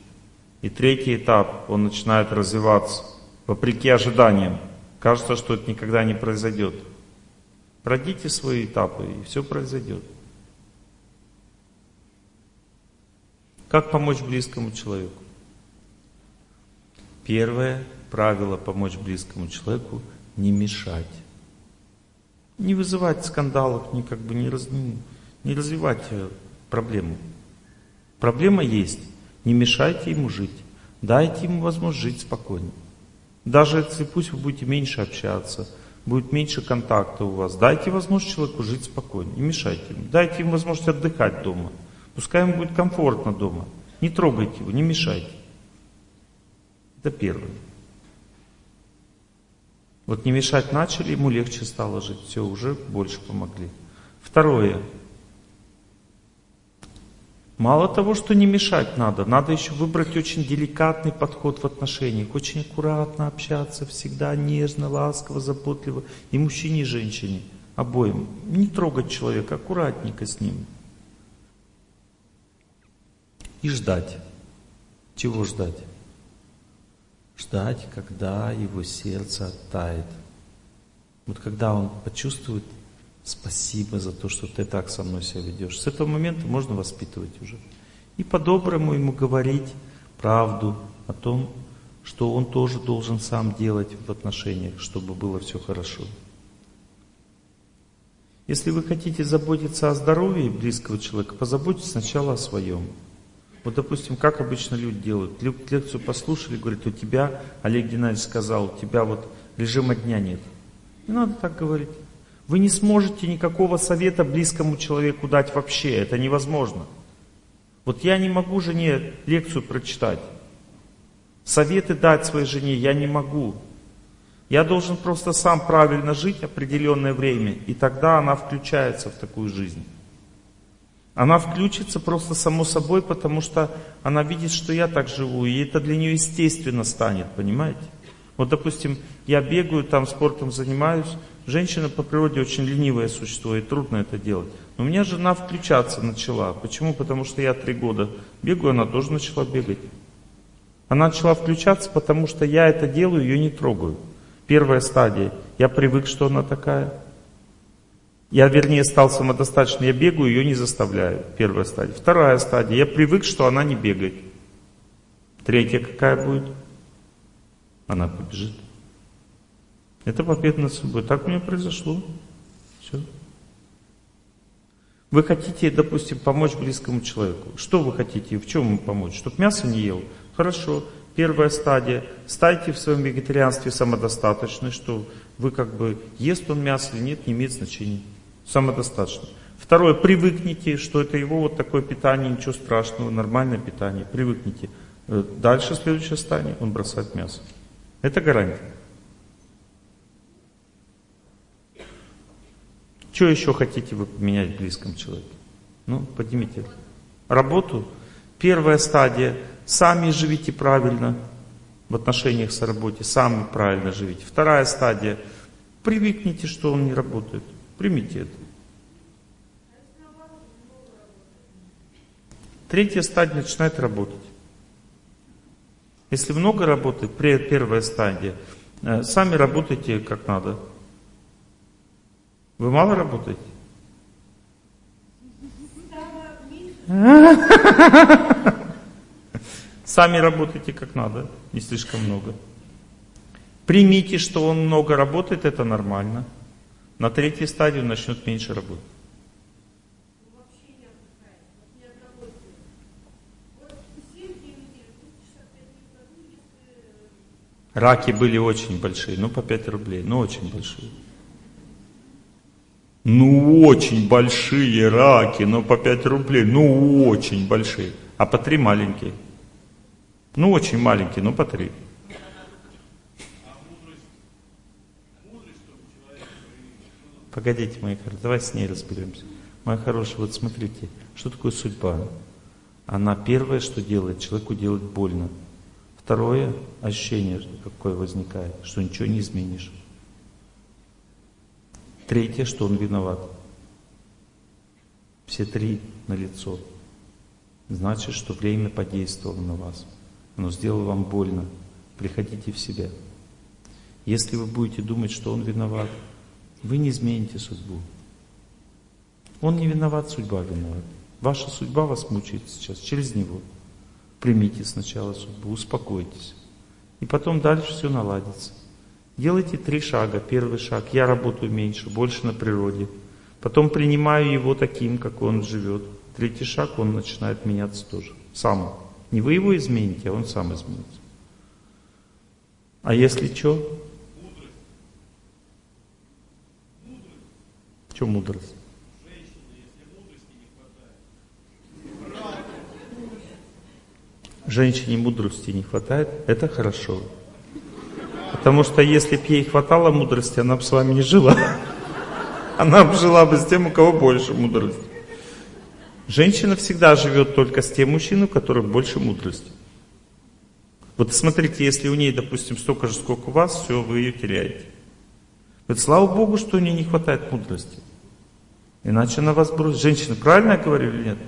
Speaker 1: И третий этап, он начинает развиваться, вопреки ожиданиям. Кажется, что это никогда не произойдет. Пройдите свои этапы, и все произойдет. Как помочь близкому человеку? Первое правило помочь близкому человеку – не мешать. Не вызывать скандалов, не, как бы не, раз, не, не развивать э, проблему. Проблема есть. Не мешайте ему жить. Дайте ему возможность жить спокойно. Даже если пусть вы будете меньше общаться, будет меньше контакта у вас, дайте возможность человеку жить спокойно, не мешайте ему. Дайте ему возможность отдыхать дома. Пускай ему будет комфортно дома. Не трогайте его, не мешайте. Это первое. Вот не мешать начали, ему легче стало жить. Все, уже больше помогли. Второе. Мало того, что не мешать надо, надо еще выбрать очень деликатный подход в отношениях, очень аккуратно общаться, всегда нежно, ласково, заботливо. И мужчине, и женщине, обоим. Не трогать человека, аккуратненько с ним. И ждать. Чего ждать? Ждать, когда его сердце оттает. Вот когда он почувствует Спасибо за то, что ты так со мной себя ведешь. С этого момента можно воспитывать уже. И по-доброму ему говорить правду о том, что он тоже должен сам делать в отношениях, чтобы было все хорошо. Если вы хотите заботиться о здоровье близкого человека, позаботьтесь сначала о своем. Вот, допустим, как обычно люди делают. Лекцию послушали, говорят, у тебя, Олег Геннадьевич сказал, у тебя вот режима дня нет. Не надо так говорить. Вы не сможете никакого совета близкому человеку дать вообще, это невозможно. Вот я не могу жене лекцию прочитать. Советы дать своей жене я не могу. Я должен просто сам правильно жить определенное время, и тогда она включается в такую жизнь. Она включится просто само собой, потому что она видит, что я так живу, и это для нее естественно станет, понимаете? Вот, допустим, я бегаю, там спортом занимаюсь, Женщина по природе очень ленивое существо, и трудно это делать. Но у меня жена включаться начала. Почему? Потому что я три года бегаю, она тоже начала бегать. Она начала включаться, потому что я это делаю, ее не трогаю. Первая стадия. Я привык, что она такая. Я, вернее, стал самодостаточным, я бегаю, ее не заставляю. Первая стадия. Вторая стадия. Я привык, что она не бегает. Третья какая будет? Она побежит. Это победа над собой. Так у меня произошло. Все. Вы хотите, допустим, помочь близкому человеку. Что вы хотите? В чем ему помочь? Чтоб мясо не ел? Хорошо. Первая стадия. Ставьте в своем вегетарианстве самодостаточность, что вы как бы, ест он мясо или нет, не имеет значения. Самодостаточно. Второе, привыкните, что это его вот такое питание, ничего страшного, нормальное питание. Привыкните. Э, дальше, следующее стадия, он бросает мясо. Это гарантия. Что еще хотите вы поменять в близком человеке? Ну, поднимите. Работу. Первая стадия. Сами живите правильно в отношениях с работой. Сами правильно живите. Вторая стадия. Привыкните, что он не работает. Примите это. Третья стадия начинает работать. Если много работает, первая стадия, э, сами работайте как надо. Вы мало работаете? (laughs) Сами работайте как надо, не слишком много. Примите, что он много работает, это нормально. На третьей стадии он начнет меньше работать. Раки были очень большие, ну по 5 рублей, ну очень большие. Ну очень большие раки, ну по 5 рублей, ну очень большие. А по 3 маленькие. Ну очень маленькие, ну по 3. Погодите, мои хорошие, давай с ней разберемся. Моя хорошая, вот смотрите, что такое судьба? Она первое, что делает, человеку делать больно. Второе ощущение, какое возникает, что ничего не изменишь. Третье, что он виноват. Все три на лицо. Значит, что время подействовало на вас. Оно сделало вам больно. Приходите в себя. Если вы будете думать, что он виноват, вы не измените судьбу. Он не виноват, судьба виновата. Ваша судьба вас мучает сейчас через него. Примите сначала судьбу, успокойтесь. И потом дальше все наладится. Делайте три шага. Первый шаг. Я работаю меньше, больше на природе. Потом принимаю его таким, как он живет. Третий шаг, он начинает меняться тоже. Сам. Не вы его измените, а он сам изменится. А если что? Что мудрость? Женщине мудрости не хватает, это хорошо. Потому что если бы ей хватало мудрости, она бы с вами не жила. (laughs) Она бы жила бы с тем, у кого больше мудрости. Женщина всегда живет только с тем мужчиной, у которых больше мудрости. Вот смотрите, если у ней, допустим, столько же, сколько у вас, все, вы ее теряете. Вот слава Богу, что у нее не хватает мудрости. Иначе она вас бросит. Женщина, правильно я говорю или нет?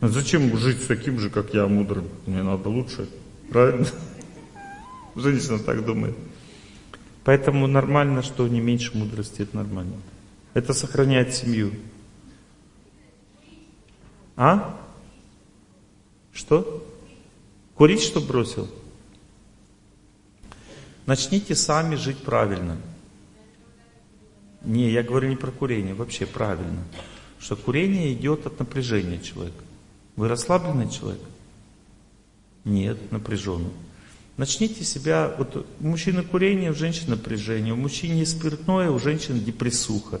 Speaker 1: А зачем жить с таким же, как я, мудрым? Мне надо лучше. Правильно? (laughs) Женщина так думает. Поэтому нормально, что не меньше мудрости, это нормально. Это сохраняет семью. А? Что? Курить что бросил? Начните сами жить правильно. Не, я говорю не про курение, вообще правильно. Что курение идет от напряжения человека. Вы расслабленный человек? Нет, напряженный. Начните себя, вот у мужчины курение, у женщины напряжение, у мужчины спиртное, у женщины депрессуха.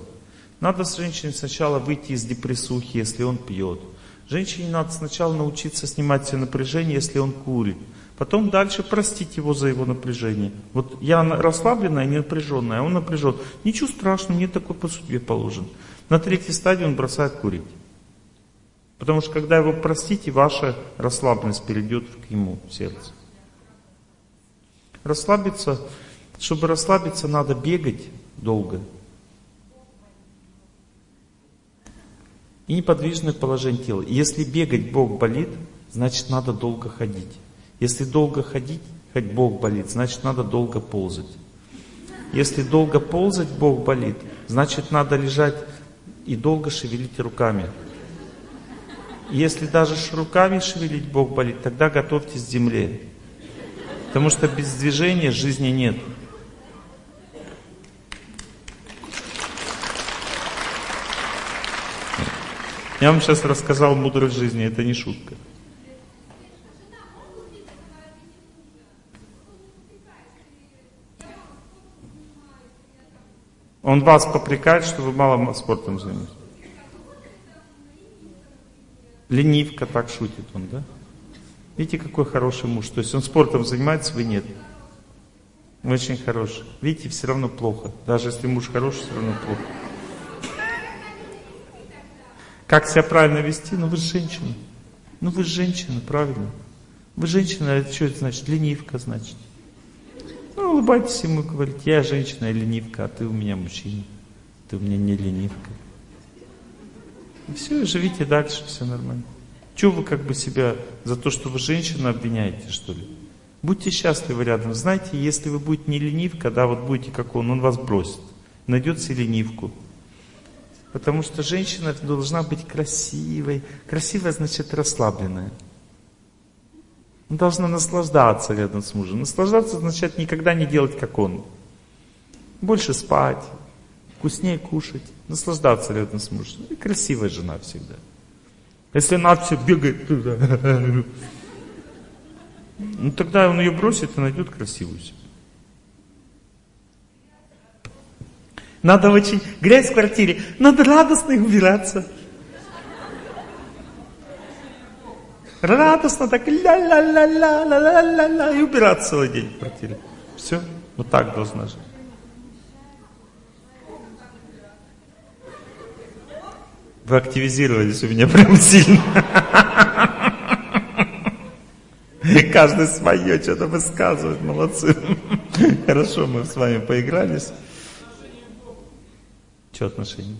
Speaker 1: Надо с женщиной сначала выйти из депрессухи, если он пьет. Женщине надо сначала научиться снимать все напряжение, если он курит. Потом дальше простить его за его напряжение. Вот я расслабленная, не напряженная, а он напряжен. Ничего страшного, мне такой по судьбе положен. На третьей стадии он бросает курить. Потому что когда его простите, ваша расслабленность перейдет к ему в сердце. Расслабиться, чтобы расслабиться, надо бегать долго. И неподвижное положение тела. Если бегать Бог болит, значит надо долго ходить. Если долго ходить, хоть Бог болит, значит надо долго ползать. Если долго ползать Бог болит, значит надо лежать и долго шевелить руками. Если даже руками шевелить Бог болит, тогда готовьтесь к земле. Потому что без движения жизни нет. Я вам сейчас рассказал мудрость жизни, это не шутка. Он вас попрекает, что вы мало спортом занимаетесь. Ленивка, так шутит он, да? Видите, какой хороший муж. То есть он спортом занимается, вы нет. Очень хороший. Видите, все равно плохо. Даже если муж хороший, все равно плохо. Как себя правильно вести? Ну вы же женщина. Ну вы же женщина, правильно. Вы женщина, это что это значит? Ленивка, значит. Ну, улыбайтесь ему, говорите, я женщина и ленивка, а ты у меня мужчина. Ты у меня не ленивка. И все, живите дальше, все нормально. Чего вы как бы себя за то, что вы женщина обвиняете, что ли? Будьте счастливы рядом. Знаете, если вы будете не ленивка, да, вот будете как он, он вас бросит. Найдет себе ленивку. Потому что женщина должна быть красивой. Красивая значит расслабленная. Она должна наслаждаться рядом с мужем. Наслаждаться означает никогда не делать, как он. Больше спать, вкуснее кушать, наслаждаться рядом с мужем. И красивая жена всегда. Если она все бегает туда, ну тогда он ее бросит и найдет красивую себе. Надо очень грязь в квартире, надо радостно убираться. Радостно так ля-ля-ля-ля-ля-ля-ля и убираться целый день в квартире. Все, вот так должна жить. Вы активизировались у меня прям сильно. Каждый свое что-то высказывает, молодцы. Хорошо, мы с вами поигрались. Что отношения?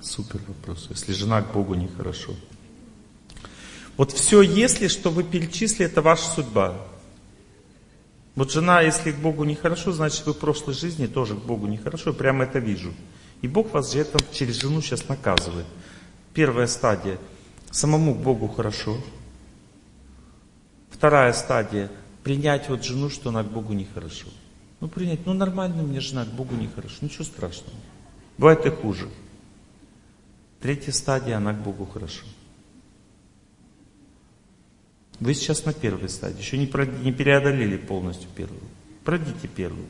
Speaker 1: Супер вопрос. Если жена к Богу нехорошо. Вот все, если, что вы перечислили, это ваша судьба. Вот жена, если к Богу нехорошо, значит вы в прошлой жизни тоже к Богу нехорошо. Я прямо это вижу. И Бог вас за это через жену сейчас наказывает. Первая стадия. Самому к Богу хорошо. Вторая стадия. Принять вот жену, что она к Богу нехорошо. Ну принять, ну нормально мне жена, к Богу нехорошо. Ничего страшного. Бывает и хуже. Третья стадия, она к Богу хорошо. Вы сейчас на первой стадии, еще не, про, не преодолели полностью первую. Пройдите первую.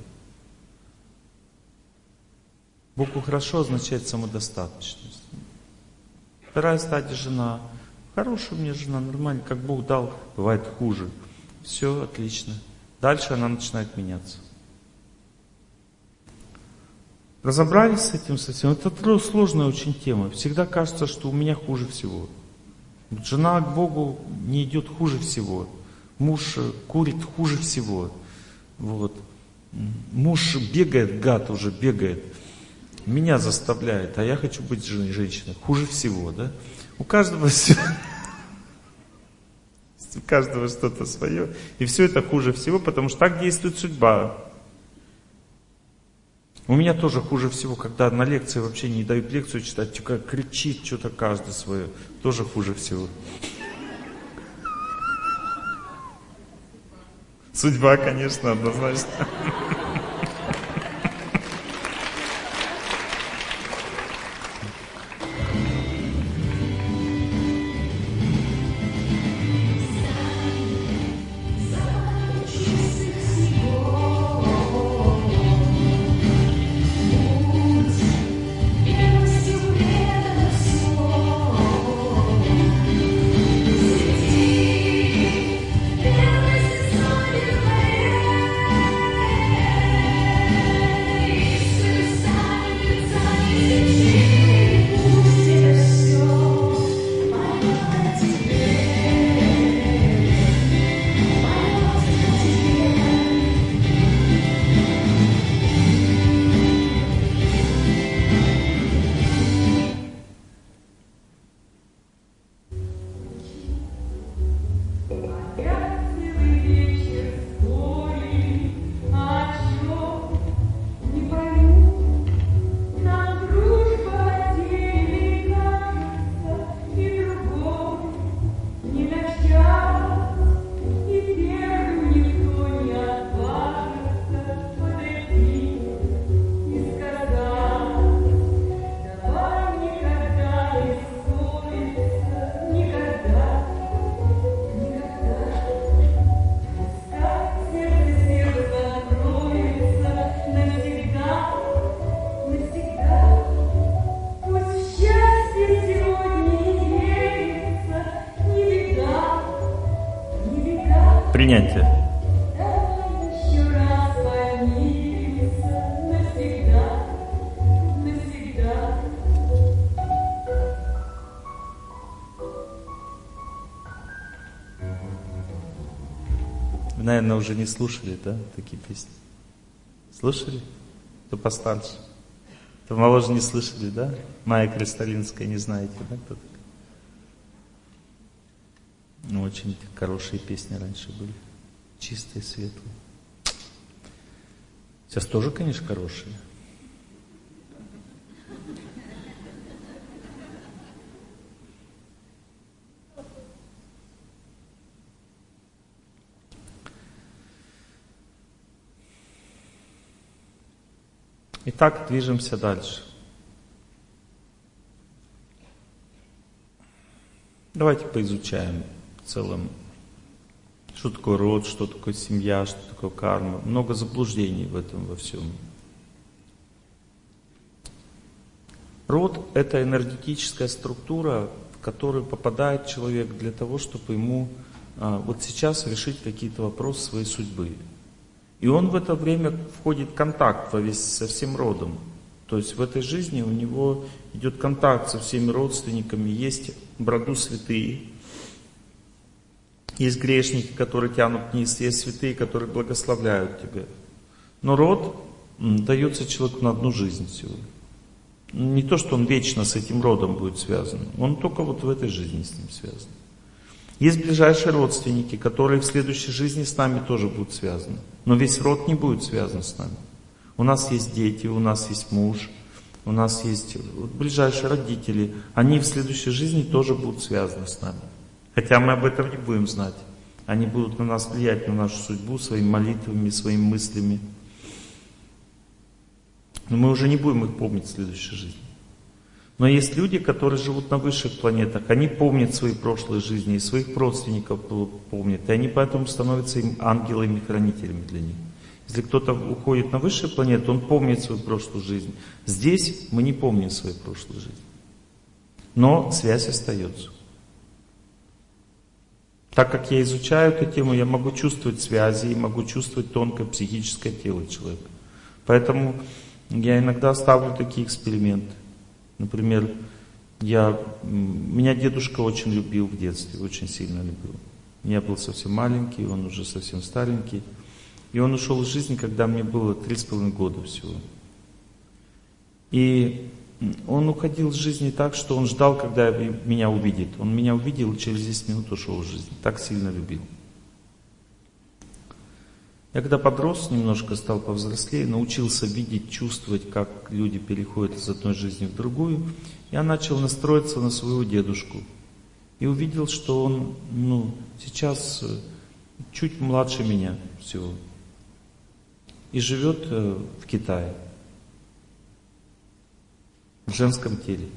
Speaker 1: Богу хорошо означает самодостаточность. Вторая стадия жена. Хорошая мне жена, нормально, как Бог дал, бывает хуже. Все отлично. Дальше она начинает меняться. Разобрались с этим совсем? Это сложная очень тема. Всегда кажется, что у меня хуже всего. Жена к Богу не идет хуже всего. Муж э, курит хуже всего. Вот. Муж бегает, гад уже бегает. Меня заставляет, а я хочу быть женщиной. Хуже всего, да? У каждого все. (laughs) У каждого что-то свое. И все это хуже всего, потому что так действует судьба. У меня тоже хуже всего, когда на лекции вообще не дают лекцию читать, как кричит что-то каждый свое. Тоже хуже всего. Судьба, конечно, однозначно. Уже не слушали, да, такие песни? Слушали? Кто постарше? Кто моложе не слышали, да? Майя Кристалинская, не знаете, да, кто такая? Ну, очень хорошие песни раньше были. Чистые, светлые. Сейчас тоже, конечно, хорошие. Итак, движемся дальше. Давайте поизучаем в целом, что такое род, что такое семья, что такое карма. Много заблуждений в этом во всем. Род – это энергетическая структура, в которую попадает человек для того, чтобы ему а, вот сейчас решить какие-то вопросы своей судьбы. И он в это время входит в контакт со всем родом. То есть в этой жизни у него идет контакт со всеми родственниками, есть в роду святые, есть грешники, которые тянут вниз, есть святые, которые благословляют тебя. Но род дается человеку на одну жизнь всего. Не то, что он вечно с этим родом будет связан, он только вот в этой жизни с ним связан. Есть ближайшие родственники, которые в следующей жизни с нами тоже будут связаны. Но весь род не будет связан с нами. У нас есть дети, у нас есть муж, у нас есть ближайшие родители. Они в следующей жизни тоже будут связаны с нами. Хотя мы об этом не будем знать. Они будут на нас влиять, на нашу судьбу, своими молитвами, своими мыслями. Но мы уже не будем их помнить в следующей жизни. Но есть люди, которые живут на высших планетах, они помнят свои прошлые жизни, и своих родственников помнят, и они поэтому становятся им ангелами-хранителями для них. Если кто-то уходит на высшие планеты, он помнит свою прошлую жизнь. Здесь мы не помним свою прошлую жизнь. Но связь остается. Так как я изучаю эту тему, я могу чувствовать связи и могу чувствовать тонкое психическое тело человека. Поэтому я иногда ставлю такие эксперименты. Например, я, меня дедушка очень любил в детстве, очень сильно любил. Я был совсем маленький, он уже совсем старенький. И он ушел из жизни, когда мне было три с половиной года всего. И он уходил из жизни так, что он ждал, когда меня увидит. Он меня увидел и через 10 минут ушел из жизни. Так сильно любил. Я когда подрос, немножко стал повзрослее, научился видеть, чувствовать, как люди переходят из одной жизни в другую, я начал настроиться на своего дедушку. И увидел, что он ну, сейчас э, чуть младше меня всего. И живет э, в Китае. В женском теле.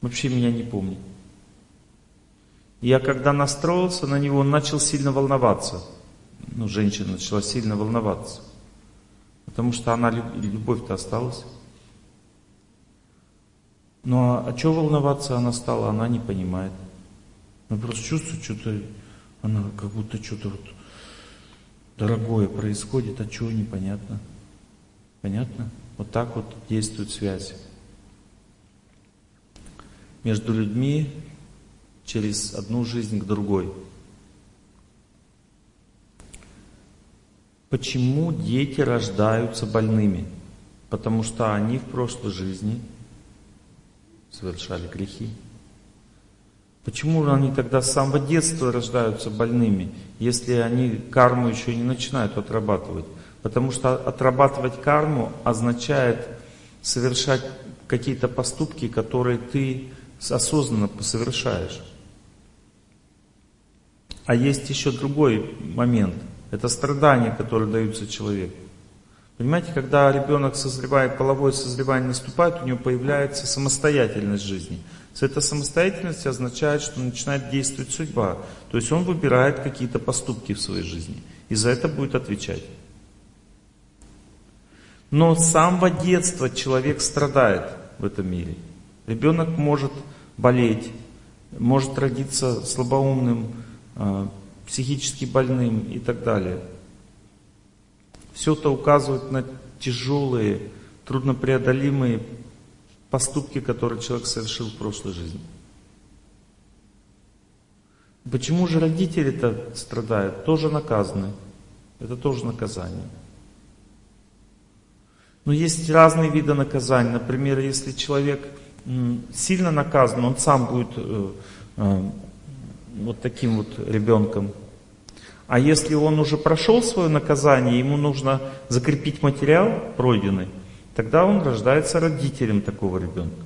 Speaker 1: Вообще меня не помнит. Я когда настроился на него, он начал сильно волноваться ну, женщина начала сильно волноваться. Потому что она, любовь-то осталась. Ну а, а что волноваться она стала, она не понимает. Она просто чувствует, что-то, она как будто что-то вот дорогое происходит, а чего непонятно. Понятно? Вот так вот действует связь между людьми через одну жизнь к другой. Почему дети рождаются больными? Потому что они в прошлой жизни совершали грехи. Почему же они тогда с самого детства рождаются больными, если они карму еще не начинают отрабатывать? Потому что отрабатывать карму означает совершать какие-то поступки, которые ты осознанно совершаешь. А есть еще другой момент – это страдания, которые даются человеку. Понимаете, когда ребенок созревает, половое созревание наступает, у него появляется самостоятельность жизни. Эта самостоятельность означает, что начинает действовать судьба. То есть он выбирает какие-то поступки в своей жизни. И за это будет отвечать. Но с самого детства человек страдает в этом мире. Ребенок может болеть, может родиться слабоумным, а, психически больным и так далее. Все это указывает на тяжелые, труднопреодолимые поступки, которые человек совершил в прошлой жизни. Почему же родители-то страдают? Тоже наказаны. Это тоже наказание. Но есть разные виды наказаний. Например, если человек сильно наказан, он сам будет э, э, вот таким вот ребенком. А если он уже прошел свое наказание, ему нужно закрепить материал пройденный, тогда он рождается родителем такого ребенка.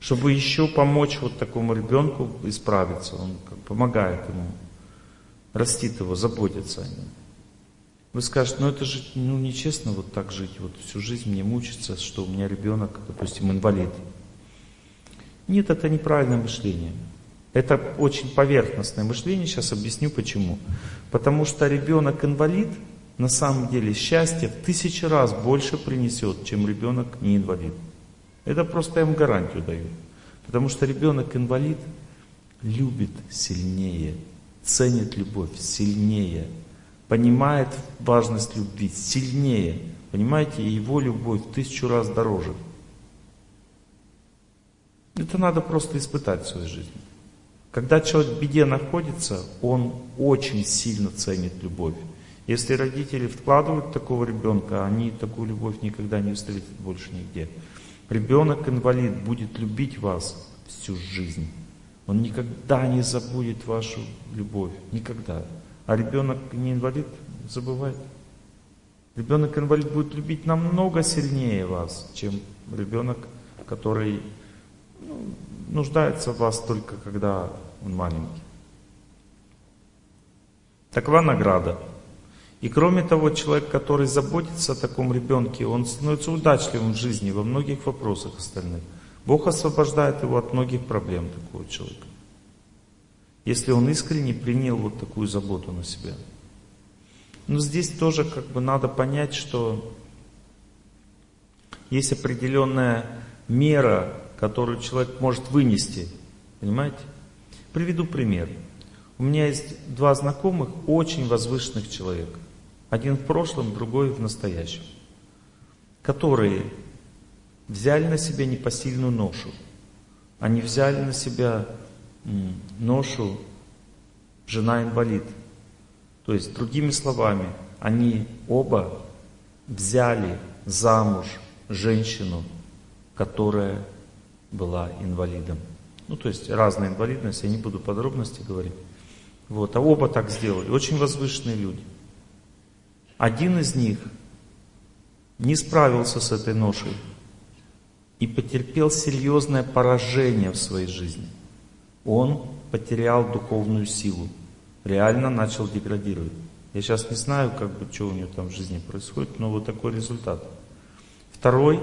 Speaker 1: Чтобы еще помочь вот такому ребенку исправиться, он помогает ему, растит его, заботится о нем. Вы скажете, ну это же ну, нечестно вот так жить, вот всю жизнь мне мучиться, что у меня ребенок, допустим, инвалид. Нет, это неправильное мышление. Это очень поверхностное мышление, сейчас объясню почему. Потому что ребенок инвалид на самом деле счастье в тысячи раз больше принесет, чем ребенок не инвалид. Это просто я вам гарантию даю. Потому что ребенок инвалид любит сильнее, ценит любовь сильнее, понимает важность любви сильнее. Понимаете, его любовь в тысячу раз дороже. Это надо просто испытать в своей жизни. Когда человек в беде находится, он очень сильно ценит любовь. Если родители вкладывают такого ребенка, они такую любовь никогда не встретят больше нигде. Ребенок-инвалид будет любить вас всю жизнь. Он никогда не забудет вашу любовь. Никогда. А ребенок не инвалид забывает. Ребенок инвалид будет любить намного сильнее вас, чем ребенок, который ну, нуждается в вас только когда он маленький. Такова награда. И кроме того, человек, который заботится о таком ребенке, он становится удачливым в жизни во многих вопросах остальных. Бог освобождает его от многих проблем такого человека если он искренне принял вот такую заботу на себя. Но здесь тоже как бы надо понять, что есть определенная мера, которую человек может вынести. Понимаете? Приведу пример. У меня есть два знакомых, очень возвышенных человека. Один в прошлом, другой в настоящем. Которые взяли на себя непосильную ношу. Они взяли на себя ношу жена-инвалид. То есть, другими словами, они оба взяли замуж женщину, которая была инвалидом. Ну, то есть разная инвалидность, я не буду подробности говорить. Вот, а оба так сделали, очень возвышенные люди. Один из них не справился с этой ношей и потерпел серьезное поражение в своей жизни – он потерял духовную силу, реально начал деградировать. Я сейчас не знаю, как бы, что у него там в жизни происходит, но вот такой результат. Второй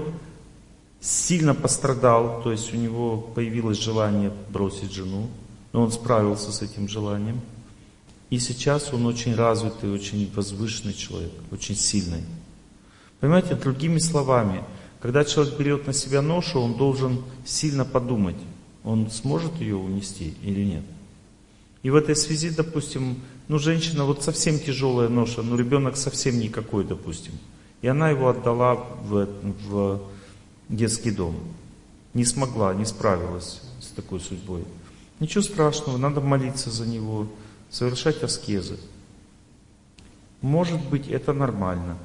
Speaker 1: сильно пострадал, то есть у него появилось желание бросить жену, но он справился с этим желанием. И сейчас он очень развитый, очень возвышенный человек, очень сильный. Понимаете, другими словами, когда человек берет на себя ношу, он должен сильно подумать он сможет ее унести или нет. И в этой связи, допустим, ну женщина вот совсем тяжелая ноша, ну ребенок совсем никакой, допустим. И она его отдала в, в детский дом. Не смогла, не справилась с такой судьбой. Ничего страшного, надо молиться за него, совершать аскезы. Может быть, это нормально.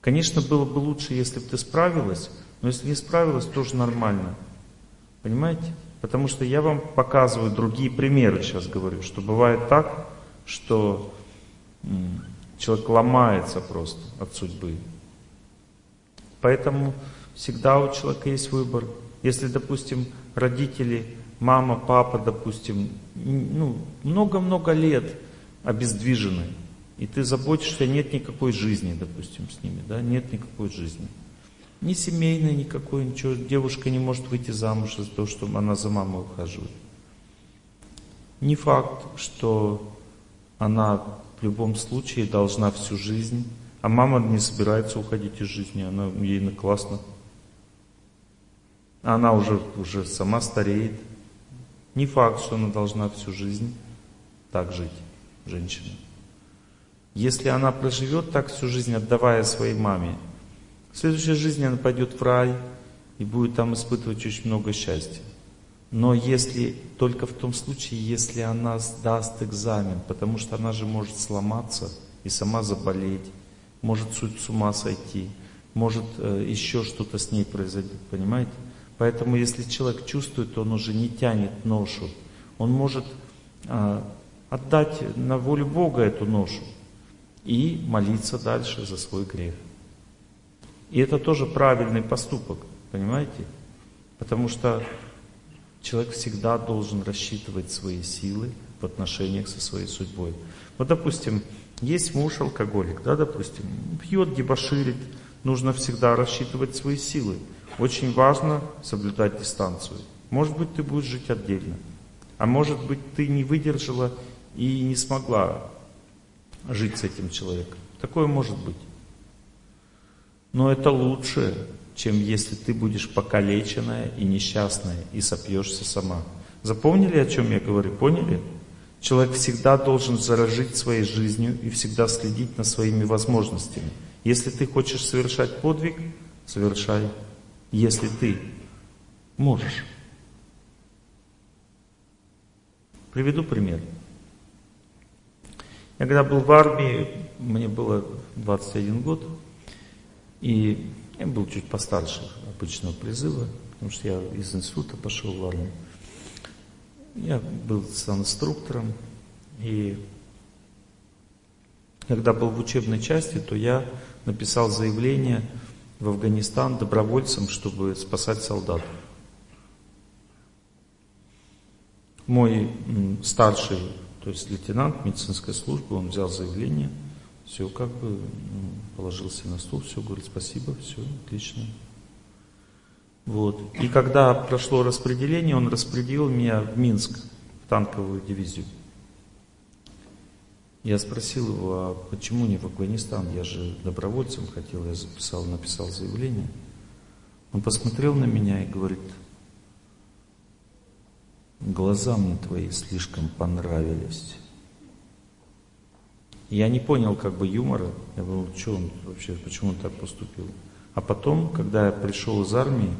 Speaker 1: Конечно, было бы лучше, если бы ты справилась, но если не справилась, тоже нормально. Понимаете? Потому что я вам показываю другие примеры сейчас говорю, что бывает так, что человек ломается просто от судьбы. Поэтому всегда у человека есть выбор. Если, допустим, родители, мама, папа, допустим, ну, много-много лет обездвижены, и ты заботишься, нет никакой жизни, допустим, с ними, да, нет никакой жизни. Ни семейной никакой, ничего. Девушка не может выйти замуж из-за того, что она за мамой ухаживает. Не факт, что она в любом случае должна всю жизнь, а мама не собирается уходить из жизни, она ей классно. Она уже, уже сама стареет. Не факт, что она должна всю жизнь так жить, женщина. Если она проживет так всю жизнь, отдавая своей маме, в следующей жизни она пойдет в рай и будет там испытывать очень много счастья. Но если только в том случае, если она сдаст экзамен, потому что она же может сломаться и сама заболеть, может с ума сойти, может э, еще что-то с ней произойдет, понимаете? Поэтому если человек чувствует, то он уже не тянет ношу. Он может э, отдать на волю Бога эту ношу и молиться дальше за свой грех. И это тоже правильный поступок, понимаете? Потому что человек всегда должен рассчитывать свои силы в отношениях со своей судьбой. Вот, допустим, есть муж алкоголик, да, допустим, пьет, дебоширит, нужно всегда рассчитывать свои силы. Очень важно соблюдать дистанцию. Может быть, ты будешь жить отдельно. А может быть, ты не выдержала и не смогла жить с этим человеком. Такое может быть. Но это лучше, чем если ты будешь покалеченная и несчастная и сопьешься сама. Запомнили, о чем я говорю? Поняли? Человек всегда должен заражить своей жизнью и всегда следить над своими возможностями. Если ты хочешь совершать подвиг, совершай. Если ты можешь. Приведу пример. Я когда был в армии, мне было 21 год, и я был чуть постарше обычного призыва, потому что я из института пошел в армию. Я был инструктором, и когда был в учебной части, то я написал заявление в Афганистан добровольцам, чтобы спасать солдат. Мой старший, то есть лейтенант медицинской службы, он взял заявление – все как бы ну, положился на стул, все, говорит, спасибо, все, отлично. Вот. И когда прошло распределение, он распределил меня в Минск, в танковую дивизию. Я спросил его, а почему не в Афганистан? Я же добровольцем хотел, я записал, написал заявление. Он посмотрел на меня и говорит, глаза мне твои слишком понравились. Я не понял как бы юмора. Я думал, что он вообще, почему он так поступил. А потом, когда я пришел из армии,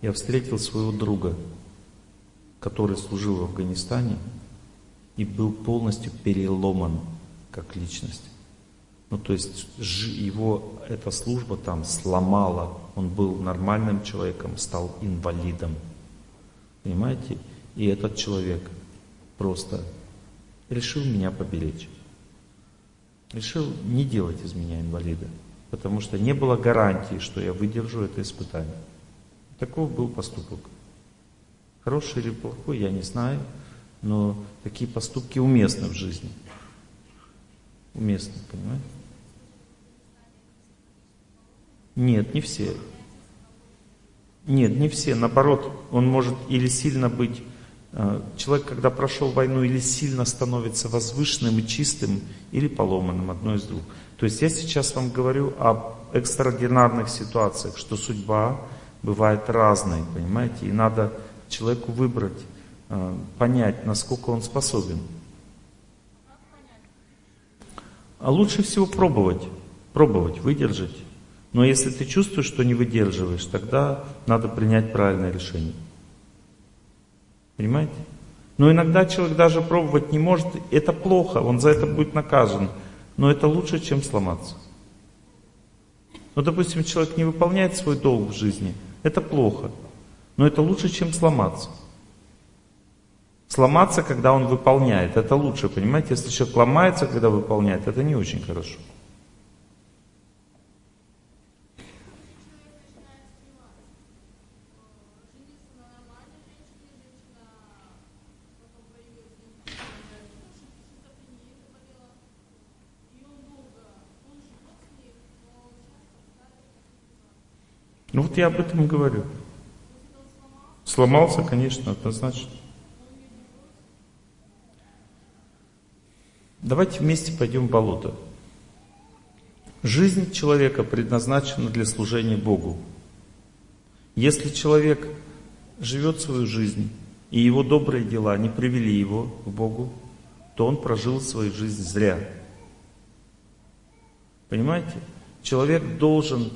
Speaker 1: я встретил своего друга, который служил в Афганистане и был полностью переломан как личность. Ну, то есть его эта служба там сломала. Он был нормальным человеком, стал инвалидом. Понимаете? И этот человек просто решил меня поберечь решил не делать из меня инвалида, потому что не было гарантии, что я выдержу это испытание. Таков был поступок. Хороший или плохой, я не знаю, но такие поступки уместны в жизни. Уместны, понимаете? Нет, не все. Нет, не все. Наоборот, он может или сильно быть Э, человек, когда прошел войну, или сильно становится возвышенным и чистым, или поломанным, одно из двух. То есть я сейчас вам говорю об экстраординарных ситуациях, что судьба бывает разной, понимаете, и надо человеку выбрать, понять, насколько он способен. А лучше всего пробовать, пробовать, выдержать. Но если ты чувствуешь, что не выдерживаешь, тогда надо принять правильное решение. Понимаете? Но иногда человек даже пробовать не может, это плохо, он за это будет наказан. Но это лучше, чем сломаться. Ну, допустим, человек не выполняет свой долг в жизни, это плохо. Но это лучше, чем сломаться. Сломаться, когда он выполняет, это лучше, понимаете? Если человек ломается, когда выполняет, это не очень хорошо. Ну вот я об этом и говорю. Сломался, конечно, однозначно. Давайте вместе пойдем в болото. Жизнь человека предназначена для служения Богу. Если человек живет свою жизнь, и его добрые дела не привели его к Богу, то он прожил свою жизнь зря. Понимаете? Человек должен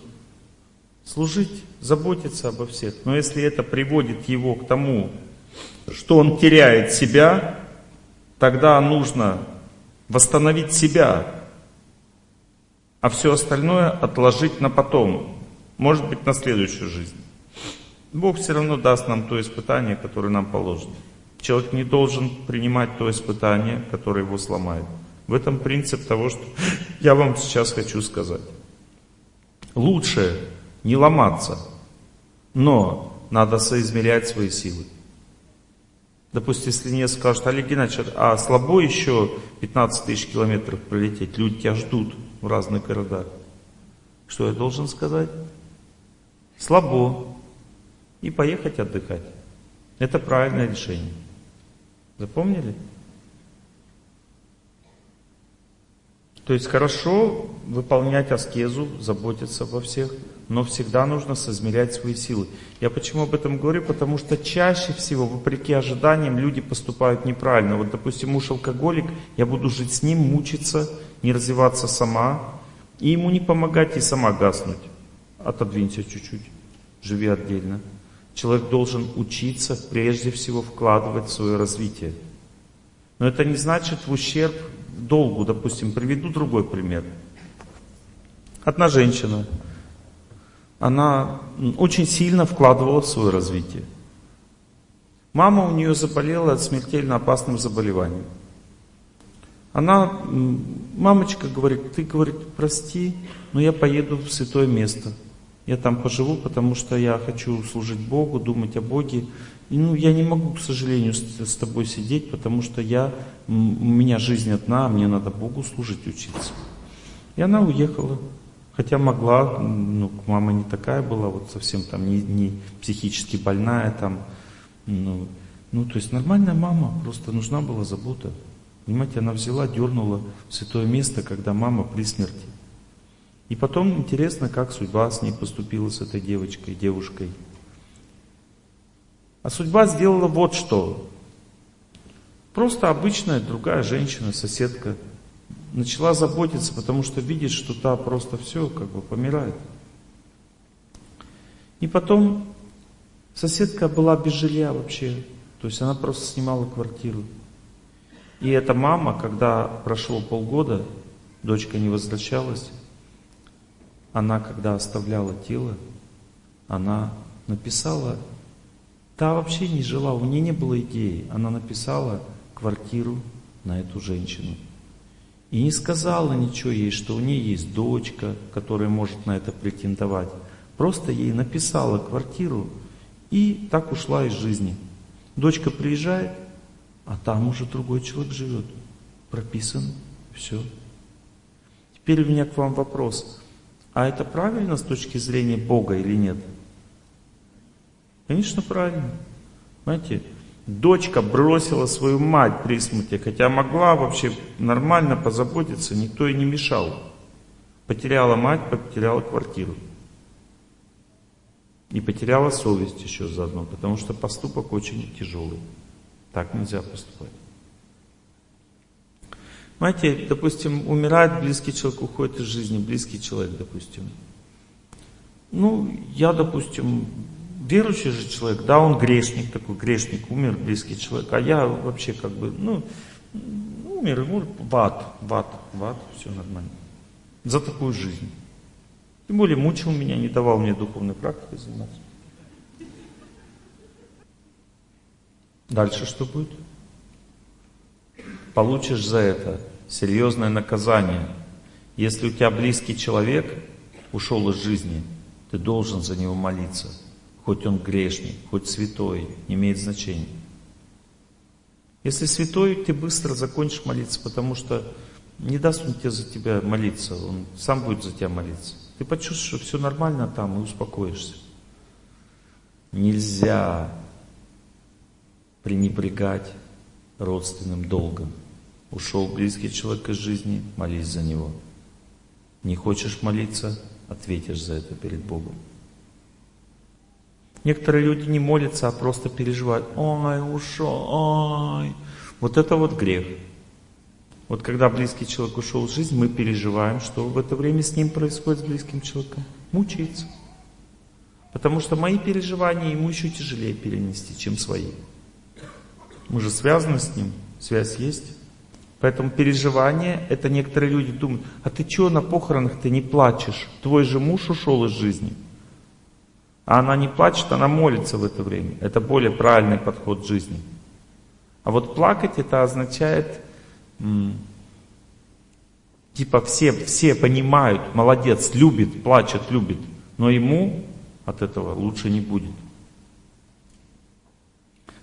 Speaker 1: служить, заботиться обо всех. Но если это приводит его к тому, что он теряет себя, тогда нужно восстановить себя, а все остальное отложить на потом, может быть, на следующую жизнь. Бог все равно даст нам то испытание, которое нам положено. Человек не должен принимать то испытание, которое его сломает. В этом принцип того, что (laughs) я вам сейчас хочу сказать. Лучше не ломаться, но надо соизмерять свои силы. Допустим, если мне скажут, Олег Геннадьевич, а слабо еще 15 тысяч километров пролететь, люди тебя ждут в разных городах. Что я должен сказать? Слабо. И поехать отдыхать. Это правильное решение. Запомнили? То есть хорошо выполнять аскезу, заботиться обо всех, но всегда нужно соизмерять свои силы. Я почему об этом говорю? Потому что чаще всего, вопреки ожиданиям, люди поступают неправильно. Вот, допустим, муж алкоголик, я буду жить с ним, мучиться, не развиваться сама, и ему не помогать, и сама гаснуть. Отодвинься чуть-чуть, живи отдельно. Человек должен учиться прежде всего вкладывать в свое развитие. Но это не значит в ущерб долгу, допустим, приведу другой пример. Одна женщина, она очень сильно вкладывала в свое развитие. Мама у нее заболела смертельно опасным заболеванием. Она, мамочка говорит, ты, говорит, прости, но я поеду в святое место. Я там поживу, потому что я хочу служить Богу, думать о Боге. И, ну, я не могу, к сожалению, с, с тобой сидеть, потому что я, у меня жизнь одна, а мне надо Богу служить, учиться. И она уехала. Хотя могла, ну, мама не такая была, вот совсем там не, не психически больная, там, ну, ну, то есть нормальная мама, просто нужна была забота. Понимаете, она взяла, дернула в святое место, когда мама при смерти. И потом интересно, как судьба с ней поступила, с этой девочкой, девушкой. А судьба сделала вот что. Просто обычная другая женщина, соседка, начала заботиться, потому что видит, что та просто все как бы помирает. И потом соседка была без жилья вообще, то есть она просто снимала квартиру. И эта мама, когда прошло полгода, дочка не возвращалась, она, когда оставляла тело, она написала Та вообще не жила, у нее не было идеи. Она написала квартиру на эту женщину. И не сказала ничего ей, что у нее есть дочка, которая может на это претендовать. Просто ей написала квартиру и так ушла из жизни. Дочка приезжает, а там уже другой человек живет. Прописан, все. Теперь у меня к вам вопрос. А это правильно с точки зрения Бога или нет? Конечно, правильно. Понимаете, дочка бросила свою мать при смерти, хотя могла вообще нормально позаботиться, никто ей не мешал. Потеряла мать, потеряла квартиру. И потеряла совесть еще заодно, потому что поступок очень тяжелый. Так нельзя поступать. Знаете, допустим, умирает близкий человек, уходит из жизни, близкий человек, допустим. Ну, я, допустим, верующий же человек, да, он грешник такой, грешник, умер близкий человек, а я вообще как бы, ну, умер, умер в ад, в ад, в ад, все нормально. За такую жизнь. Тем более мучил меня, не давал мне духовной практикой заниматься. Дальше что будет? Получишь за это серьезное наказание. Если у тебя близкий человек ушел из жизни, ты должен за него молиться хоть он грешник, хоть святой, не имеет значения. Если святой, ты быстро закончишь молиться, потому что не даст он тебе за тебя молиться, он сам будет за тебя молиться. Ты почувствуешь, что все нормально там и успокоишься. Нельзя пренебрегать родственным долгом. Ушел близкий человек из жизни, молись за него. Не хочешь молиться, ответишь за это перед Богом. Некоторые люди не молятся, а просто переживают. Ой, ушел, ой. Вот это вот грех. Вот когда близкий человек ушел в жизнь, мы переживаем, что в это время с ним происходит, с близким человеком. Мучается. Потому что мои переживания ему еще тяжелее перенести, чем свои. Мы же связаны с ним, связь есть. Поэтому переживания, это некоторые люди думают, а ты что на похоронах ты не плачешь? Твой же муж ушел из жизни. А она не плачет, она молится в это время. Это более правильный подход к жизни. А вот плакать это означает, типа все, все понимают, молодец, любит, плачет, любит. Но ему от этого лучше не будет.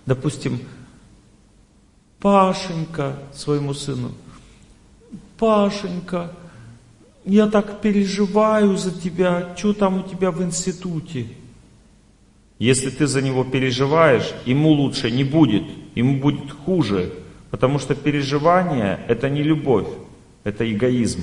Speaker 1: Допустим, Пашенька своему сыну, Пашенька, я так переживаю за тебя, что там у тебя в институте? Если ты за него переживаешь, ему лучше не будет, ему будет хуже, потому что переживание это не любовь, это эгоизм.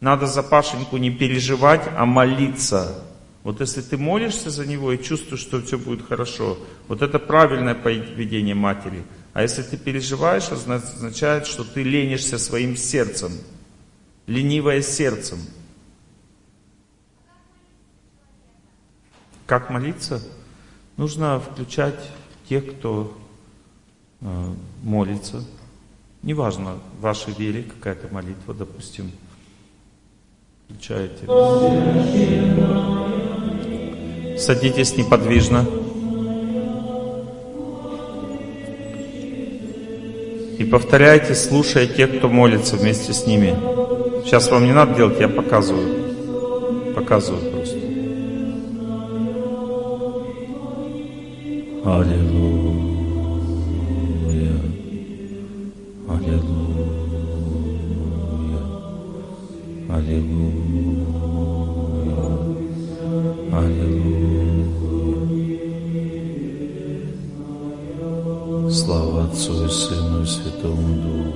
Speaker 1: Надо за Пашеньку не переживать, а молиться. Вот если ты молишься за него и чувствуешь, что все будет хорошо, вот это правильное поведение матери. А если ты переживаешь, означает, что ты ленишься своим сердцем, ленивое сердцем. Как молиться? Нужно включать тех, кто э, молится. Неважно, в вашей вере какая-то молитва, допустим, включаете. Садитесь неподвижно. И повторяйте, слушая тех, кто молится вместе с ними. Сейчас вам не надо делать, я показываю. Показываю просто. Аллилуйя. Аллилуйя. Аллилуйя. Слава Отцу и Сыну и Святому Духу.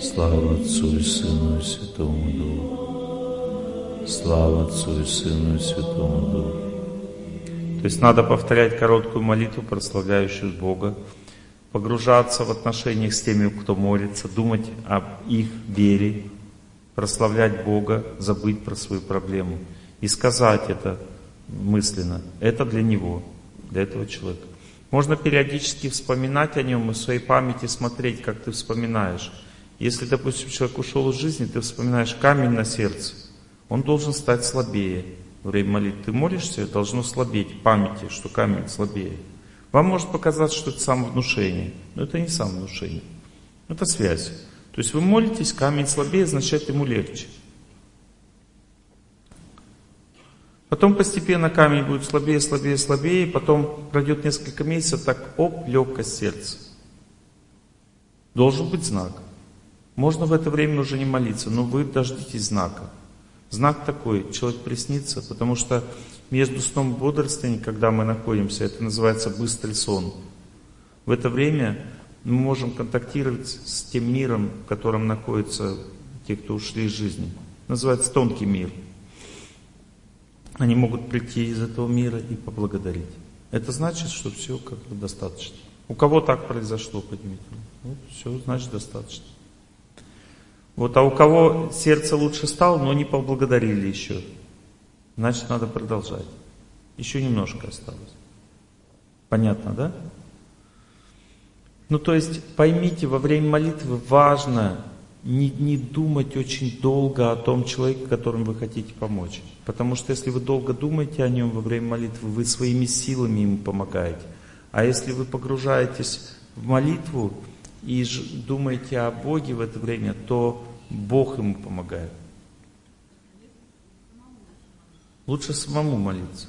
Speaker 1: Слава Отцу и Сыну и Святому Духу. Слава Отцу и Сыну и Святому Духу. То есть надо повторять короткую молитву, прославляющую Бога, погружаться в отношениях с теми, кто молится, думать об их вере, прославлять Бога, забыть про свою проблему и сказать это мысленно. Это для него, для этого человека. Можно периодически вспоминать о нем и в своей памяти смотреть, как ты вспоминаешь. Если, допустим, человек ушел из жизни, ты вспоминаешь камень на сердце, он должен стать слабее. Время молитвы ты молишься, должно слабеть памяти, что камень слабее. Вам может показаться, что это самовнушение, но это не самовнушение. Это связь. То есть вы молитесь, камень слабее, значит ему легче. Потом постепенно камень будет слабее, слабее, слабее, потом пройдет несколько месяцев, так оп, легкость сердца. Должен быть знак. Можно в это время уже не молиться, но вы дождитесь знака. Знак такой, человек приснится, потому что между сном и бодрствованием, когда мы находимся, это называется быстрый сон. В это время мы можем контактировать с тем миром, в котором находятся те, кто ушли из жизни. Называется тонкий мир – они могут прийти из этого мира и поблагодарить. Это значит, что все как бы достаточно. У кого так произошло, поднимите. Вот, все, значит, достаточно. Вот, а у кого сердце лучше стало, но не поблагодарили еще, значит, надо продолжать. Еще немножко осталось. Понятно, да? Ну, то есть, поймите, во время молитвы важно не, не думать очень долго о том человеке, которому вы хотите помочь. Потому что если вы долго думаете о нем во время молитвы, вы своими силами ему помогаете. А если вы погружаетесь в молитву и думаете о Боге в это время, то Бог ему помогает. Лучше самому молиться.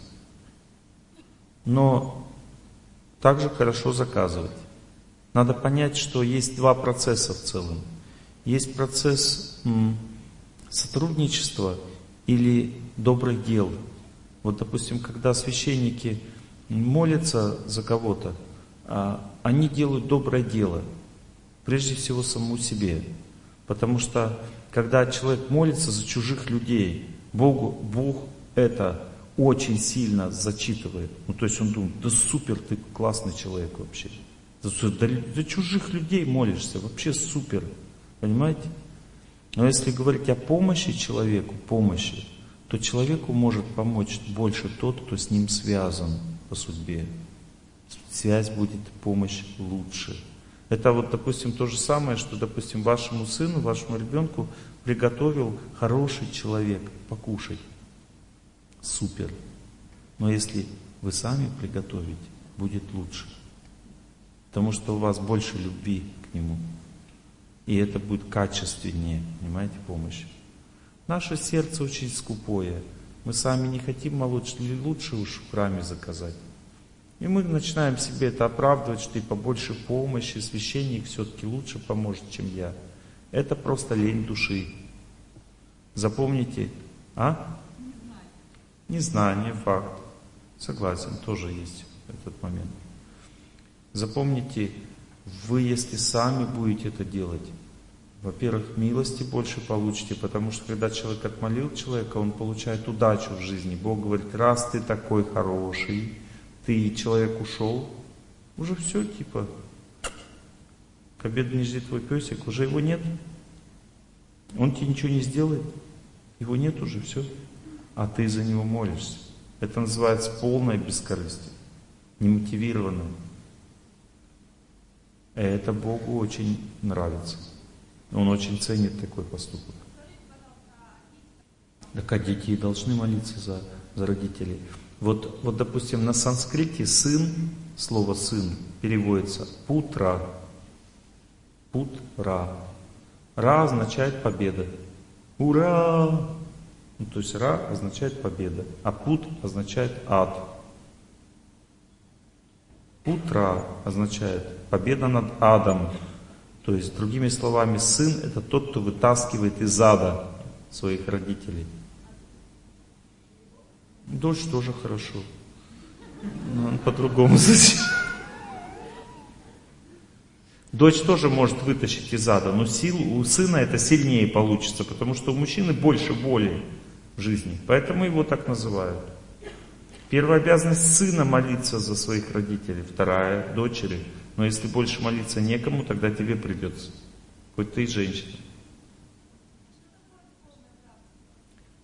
Speaker 1: Но также хорошо заказывать. Надо понять, что есть два процесса в целом – есть процесс сотрудничества или добрых дел. Вот, допустим, когда священники молятся за кого-то, а, они делают доброе дело, прежде всего самому себе. Потому что, когда человек молится за чужих людей, Богу, Бог это очень сильно зачитывает. Ну, то есть он думает, да супер, ты классный человек вообще. За, за чужих людей молишься, вообще супер. Понимаете? Но если говорить о помощи человеку, помощи, то человеку может помочь больше тот, кто с ним связан по судьбе. Связь будет, помощь лучше. Это вот, допустим, то же самое, что, допустим, вашему сыну, вашему ребенку приготовил хороший человек покушать. Супер. Но если вы сами приготовите, будет лучше. Потому что у вас больше любви к нему. И это будет качественнее, понимаете, помощь. Наше сердце очень скупое. Мы сами не хотим молочь, лучше уж в храме заказать. И мы начинаем себе это оправдывать, что и побольше помощи, священник все-таки лучше поможет, чем я. Это просто лень души. Запомните, а? Незнание, факт. Согласен, тоже есть этот момент. Запомните, вы, если сами будете это делать, во-первых, милости больше получите, потому что когда человек отмолил человека, он получает удачу в жизни. Бог говорит, раз ты такой хороший, ты человек ушел, уже все, типа, к обеду не ждет твой песик, уже его нет. Он тебе ничего не сделает, его нет уже, все. А ты за него молишься. Это называется полное бескорыстие, немотивированное. Это Богу очень нравится. Он очень ценит такой поступок. Так а дети должны молиться за, за родителей. Вот, вот, допустим, на санскрите сын, слово сын переводится путра. Путра. Ра означает победа. Ура! Ну, то есть Ра означает победа, а Пут означает ад. Путра означает победа над адом. То есть, другими словами, сын это тот, кто вытаскивает из ада своих родителей. Дочь тоже хорошо. Но он по-другому (laughs) зачем? Дочь тоже может вытащить из ада, но сил у сына это сильнее получится, потому что у мужчины больше боли в жизни. Поэтому его так называют. Первая обязанность сына молиться за своих родителей, вторая дочери. Но если больше молиться некому, тогда тебе придется. Хоть ты и женщина.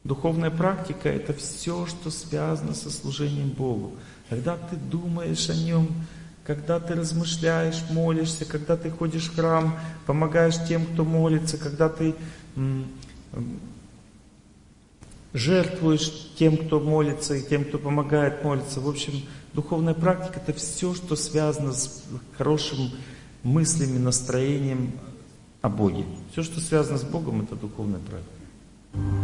Speaker 1: Духовная практика – это все, что связано со служением Богу. Когда ты думаешь о Нем, когда ты размышляешь, молишься, когда ты ходишь в храм, помогаешь тем, кто молится, когда ты жертвуешь тем, кто молится, и тем, кто помогает молиться. В общем, духовная практика – это все, что связано с хорошим мыслями, настроением о Боге. Все, что связано с Богом, это духовная практика.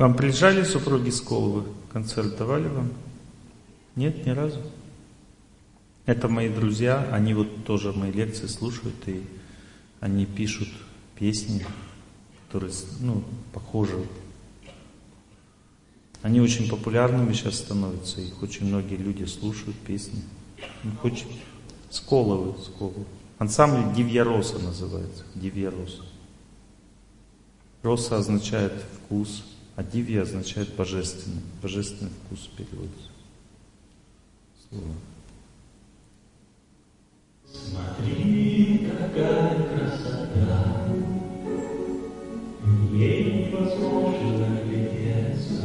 Speaker 1: Вам приезжали супруги с? Концерт давали вам? Нет, ни разу? Это мои друзья, они вот тоже мои лекции слушают, и они пишут песни, которые, ну, похожи. Они очень популярными сейчас становятся, их очень многие люди слушают песни. Ну, хоть Сколовы, Сколовы. Ансамбль Дивья Роса называется, Дивья Роса. Роса означает вкус, а Дивья означает божественный. Божественный вкус переводится. Слово. Смотри, какая красота, ей невозможно глядеться.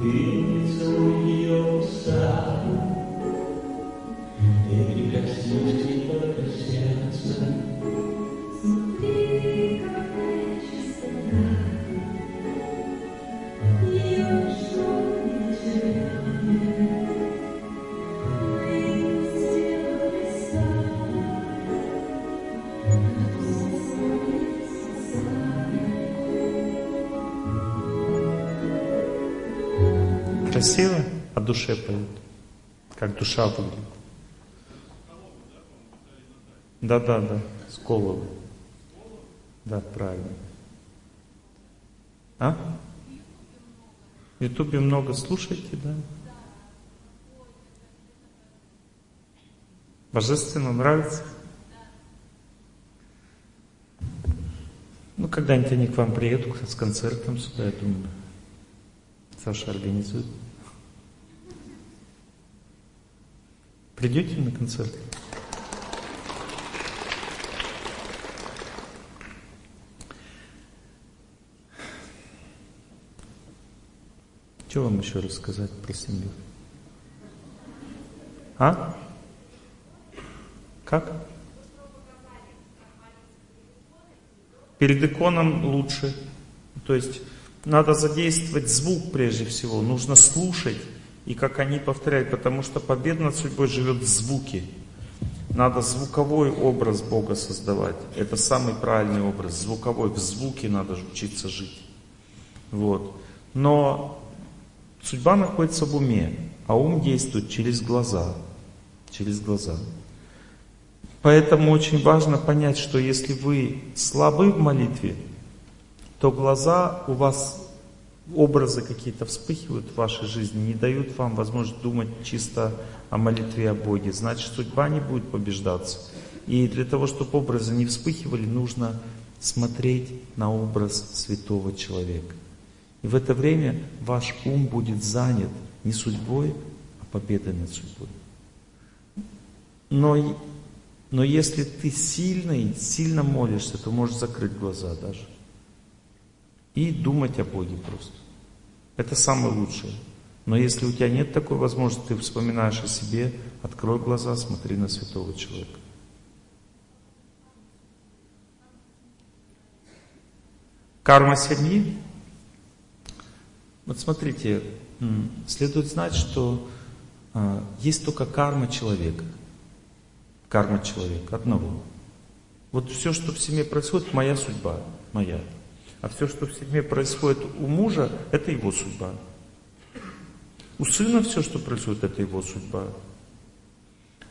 Speaker 1: Ты не целуй ее уста, ты прикоснись только сердце. Смотри, какая Красиво о душе поют, как душа выглядит. Да, да, да, Сколово. Да, правильно. А? В Ютубе много слушаете, да? Божественно нравится? Ну, когда-нибудь они к вам приедут с концертом сюда, я думаю. Саша организует. Придете на концерт? Что вам еще рассказать про семью? А? Как? Перед иконом лучше. То есть надо задействовать звук прежде всего. Нужно слушать. И как они повторяют, потому что победа над судьбой живет в звуке. Надо звуковой образ Бога создавать. Это самый правильный образ. Звуковой. В звуке надо учиться жить. Вот. Но Судьба находится в уме, а ум действует через глаза. Через глаза. Поэтому очень важно понять, что если вы слабы в молитве, то глаза у вас, образы какие-то вспыхивают в вашей жизни, не дают вам возможность думать чисто о молитве о Боге. Значит, судьба не будет побеждаться. И для того, чтобы образы не вспыхивали, нужно смотреть на образ святого человека. И в это время ваш ум будет занят не судьбой, а победой над судьбой. Но, но если ты сильный, сильно молишься, то можешь закрыть глаза даже. И думать о Боге просто. Это самое лучшее. Но если у тебя нет такой возможности, ты вспоминаешь о себе, открой глаза, смотри на святого человека. Карма семьи вот смотрите, следует знать, что а, есть только карма человека. Карма человека, одного. Вот все, что в семье происходит, моя судьба, моя. А все, что в семье происходит у мужа, это его судьба. У сына все, что происходит, это его судьба.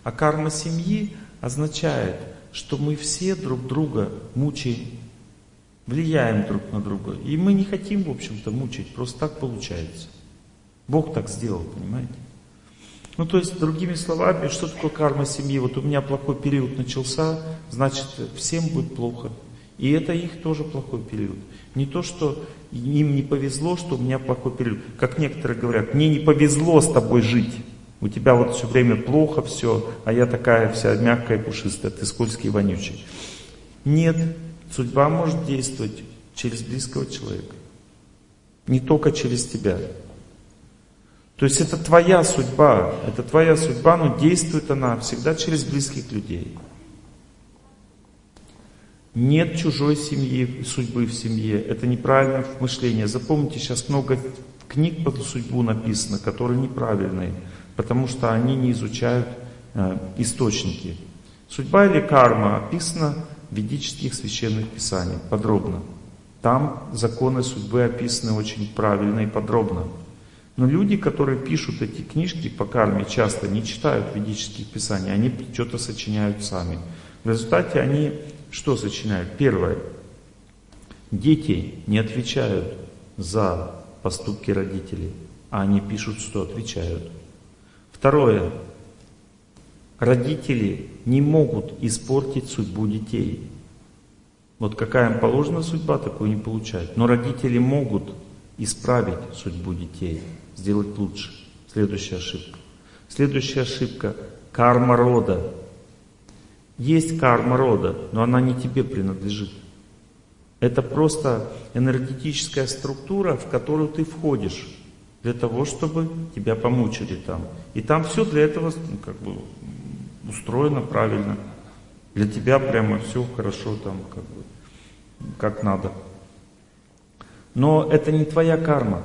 Speaker 1: А карма семьи означает, что мы все друг друга мучаем влияем друг на друга. И мы не хотим, в общем-то, мучить, просто так получается. Бог так сделал, понимаете? Ну, то есть, другими словами, что такое карма семьи? Вот у меня плохой период начался, значит, всем будет плохо. И это их тоже плохой период. Не то, что им не повезло, что у меня плохой период. Как некоторые говорят, мне не повезло с тобой жить. У тебя вот все время плохо все, а я такая вся мягкая, пушистая, ты скользкий, вонючий. Нет, Судьба может действовать через близкого человека. Не только через тебя. То есть это твоя судьба, это твоя судьба, но действует она всегда через близких людей. Нет чужой семьи, судьбы в семье. Это неправильное мышление. Запомните, сейчас много книг по судьбу написано, которые неправильные, потому что они не изучают э, источники. Судьба или карма описана ведических священных писаниях подробно. Там законы судьбы описаны очень правильно и подробно. Но люди, которые пишут эти книжки по карме, часто не читают ведических писаний, они что-то сочиняют сами. В результате они что сочиняют? Первое. Дети не отвечают за поступки родителей, а они пишут, что отвечают. Второе. Родители не могут испортить судьбу детей. Вот какая им положена судьба, такую не получают. Но родители могут исправить судьбу детей, сделать лучше. Следующая ошибка. Следующая ошибка – карма рода. Есть карма рода, но она не тебе принадлежит. Это просто энергетическая структура, в которую ты входишь для того, чтобы тебя помучили там. И там все для этого ну, как бы устроено правильно. Для тебя прямо все хорошо там, как бы, как надо. Но это не твоя карма.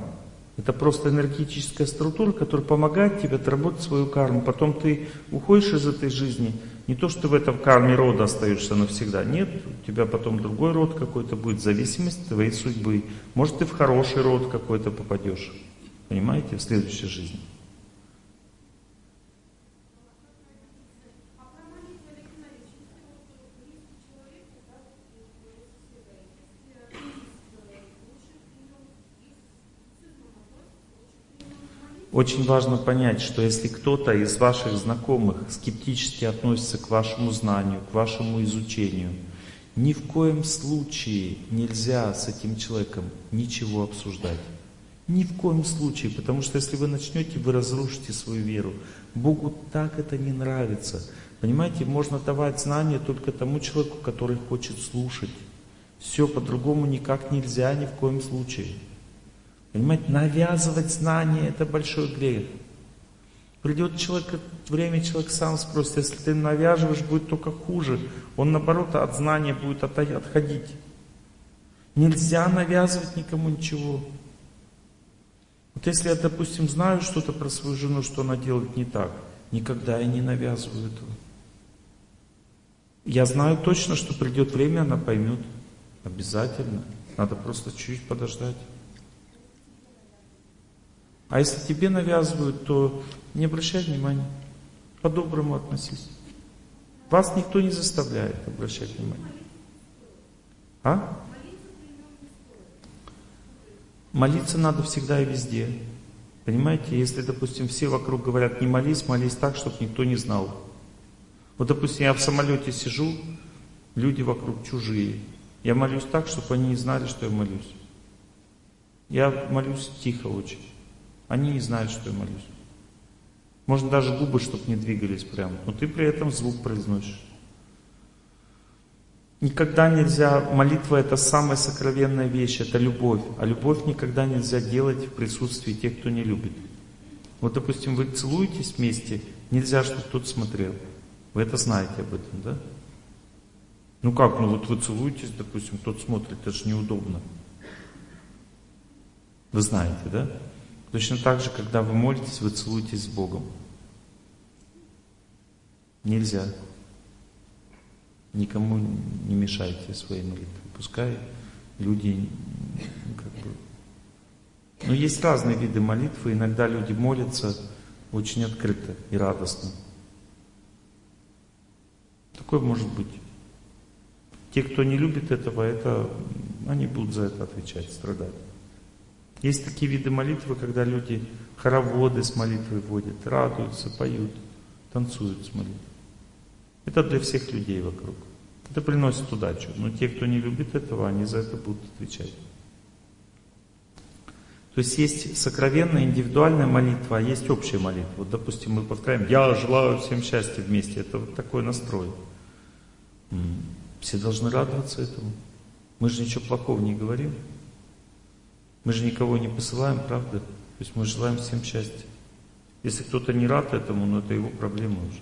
Speaker 1: Это просто энергетическая структура, которая помогает тебе отработать свою карму. Потом ты уходишь из этой жизни. Не то, что в этом карме рода остаешься навсегда. Нет, у тебя потом другой род какой-то будет, от твоей судьбы. Может, ты в хороший род какой-то попадешь. Понимаете, в следующей жизни. Очень важно понять, что если кто-то из ваших знакомых скептически относится к вашему знанию, к вашему изучению, ни в коем случае нельзя с этим человеком ничего обсуждать. Ни в коем случае, потому что если вы начнете, вы разрушите свою веру. Богу так это не нравится. Понимаете, можно давать знания только тому человеку, который хочет слушать. Все по-другому никак нельзя ни в коем случае. Понимаете, навязывать знания – это большой грех. Придет человек, время человек сам спросит, если ты навязываешь, будет только хуже. Он, наоборот, от знания будет отходить. Нельзя навязывать никому ничего. Вот если я, допустим, знаю что-то про свою жену, что она делает не так, никогда я не навязываю этого. Я знаю точно, что придет время, она поймет. Обязательно. Надо просто чуть-чуть подождать. А если тебе навязывают, то не обращай внимания. По-доброму относись. Вас никто не заставляет обращать внимание. А? Молиться надо всегда и везде. Понимаете, если, допустим, все вокруг говорят, не молись, молись так, чтобы никто не знал. Вот, допустим, я в самолете сижу, люди вокруг чужие. Я молюсь так, чтобы они не знали, что я молюсь. Я молюсь тихо очень. Они не знают, что я молюсь. Можно даже губы, чтобы не двигались прямо, но ты при этом звук произносишь. Никогда нельзя, молитва это самая сокровенная вещь, это любовь. А любовь никогда нельзя делать в присутствии тех, кто не любит. Вот, допустим, вы целуетесь вместе, нельзя, чтобы кто-то смотрел. Вы это знаете об этом, да? Ну как, ну вот вы целуетесь, допустим, кто-то смотрит, это же неудобно. Вы знаете, да? Точно так же, когда вы молитесь, вы целуетесь с Богом. Нельзя. Никому не мешайте своей молитве. Пускай люди как бы... Но есть разные виды молитвы. Иногда люди молятся очень открыто и радостно. Такое может быть. Те, кто не любит этого, это, они будут за это отвечать, страдать. Есть такие виды молитвы, когда люди хороводы с молитвой водят, радуются, поют, танцуют с молитвой. Это для всех людей вокруг. Это приносит удачу. Но те, кто не любит этого, они за это будут отвечать. То есть есть сокровенная индивидуальная молитва, а есть общая молитва. Вот, допустим, мы повторяем «Я желаю всем счастья вместе». Это вот такой настрой. Все должны радоваться этому. Мы же ничего плохого не говорим. Мы же никого не посылаем, правда? То есть мы желаем всем счастья. Если кто-то не рад этому, ну это его проблема уже.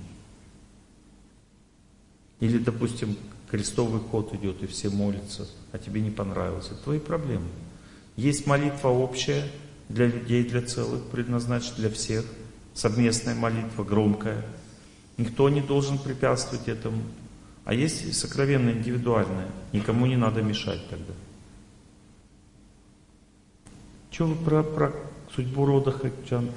Speaker 1: Или, допустим, крестовый ход идет, и все молятся, а тебе не понравилось. Это твои проблемы. Есть молитва общая для людей, для целых, предназначена для всех. Совместная молитва, громкая. Никто не должен препятствовать этому. А есть сокровенная, индивидуальная. Никому не надо мешать тогда. Что вы про, про судьбу рода Хачан?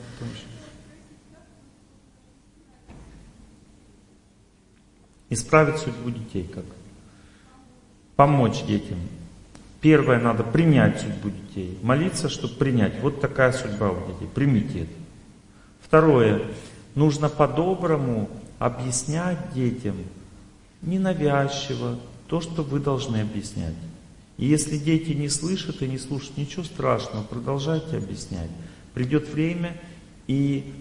Speaker 1: Исправить судьбу детей как? Помочь детям. Первое, надо принять судьбу детей. Молиться, чтобы принять. Вот такая судьба у детей. Примите это. Второе, нужно по-доброму объяснять детям, ненавязчиво, то, что вы должны объяснять. И если дети не слышат и не слушают, ничего страшного, продолжайте объяснять. Придет время, и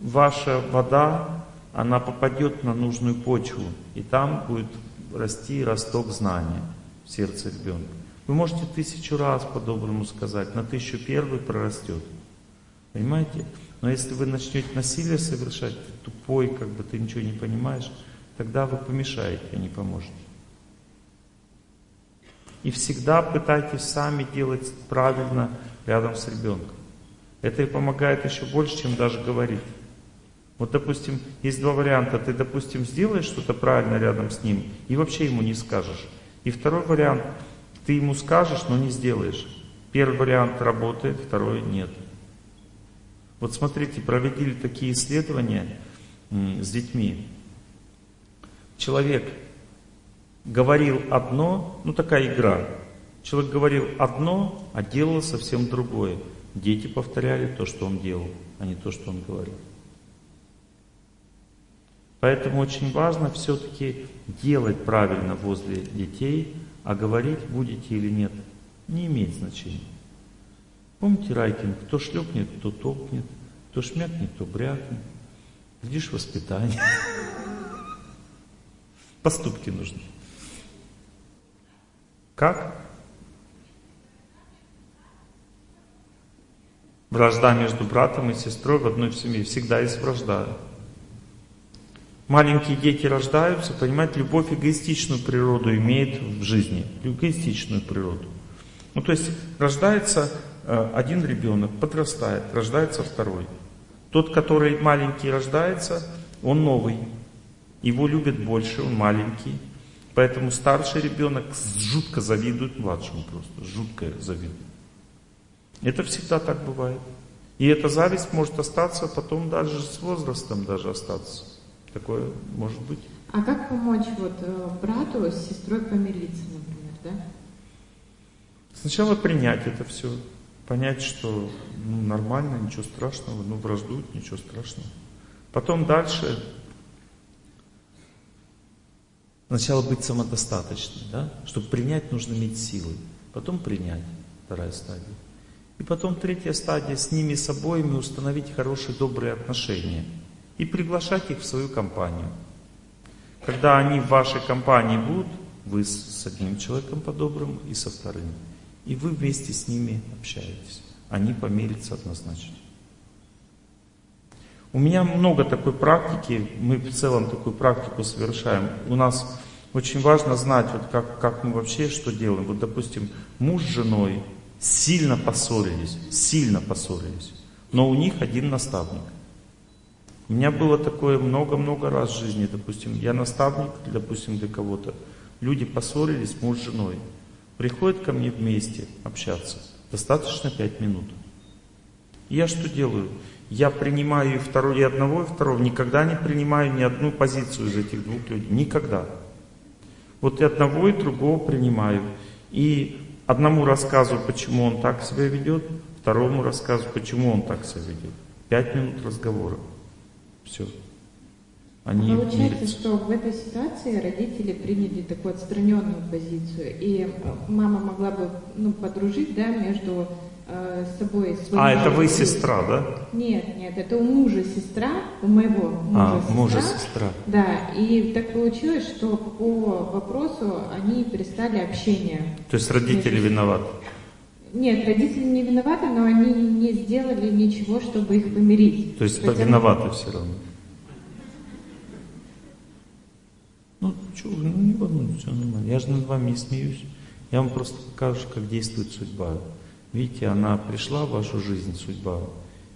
Speaker 1: ваша вода, она попадет на нужную почву, и там будет расти росток знания в сердце ребенка. Вы можете тысячу раз по-доброму сказать, на тысячу первый прорастет. Понимаете? Но если вы начнете насилие совершать, ты тупой, как бы ты ничего не понимаешь, тогда вы помешаете, а не поможете. И всегда пытайтесь сами делать правильно рядом с ребенком. Это и помогает еще больше, чем даже говорить. Вот, допустим, есть два варианта. Ты, допустим, сделаешь что-то правильно рядом с ним и вообще ему не скажешь. И второй вариант, ты ему скажешь, но не сделаешь. Первый вариант работает, второй нет. Вот смотрите, проводили такие исследования с детьми. Человек говорил одно, ну такая игра. Человек говорил одно, а делал совсем другое. Дети повторяли то, что он делал, а не то, что он говорил. Поэтому очень важно все-таки делать правильно возле детей, а говорить будете или нет, не имеет значения. Помните Райкин, кто шлепнет, кто топнет, кто шмякнет, кто брякнет. Видишь воспитание. (laughs) Поступки нужны. Как? Вражда между братом и сестрой в одной семье. Всегда есть вражда. Маленькие дети рождаются, понимаете, любовь эгоистичную природу имеет в жизни. Эгоистичную природу. Ну, то есть рождается э, один ребенок, подрастает, рождается второй. Тот, который маленький рождается, он новый. Его любят больше, он маленький. Поэтому старший ребенок жутко завидует младшему просто, жутко завидует. Это всегда так бывает. И эта зависть может остаться потом даже с возрастом даже остаться. Такое может быть.
Speaker 3: А как помочь вот э, брату с сестрой помириться, например, да?
Speaker 1: Сначала принять это все, понять, что ну, нормально, ничего страшного, ну враждуют, ничего страшного. Потом дальше Сначала быть самодостаточным, да? Чтобы принять, нужно иметь силы. Потом принять, вторая стадия. И потом третья стадия, с ними с обоими установить хорошие, добрые отношения. И приглашать их в свою компанию. Когда они в вашей компании будут, вы с одним человеком по-доброму и со вторым. И вы вместе с ними общаетесь. Они помирятся однозначно. У меня много такой практики, мы в целом такую практику совершаем. У нас очень важно знать, вот как, как мы вообще что делаем. Вот, допустим, муж с женой сильно поссорились, сильно поссорились, но у них один наставник. У меня было такое много-много раз в жизни, допустим, я наставник, допустим, для кого-то. Люди поссорились, муж с женой. Приходят ко мне вместе общаться. Достаточно пять минут. я что делаю? Я принимаю и второго, и одного, и второго, никогда не принимаю ни одну позицию из этих двух людей. Никогда. Вот и одного, и другого принимаю. И одному рассказываю, почему он так себя ведет, второму рассказываю, почему он так себя ведет. Пять минут разговора. Все.
Speaker 3: Они Получается, мирятся. что в этой ситуации родители приняли такую отстраненную позицию, и мама могла бы ну, подружить да, между Э, с собой
Speaker 1: свою А, это вы сестра, да?
Speaker 3: Нет, нет, это у мужа сестра, у моего мужа а,
Speaker 1: сестра. мужа сестра.
Speaker 3: Да, и так получилось, что по вопросу они перестали общение.
Speaker 1: То есть родители виноваты?
Speaker 3: Нет, родители не виноваты, но они не сделали ничего, чтобы их помирить.
Speaker 1: То есть Хотя виноваты все равно? Ну, что, ну не волнуйтесь, все нормально. Я же над вами не смеюсь. Я вам просто покажу, как действует судьба. Видите, она пришла в вашу жизнь, судьба,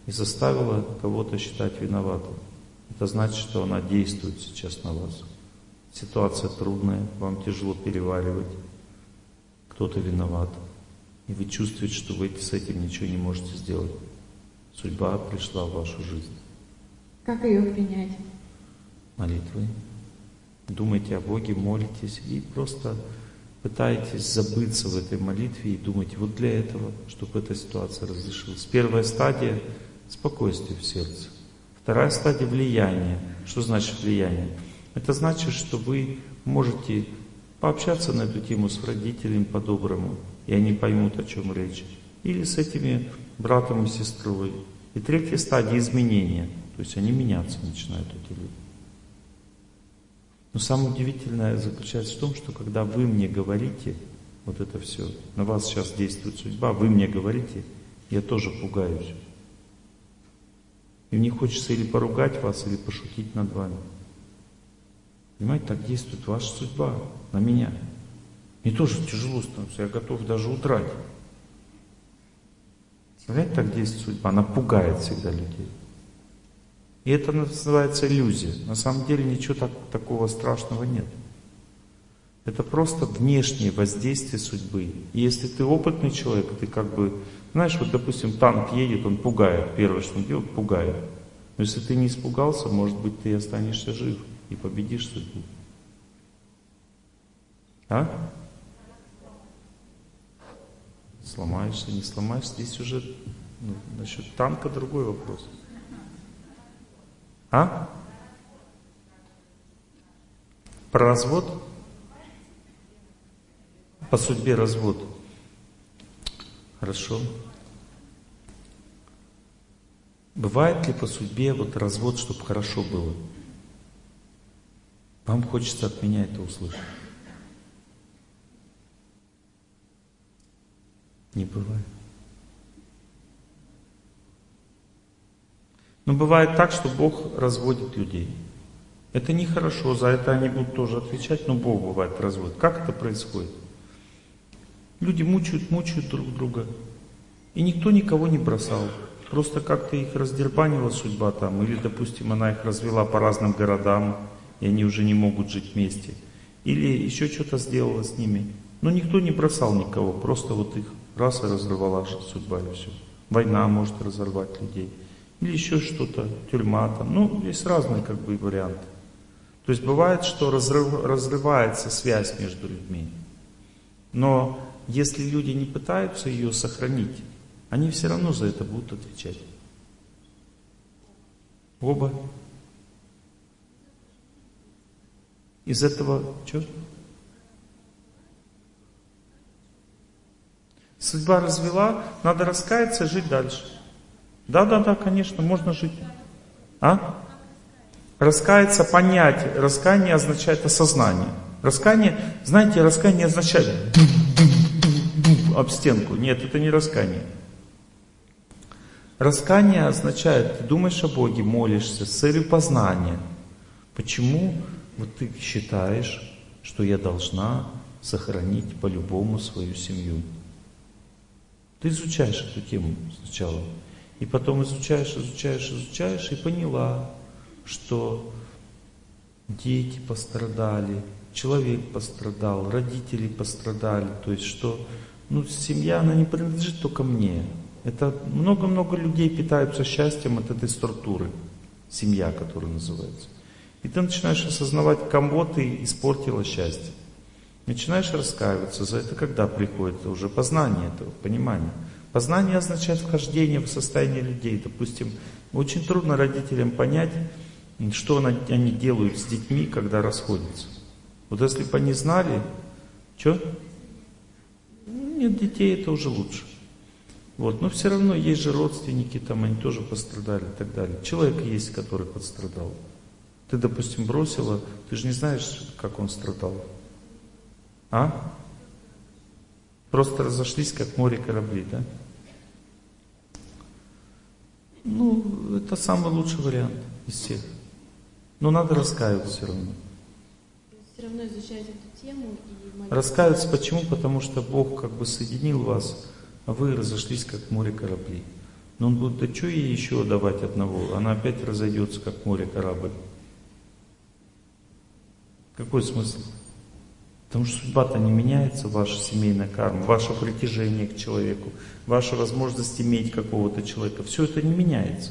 Speaker 1: и заставила кого-то считать виноватым. Это значит, что она действует сейчас на вас. Ситуация трудная, вам тяжело переваривать. Кто-то виноват. И вы чувствуете, что вы с этим ничего не можете сделать. Судьба пришла в вашу жизнь.
Speaker 3: Как ее принять?
Speaker 1: Молитвой. Думайте о Боге, молитесь и просто пытаетесь забыться в этой молитве и думайте вот для этого, чтобы эта ситуация разрешилась. Первая стадия – спокойствие в сердце. Вторая стадия – влияние. Что значит влияние? Это значит, что вы можете пообщаться на эту тему с родителями по-доброму, и они поймут, о чем речь. Или с этими братом и сестрой. И третья стадия – изменения. То есть они меняться начинают, эти люди. Но самое удивительное заключается в том, что когда вы мне говорите, вот это все, на вас сейчас действует судьба, вы мне говорите, я тоже пугаюсь. И мне хочется или поругать вас, или пошутить над вами. Понимаете, так действует ваша судьба на меня. Мне тоже тяжело становится, я готов даже удрать. Знаете, так действует судьба, она пугает всегда людей. И это называется иллюзия. На самом деле ничего так, такого страшного нет. Это просто внешнее воздействие судьбы. И если ты опытный человек, ты как бы, знаешь, вот допустим, танк едет, он пугает. Первое, что он делает, пугает. Но если ты не испугался, может быть, ты останешься жив и победишь судьбу. А? Сломаешься, не сломаешься. Здесь уже ну, насчет танка другой вопрос. А? Про развод? По судьбе развод. Хорошо. Бывает ли по судьбе вот развод, чтобы хорошо было? Вам хочется от меня это услышать. Не бывает. Но бывает так, что Бог разводит людей. Это нехорошо, за это они будут тоже отвечать, но Бог бывает разводит. Как это происходит? Люди мучают, мучают друг друга. И никто никого не бросал. Просто как-то их раздербанила судьба там. Или, допустим, она их развела по разным городам, и они уже не могут жить вместе. Или еще что-то сделала с ними. Но никто не бросал никого, просто вот их раз и разорвала судьба и все. Война может разорвать людей или еще что-то, тюрьма там. Ну, есть разные как бы варианты. То есть бывает, что разрыв, разрывается связь между людьми. Но если люди не пытаются ее сохранить, они все равно за это будут отвечать. Оба. Из этого что? Судьба развела, надо раскаяться и жить дальше. Да, да, да, конечно, можно жить. А? Раскаяться, понять. Раскаяние означает осознание. Раскаяние, знаете, раскаяние означает об стенку. Нет, это не раскаяние. Раскаяние означает, ты думаешь о Боге, молишься с целью познания. Почему вот ты считаешь, что я должна сохранить по-любому свою семью? Ты изучаешь эту тему сначала. И потом изучаешь, изучаешь, изучаешь и поняла, что дети пострадали, человек пострадал, родители пострадали. То есть, что ну, семья, она не принадлежит только мне. Это много-много людей питаются счастьем от этой структуры. Семья, которая называется. И ты начинаешь осознавать, кому ты испортила счастье. Начинаешь раскаиваться за это, когда приходит уже познание этого, понимание. Познание означает вхождение в состояние людей. Допустим, очень трудно родителям понять, что они делают с детьми, когда расходятся. Вот если бы они знали, что? Нет детей, это уже лучше. Вот, но все равно есть же родственники, там они тоже пострадали и так далее. Человек есть, который пострадал. Ты, допустим, бросила, ты же не знаешь, как он страдал. А? Просто разошлись, как море корабли, да? Ну, это самый лучший вариант из всех. Но надо раскаиваться все равно.
Speaker 4: Все равно изучать эту тему и молиться.
Speaker 1: Раскаиваться почему? Потому что Бог как бы соединил вас, а вы разошлись как море кораблей. Но Он будет, да что ей еще давать одного? Она опять разойдется, как море корабль. Какой смысл? Потому что судьба-то не меняется, ваша семейная карма, ваше притяжение к человеку, ваша возможность иметь какого-то человека. Все это не меняется.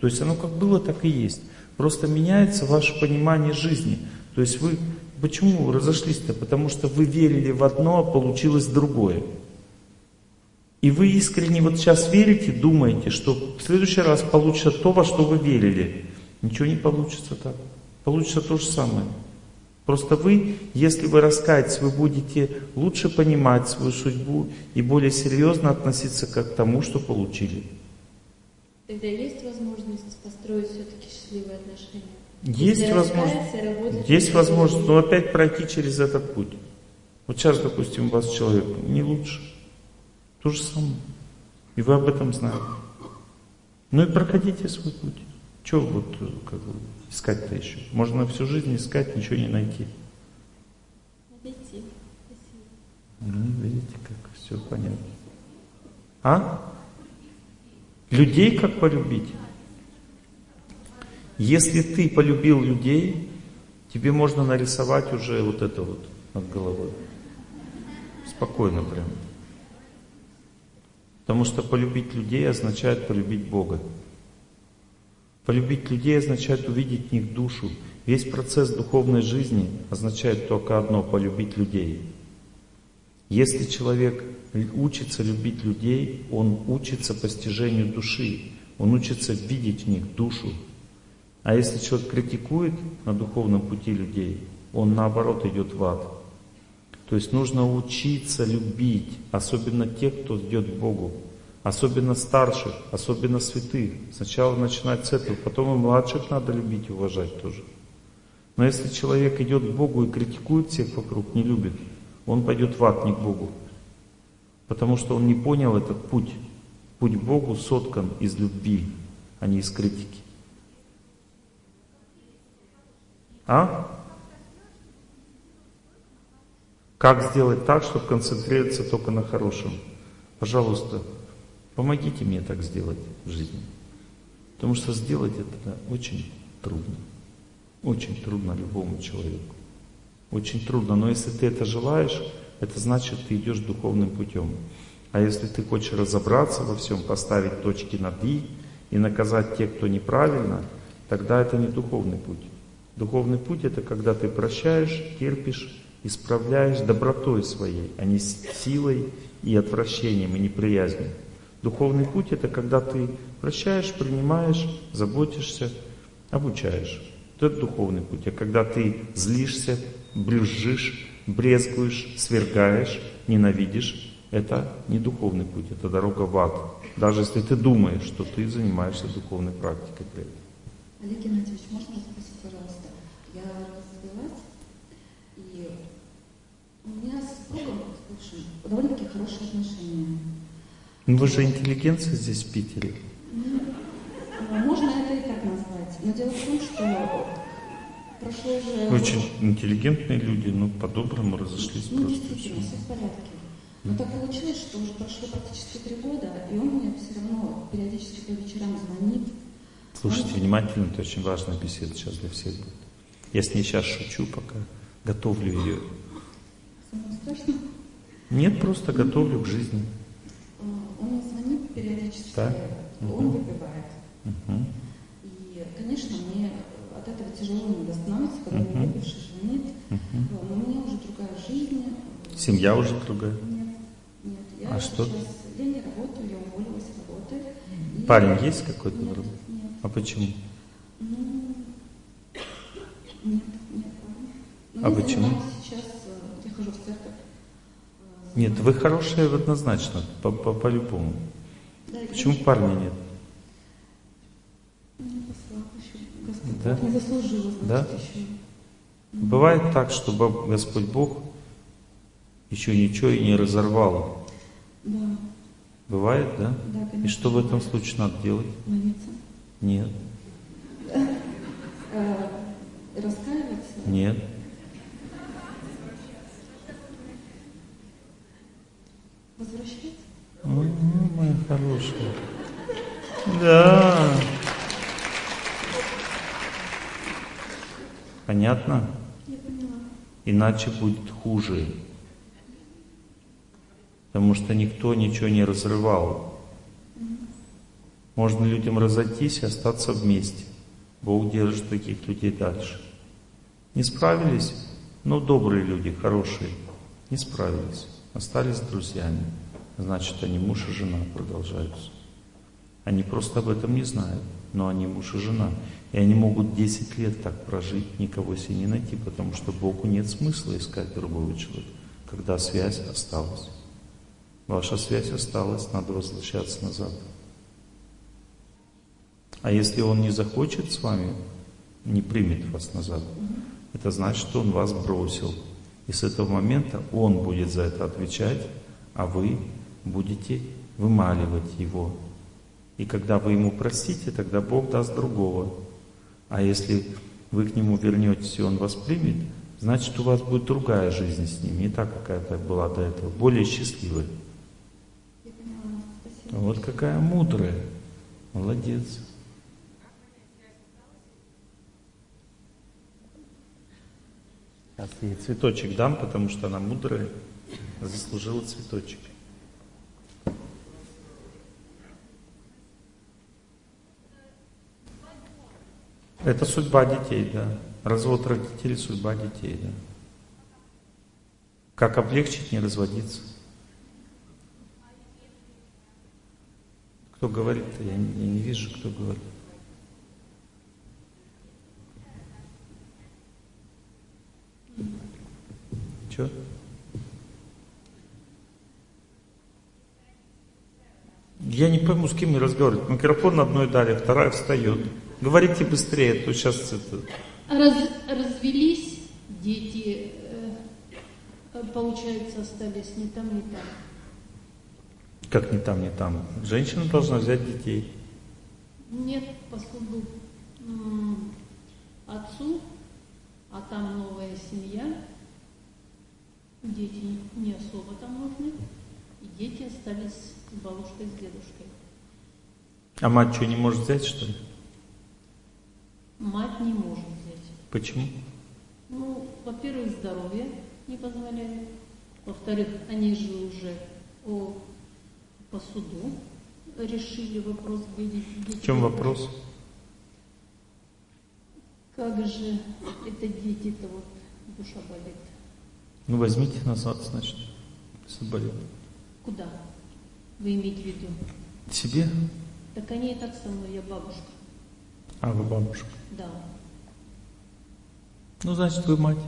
Speaker 1: То есть оно как было, так и есть. Просто меняется ваше понимание жизни. То есть вы почему разошлись-то? Потому что вы верили в одно, а получилось другое. И вы искренне вот сейчас верите, думаете, что в следующий раз получится то, во что вы верили. Ничего не получится так. Получится то же самое. Просто вы, если вы раскаетесь, вы будете лучше понимать свою судьбу и более серьезно относиться к тому, что получили.
Speaker 5: Тогда есть возможность построить все-таки счастливые отношения?
Speaker 1: Есть возможность, есть возможность, но опять пройти через этот путь. Вот сейчас, допустим, у вас человек не лучше. То же самое. И вы об этом знаете. Ну и проходите свой путь. Чего вот как бы, искать-то еще? Можно всю жизнь искать, ничего не найти.
Speaker 5: Найти.
Speaker 1: Ну, видите, как все понятно. А? Людей как полюбить? Если ты полюбил людей, тебе можно нарисовать уже вот это вот над головой. Спокойно прям. Потому что полюбить людей означает полюбить Бога. Полюбить людей означает увидеть в них душу. Весь процесс духовной жизни означает только одно – полюбить людей. Если человек учится любить людей, он учится постижению души, он учится видеть в них душу. А если человек критикует на духовном пути людей, он наоборот идет в ад. То есть нужно учиться любить, особенно тех, кто идет к Богу особенно старших, особенно святых. Сначала начинать с этого, потом и младших надо любить и уважать тоже. Но если человек идет к Богу и критикует всех вокруг, не любит, он пойдет в ад, не к Богу. Потому что он не понял этот путь. Путь к Богу соткан из любви, а не из критики. А? Как сделать так, чтобы концентрироваться только на хорошем? Пожалуйста, Помогите мне так сделать в жизни. Потому что сделать это очень трудно. Очень трудно любому человеку. Очень трудно. Но если ты это желаешь, это значит, ты идешь духовным путем. А если ты хочешь разобраться во всем, поставить точки над «и» и наказать тех, кто неправильно, тогда это не духовный путь. Духовный путь это когда ты прощаешь, терпишь, исправляешь добротой своей, а не силой и отвращением и неприязнью. Духовный путь это когда ты прощаешь, принимаешь, заботишься, обучаешь. Вот это духовный путь. А когда ты злишься, брюзжишь, брезгуешь, свергаешь, ненавидишь, это не духовный путь, это дорога в ад. Даже если ты думаешь, что ты занимаешься духовной практикой
Speaker 6: при этом. Олег Геннадьевич, можно спросить, пожалуйста? Я развелась, и у меня с Богом, с довольно-таки хорошие отношения.
Speaker 1: Ну вы же интеллигенция здесь в Питере.
Speaker 6: Можно это и так назвать. Но дело в том, что прошло уже...
Speaker 1: Очень интеллигентные люди, но по-доброму разошлись
Speaker 6: ну, просто. действительно, все в порядке. Но так получилось, что уже прошло практически три года, и он мне все равно периодически по вечерам звонит.
Speaker 1: Слушайте он... внимательно, это очень важная беседа сейчас для всех будет. Я с ней сейчас шучу пока, готовлю ее. Нет, просто готовлю к жизни.
Speaker 6: Он звонит периодически, так? он угу. выпивает.
Speaker 1: Угу.
Speaker 6: И, конечно, мне от этого тяжело не становится, когда угу. мне выпивший звонит. Угу. Но у меня уже другая жизнь.
Speaker 1: Семья уже другая?
Speaker 6: Нет. Нет. Я
Speaker 1: а что?
Speaker 6: Сейчас, я не работаю, я уволилась с работы.
Speaker 1: Парень и... есть какой-то
Speaker 6: нет,
Speaker 1: другой?
Speaker 6: Нет.
Speaker 1: А почему?
Speaker 6: Ну, нет, нет
Speaker 1: парня. а почему?
Speaker 6: Сейчас э, я хожу в церковь.
Speaker 1: Нет, вы хорошие однозначно, по-любому.
Speaker 6: Да,
Speaker 1: Почему парня нет?
Speaker 6: Не послал еще.
Speaker 1: да?
Speaker 6: не заслужила, значит,
Speaker 1: да?
Speaker 6: еще.
Speaker 1: Бывает так, что Господь Бог еще ничего и не разорвал.
Speaker 6: Да.
Speaker 1: Бывает, да?
Speaker 6: Да, конечно.
Speaker 1: И что в этом случае надо делать?
Speaker 6: Молиться.
Speaker 1: Нет.
Speaker 6: Э, раскаиваться?
Speaker 1: Нет.
Speaker 6: Возвращать?
Speaker 1: О, моя хорошая. Да. Понятно?
Speaker 6: Я поняла.
Speaker 1: Иначе будет хуже. Потому что никто ничего не разрывал. Можно людям разойтись и остаться вместе. Бог держит таких людей дальше. Не справились? Ну, добрые люди, хорошие. Не справились. Остались друзьями. Значит, они муж и жена продолжаются. Они просто об этом не знают, но они муж и жена. И они могут 10 лет так прожить, никого себе не найти, потому что Богу нет смысла искать другого человека, когда связь осталась. Ваша связь осталась, надо возвращаться назад. А если он не захочет с вами, не примет вас назад, это значит, что он вас бросил. И с этого момента он будет за это отвечать, а вы будете вымаливать его. И когда вы ему простите, тогда Бог даст другого. А если вы к нему вернетесь, и он вас примет, значит, у вас будет другая жизнь с ним, не так, какая-то была до этого, более счастливая. Вот какая мудрая. Молодец. Сейчас ей цветочек дам, потому что она мудрая, заслужила цветочек. Это судьба детей, да. Развод родителей – судьба детей, да. Как облегчить, не разводиться? Кто говорит-то? Я, я не вижу, кто говорит. Че? Я не пойму, с кем мне разговаривать. Микрофон одной дали, вторая встает. Говорите быстрее, а то сейчас это...
Speaker 7: Раз, развелись, дети, э, получается, остались не там, не там.
Speaker 1: Как не там, не там? Женщина должна взять детей.
Speaker 7: Нет, поскольку отцу, а там новая семья, дети не особо там нужны, и дети остались с бабушкой, с дедушкой.
Speaker 1: А мать что, не может взять, что ли?
Speaker 7: Мать не может взять.
Speaker 1: Почему?
Speaker 7: Ну, во-первых, здоровье не позволяет. Во-вторых, они же уже о, по суду решили вопрос, где дети.
Speaker 1: В чем вопрос?
Speaker 7: Как же это дети-то вот душа болит?
Speaker 1: Ну, возьмите назад, значит, если болит.
Speaker 7: Куда? Вы имеете в виду?
Speaker 1: Себе?
Speaker 7: Так они и так со мной, я бабушка.
Speaker 1: А, вы бабушка.
Speaker 7: Да.
Speaker 1: Ну, значит, вы мать.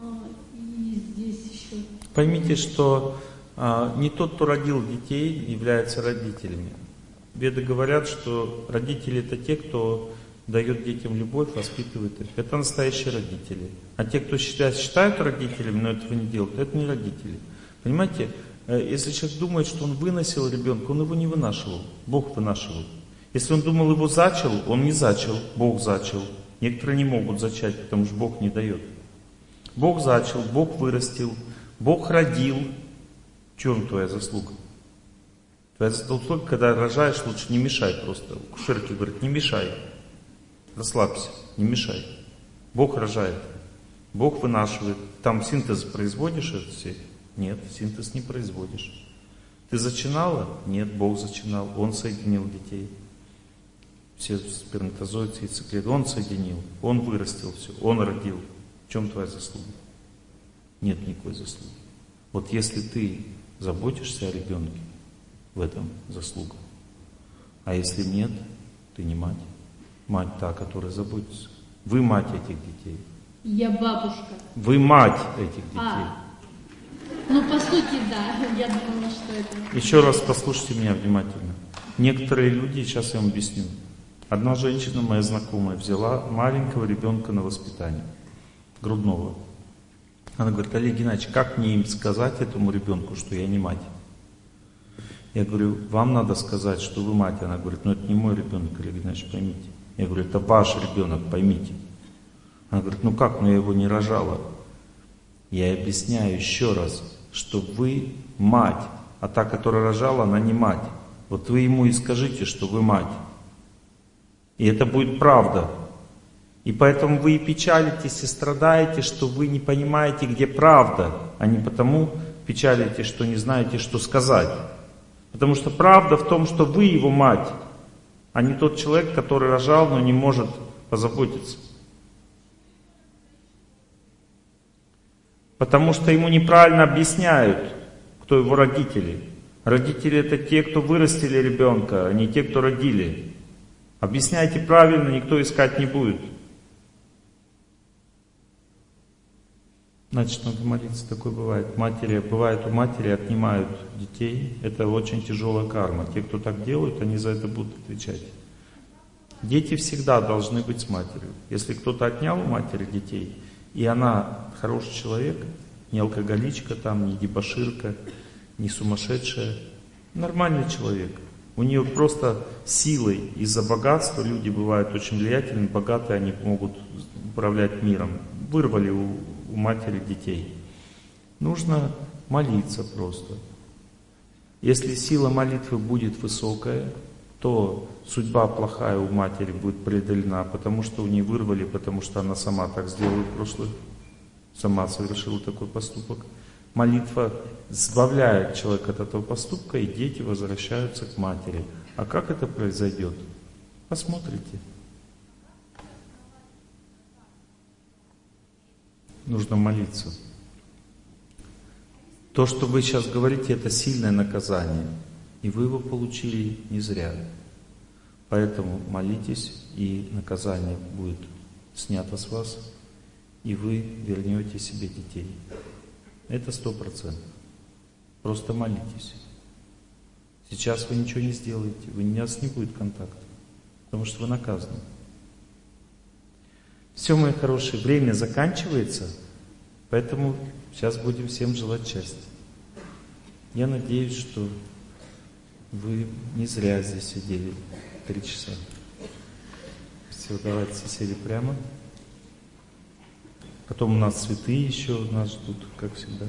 Speaker 7: А, и здесь еще...
Speaker 1: Поймите, что а, не тот, кто родил детей, является родителями. Веды говорят, что родители это те, кто дает детям любовь, воспитывает их. Это настоящие родители. А те, кто считает, считают родителями, но этого не делают, это не родители. Понимаете, э, если человек думает, что он выносил ребенка, он его не вынашивал. Бог вынашивал. Если он думал, его зачал, он не зачал, Бог зачал. Некоторые не могут зачать, потому что Бог не дает. Бог зачал, Бог вырастил, Бог родил. В чем твоя заслуга? Твоя заслуга, когда рожаешь, лучше не мешай просто. Кушерки говорят, не мешай. Расслабься, не мешай. Бог рожает. Бог вынашивает. Там синтез производишь это все? Нет, синтез не производишь. Ты зачинала? Нет, Бог зачинал. Он соединил детей. Все сперматозоиды, яйцеклетки. Он соединил. Он вырастил все. Он родил. В чем твоя заслуга? Нет никакой заслуги. Вот если ты заботишься о ребенке, в этом заслуга. А если нет, ты не мать. Мать та, которая заботится. Вы мать этих детей.
Speaker 7: Я бабушка.
Speaker 1: Вы мать этих детей.
Speaker 7: А, ну, по сути, да. Я думала, что это...
Speaker 1: Еще раз послушайте меня внимательно. Некоторые люди, сейчас я вам объясню. Одна женщина, моя знакомая, взяла маленького ребенка на воспитание, грудного. Она говорит, Олег Геннадьевич, как мне им сказать этому ребенку, что я не мать? Я говорю, вам надо сказать, что вы мать. Она говорит, ну это не мой ребенок, Олег Геннадьевич, поймите. Я говорю, это ваш ребенок, поймите. Она говорит, ну как, но я его не рожала. Я объясняю еще раз, что вы мать, а та, которая рожала, она не мать. Вот вы ему и скажите, что вы мать. И это будет правда. И поэтому вы и печалитесь, и страдаете, что вы не понимаете, где правда, а не потому печалитесь, что не знаете, что сказать. Потому что правда в том, что вы его мать, а не тот человек, который рожал, но не может позаботиться. Потому что ему неправильно объясняют, кто его родители. Родители это те, кто вырастили ребенка, а не те, кто родили. Объясняйте правильно, никто искать не будет. Значит, надо молиться, такое бывает. Матери, бывает у матери отнимают детей. Это очень тяжелая карма. Те, кто так делают, они за это будут отвечать. Дети всегда должны быть с матерью. Если кто-то отнял у матери детей, и она хороший человек, не алкоголичка там, не дебоширка, не сумасшедшая, нормальный человек. У нее просто силой из-за богатства, люди бывают очень влиятельны, богатые, они могут управлять миром. Вырвали у, у матери детей. Нужно молиться просто. Если сила молитвы будет высокая, то судьба плохая у матери будет преодолена, потому что у нее вырвали, потому что она сама так сделала в прошлое, сама совершила такой поступок. Молитва избавляет человека от этого поступка, и дети возвращаются к матери. А как это произойдет? Посмотрите. Нужно молиться. То, что вы сейчас говорите, это сильное наказание. И вы его получили не зря. Поэтому молитесь, и наказание будет снято с вас, и вы вернете себе детей. Это сто процентов. Просто молитесь. Сейчас вы ничего не сделаете, у нас не будет контакта, потому что вы наказаны. Все, мои хорошие, время заканчивается, поэтому сейчас будем всем желать счастья. Я надеюсь, что вы не зря здесь сидели три часа. Все, давайте сели прямо. Потом у нас цветы еще нас ждут, как всегда.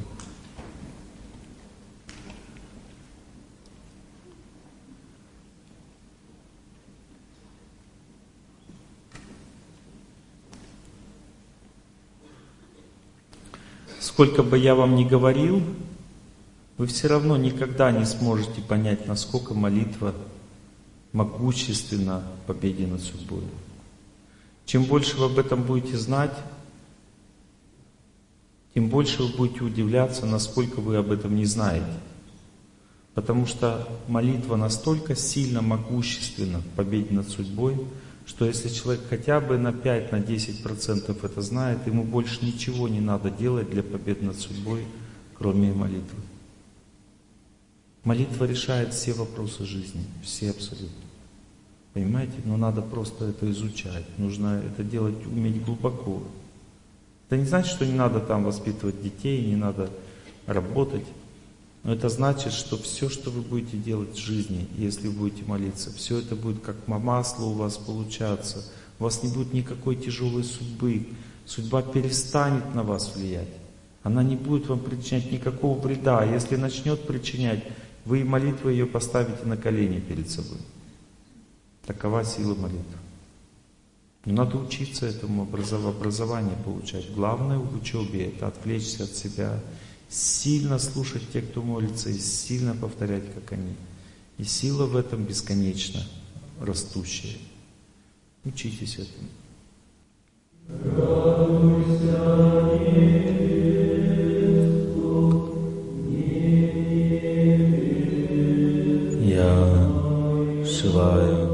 Speaker 1: Сколько бы я вам ни говорил, вы все равно никогда не сможете понять, насколько молитва могущественна в победе над судьбой. Чем больше вы об этом будете знать, тем больше вы будете удивляться, насколько вы об этом не знаете. Потому что молитва настолько сильно могущественна в победе над судьбой, что если человек хотя бы на 5-10% на 10% это знает, ему больше ничего не надо делать для победы над судьбой, кроме молитвы. Молитва решает все вопросы жизни, все абсолютно. Понимаете? Но надо просто это изучать, нужно это делать, уметь глубоко. Это не значит, что не надо там воспитывать детей, не надо работать. Но это значит, что все, что вы будете делать в жизни, если будете молиться, все это будет как масло у вас получаться. У вас не будет никакой тяжелой судьбы. Судьба перестанет на вас влиять. Она не будет вам причинять никакого вреда. А если начнет причинять, вы молитвой ее поставите на колени перед собой. Такова сила молитвы. Но надо учиться этому образованию получать. Главное в учебе это отвлечься от себя, сильно слушать тех, кто молится, и сильно повторять, как они. И сила в этом бесконечно растущая. Учитесь этому. Я всем